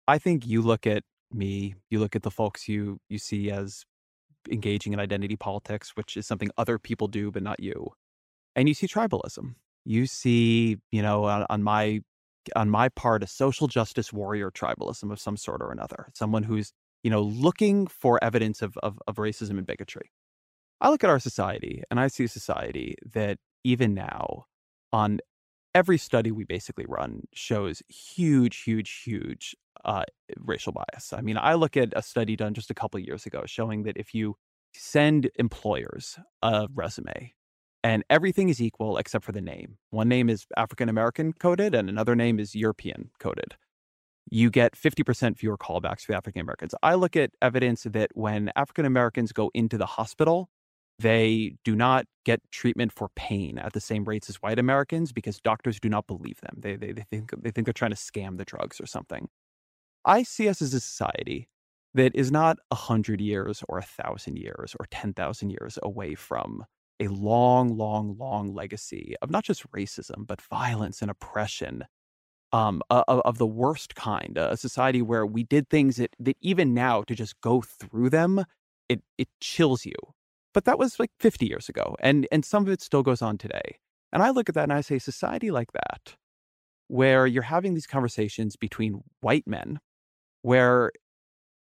I think you look at me, you look at the folks you you see as engaging in identity politics, which is something other people do but not you. And you see tribalism. You see, you know, on, on my on my part a social justice warrior tribalism of some sort or another. Someone who's you know, looking for evidence of, of, of racism and bigotry. I look at our society and I see a society that even now, on every study we basically run, shows huge, huge, huge uh, racial bias. I mean, I look at a study done just a couple years ago showing that if you send employers a resume and everything is equal except for the name, one name is African American coded and another name is European coded you get 50% fewer callbacks for African Americans. I look at evidence that when African Americans go into the hospital, they do not get treatment for pain at the same rates as white Americans because doctors do not believe them. They, they, they, think, they think they're trying to scam the drugs or something. I see us as a society that is not a hundred years or a thousand years or 10,000 years away from a long, long, long legacy of not just racism, but violence and oppression um, of, of the worst kind, a society where we did things that, that even now to just go through them, it, it chills you. But that was like 50 years ago, and, and some of it still goes on today. And I look at that and I say, society like that, where you're having these conversations between white men, where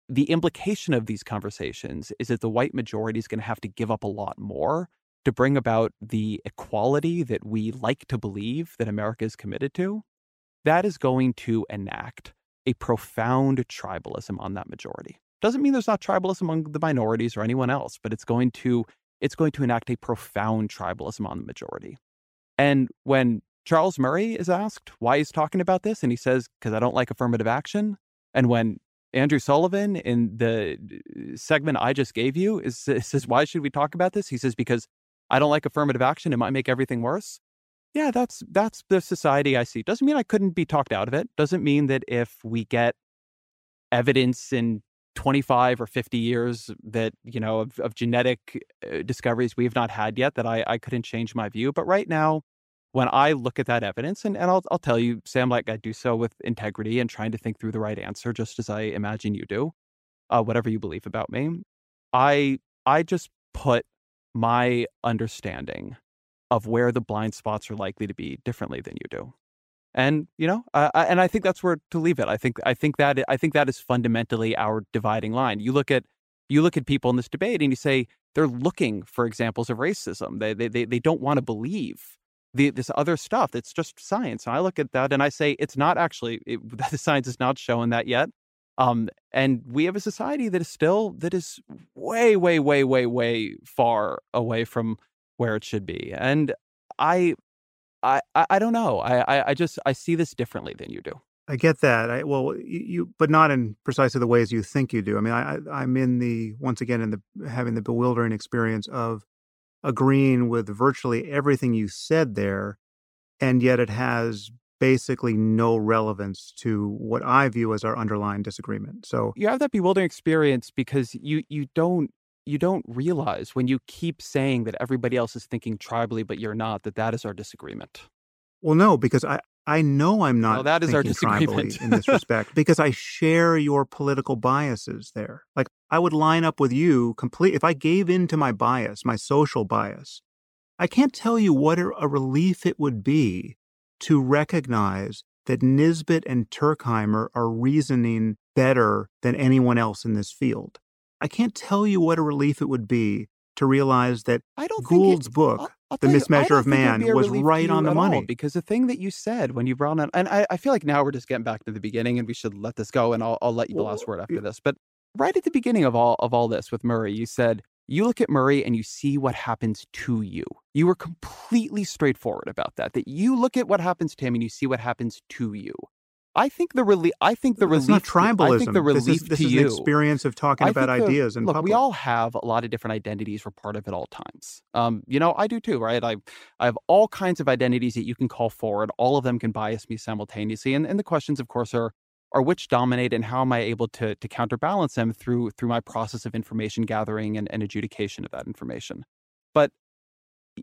the implication of these conversations is that the white majority is going to have to give up a lot more to bring about the equality that we like to believe that America is committed to, that is going to enact a profound tribalism on that majority. Doesn't mean there's not tribalism among the minorities or anyone else, but it's going to it's going to enact a profound tribalism on the majority. And when Charles Murray is asked why he's talking about this, and he says, because I don't like affirmative action. And when Andrew Sullivan in the uh, segment I just gave you is, says, why should we talk about this? He says, because I don't like affirmative action. It might make everything worse. Yeah, that's that's the society I see. Doesn't mean I couldn't be talked out of it. Doesn't mean that if we get evidence in 25 or 50 years that you know of, of genetic uh, discoveries we have not had yet that I, I couldn't change my view but right now when i look at that evidence and, and I'll, I'll tell you sam like i do so with integrity and trying to think through the right answer just as i imagine you do uh, whatever you believe about me i i just put my understanding of where the blind spots are likely to be differently than you do. And you know, uh, and I think that's where to leave it. I think I think that I think that is fundamentally our dividing line. You look at you look at people in this debate and you say they're looking for examples of racism. They they they, they don't want to believe the, this other stuff. It's just science. And I look at that and I say it's not actually it, the science is not showing that yet. Um, and we have a society that is still that is way, way, way, way, way far away from where it should be. And I, I, I don't know. I, I just I see this differently than you do. I get that. I, well, you, but not in precisely the ways you think you do. I mean, I, I'm in the once again in the having the bewildering experience of agreeing with virtually everything you said there, and yet it has basically no relevance to what I view as our underlying disagreement. So you have that bewildering experience because you you don't you don't realize when you keep saying that everybody else is thinking tribally but you're not that that is our disagreement. Well, no, because I I know I'm not. No, that is our disagreement in this respect because I share your political biases there. Like I would line up with you complete if I gave in to my bias, my social bias. I can't tell you what a relief it would be to recognize that Nisbett and Turkheimer are reasoning better than anyone else in this field. I can't tell you what a relief it would be to realize that I don't Gould's it, book, I'll, I'll The Mismeasure of Man, was right on the money. because the thing that you said when you brought on, and I, I, feel like now we're just getting back to the beginning and we should let this go and I'll, I'll let you the last word after this. But right at the beginning of all of all this with Murray, you said you look at Murray and you see what happens to you. You were completely straightforward about that. That you look at what happens to him and you see what happens to you. I think the relief. I think the relief. Not tribalism. I think the relief this is, this to is you. experience of talking about the, ideas and look. public. We all have a lot of different identities. We're part of at all times. Um, you know, I do too, right? I I have all kinds of identities that you can call forward. All of them can bias me simultaneously, and and the questions, of course, are are which dominate and how am I able to to counterbalance them through through my process of information gathering and, and adjudication of that information. But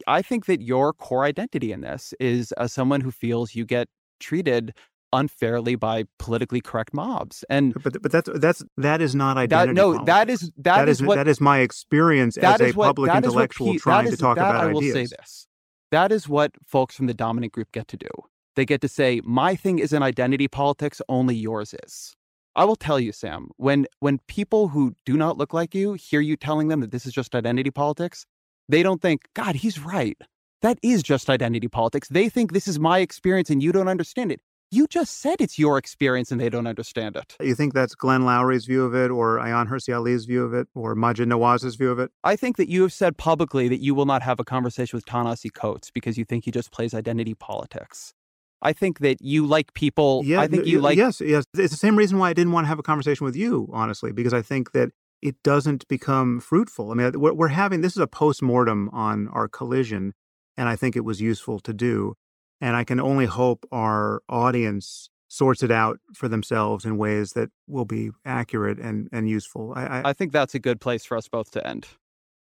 I think that your core identity in this is as someone who feels you get treated unfairly by politically correct mobs and but but that's that's that is not identity that, no politics. that is that, that is, is what, that is my experience as a what, public intellectual P, trying is, to talk that about I will ideas. say this that is what folks from the dominant group get to do they get to say my thing isn't identity politics only yours is I will tell you Sam when when people who do not look like you hear you telling them that this is just identity politics they don't think god he's right that is just identity politics they think this is my experience and you don't understand it you just said it's your experience and they don't understand it. You think that's Glenn Loury's view of it, or Ayaan Hirsi Ali's view of it, or Maajid Nawaz's view of it? I think that you have said publicly that you will not have a conversation with Ta-Nehisi Coates because you think he just plays identity politics. I think that you like people. Yeah, I think you like. Yes, yes. It's the same reason why I didn't want to have a conversation with you, honestly, because I think that it doesn't become fruitful. I mean, we're having this is a post mortem on our collision, and I think it was useful to do. And I can only hope our audience sorts it out for themselves in ways that will be accurate and, and useful. I, I, I think that's a good place for us both to end.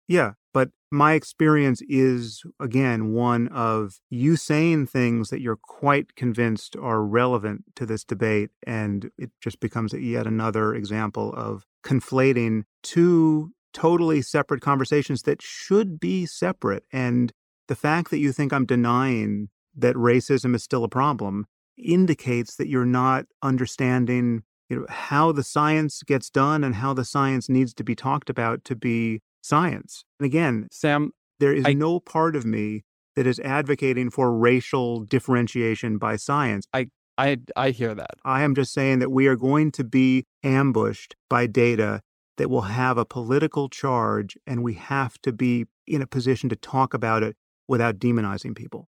Yeah, but my experience is, again, one of you saying things that you're quite convinced are relevant to this debate. And it just becomes yet another example of conflating two totally separate conversations that should be separate. And the fact that you think I'm denying that racism is still a problem indicates that you're not understanding you know how the science gets done and how the science needs to be talked about to be science. And again, Sam, there is I, no part of me that is advocating for racial differentiation by science. I I I hear that. I am just saying that we are going to be ambushed by data that will have a political charge and we have to be in a position to talk about it without demonizing people.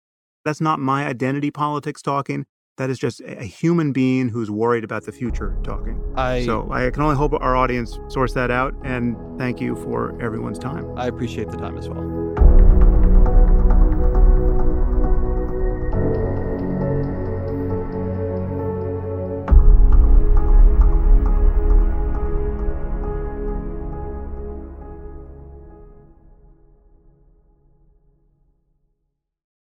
That's not my identity politics talking. That is just a human being who's worried about the future talking. I, so I can only hope our audience sorts that out. And thank you for everyone's time. I appreciate the time as well.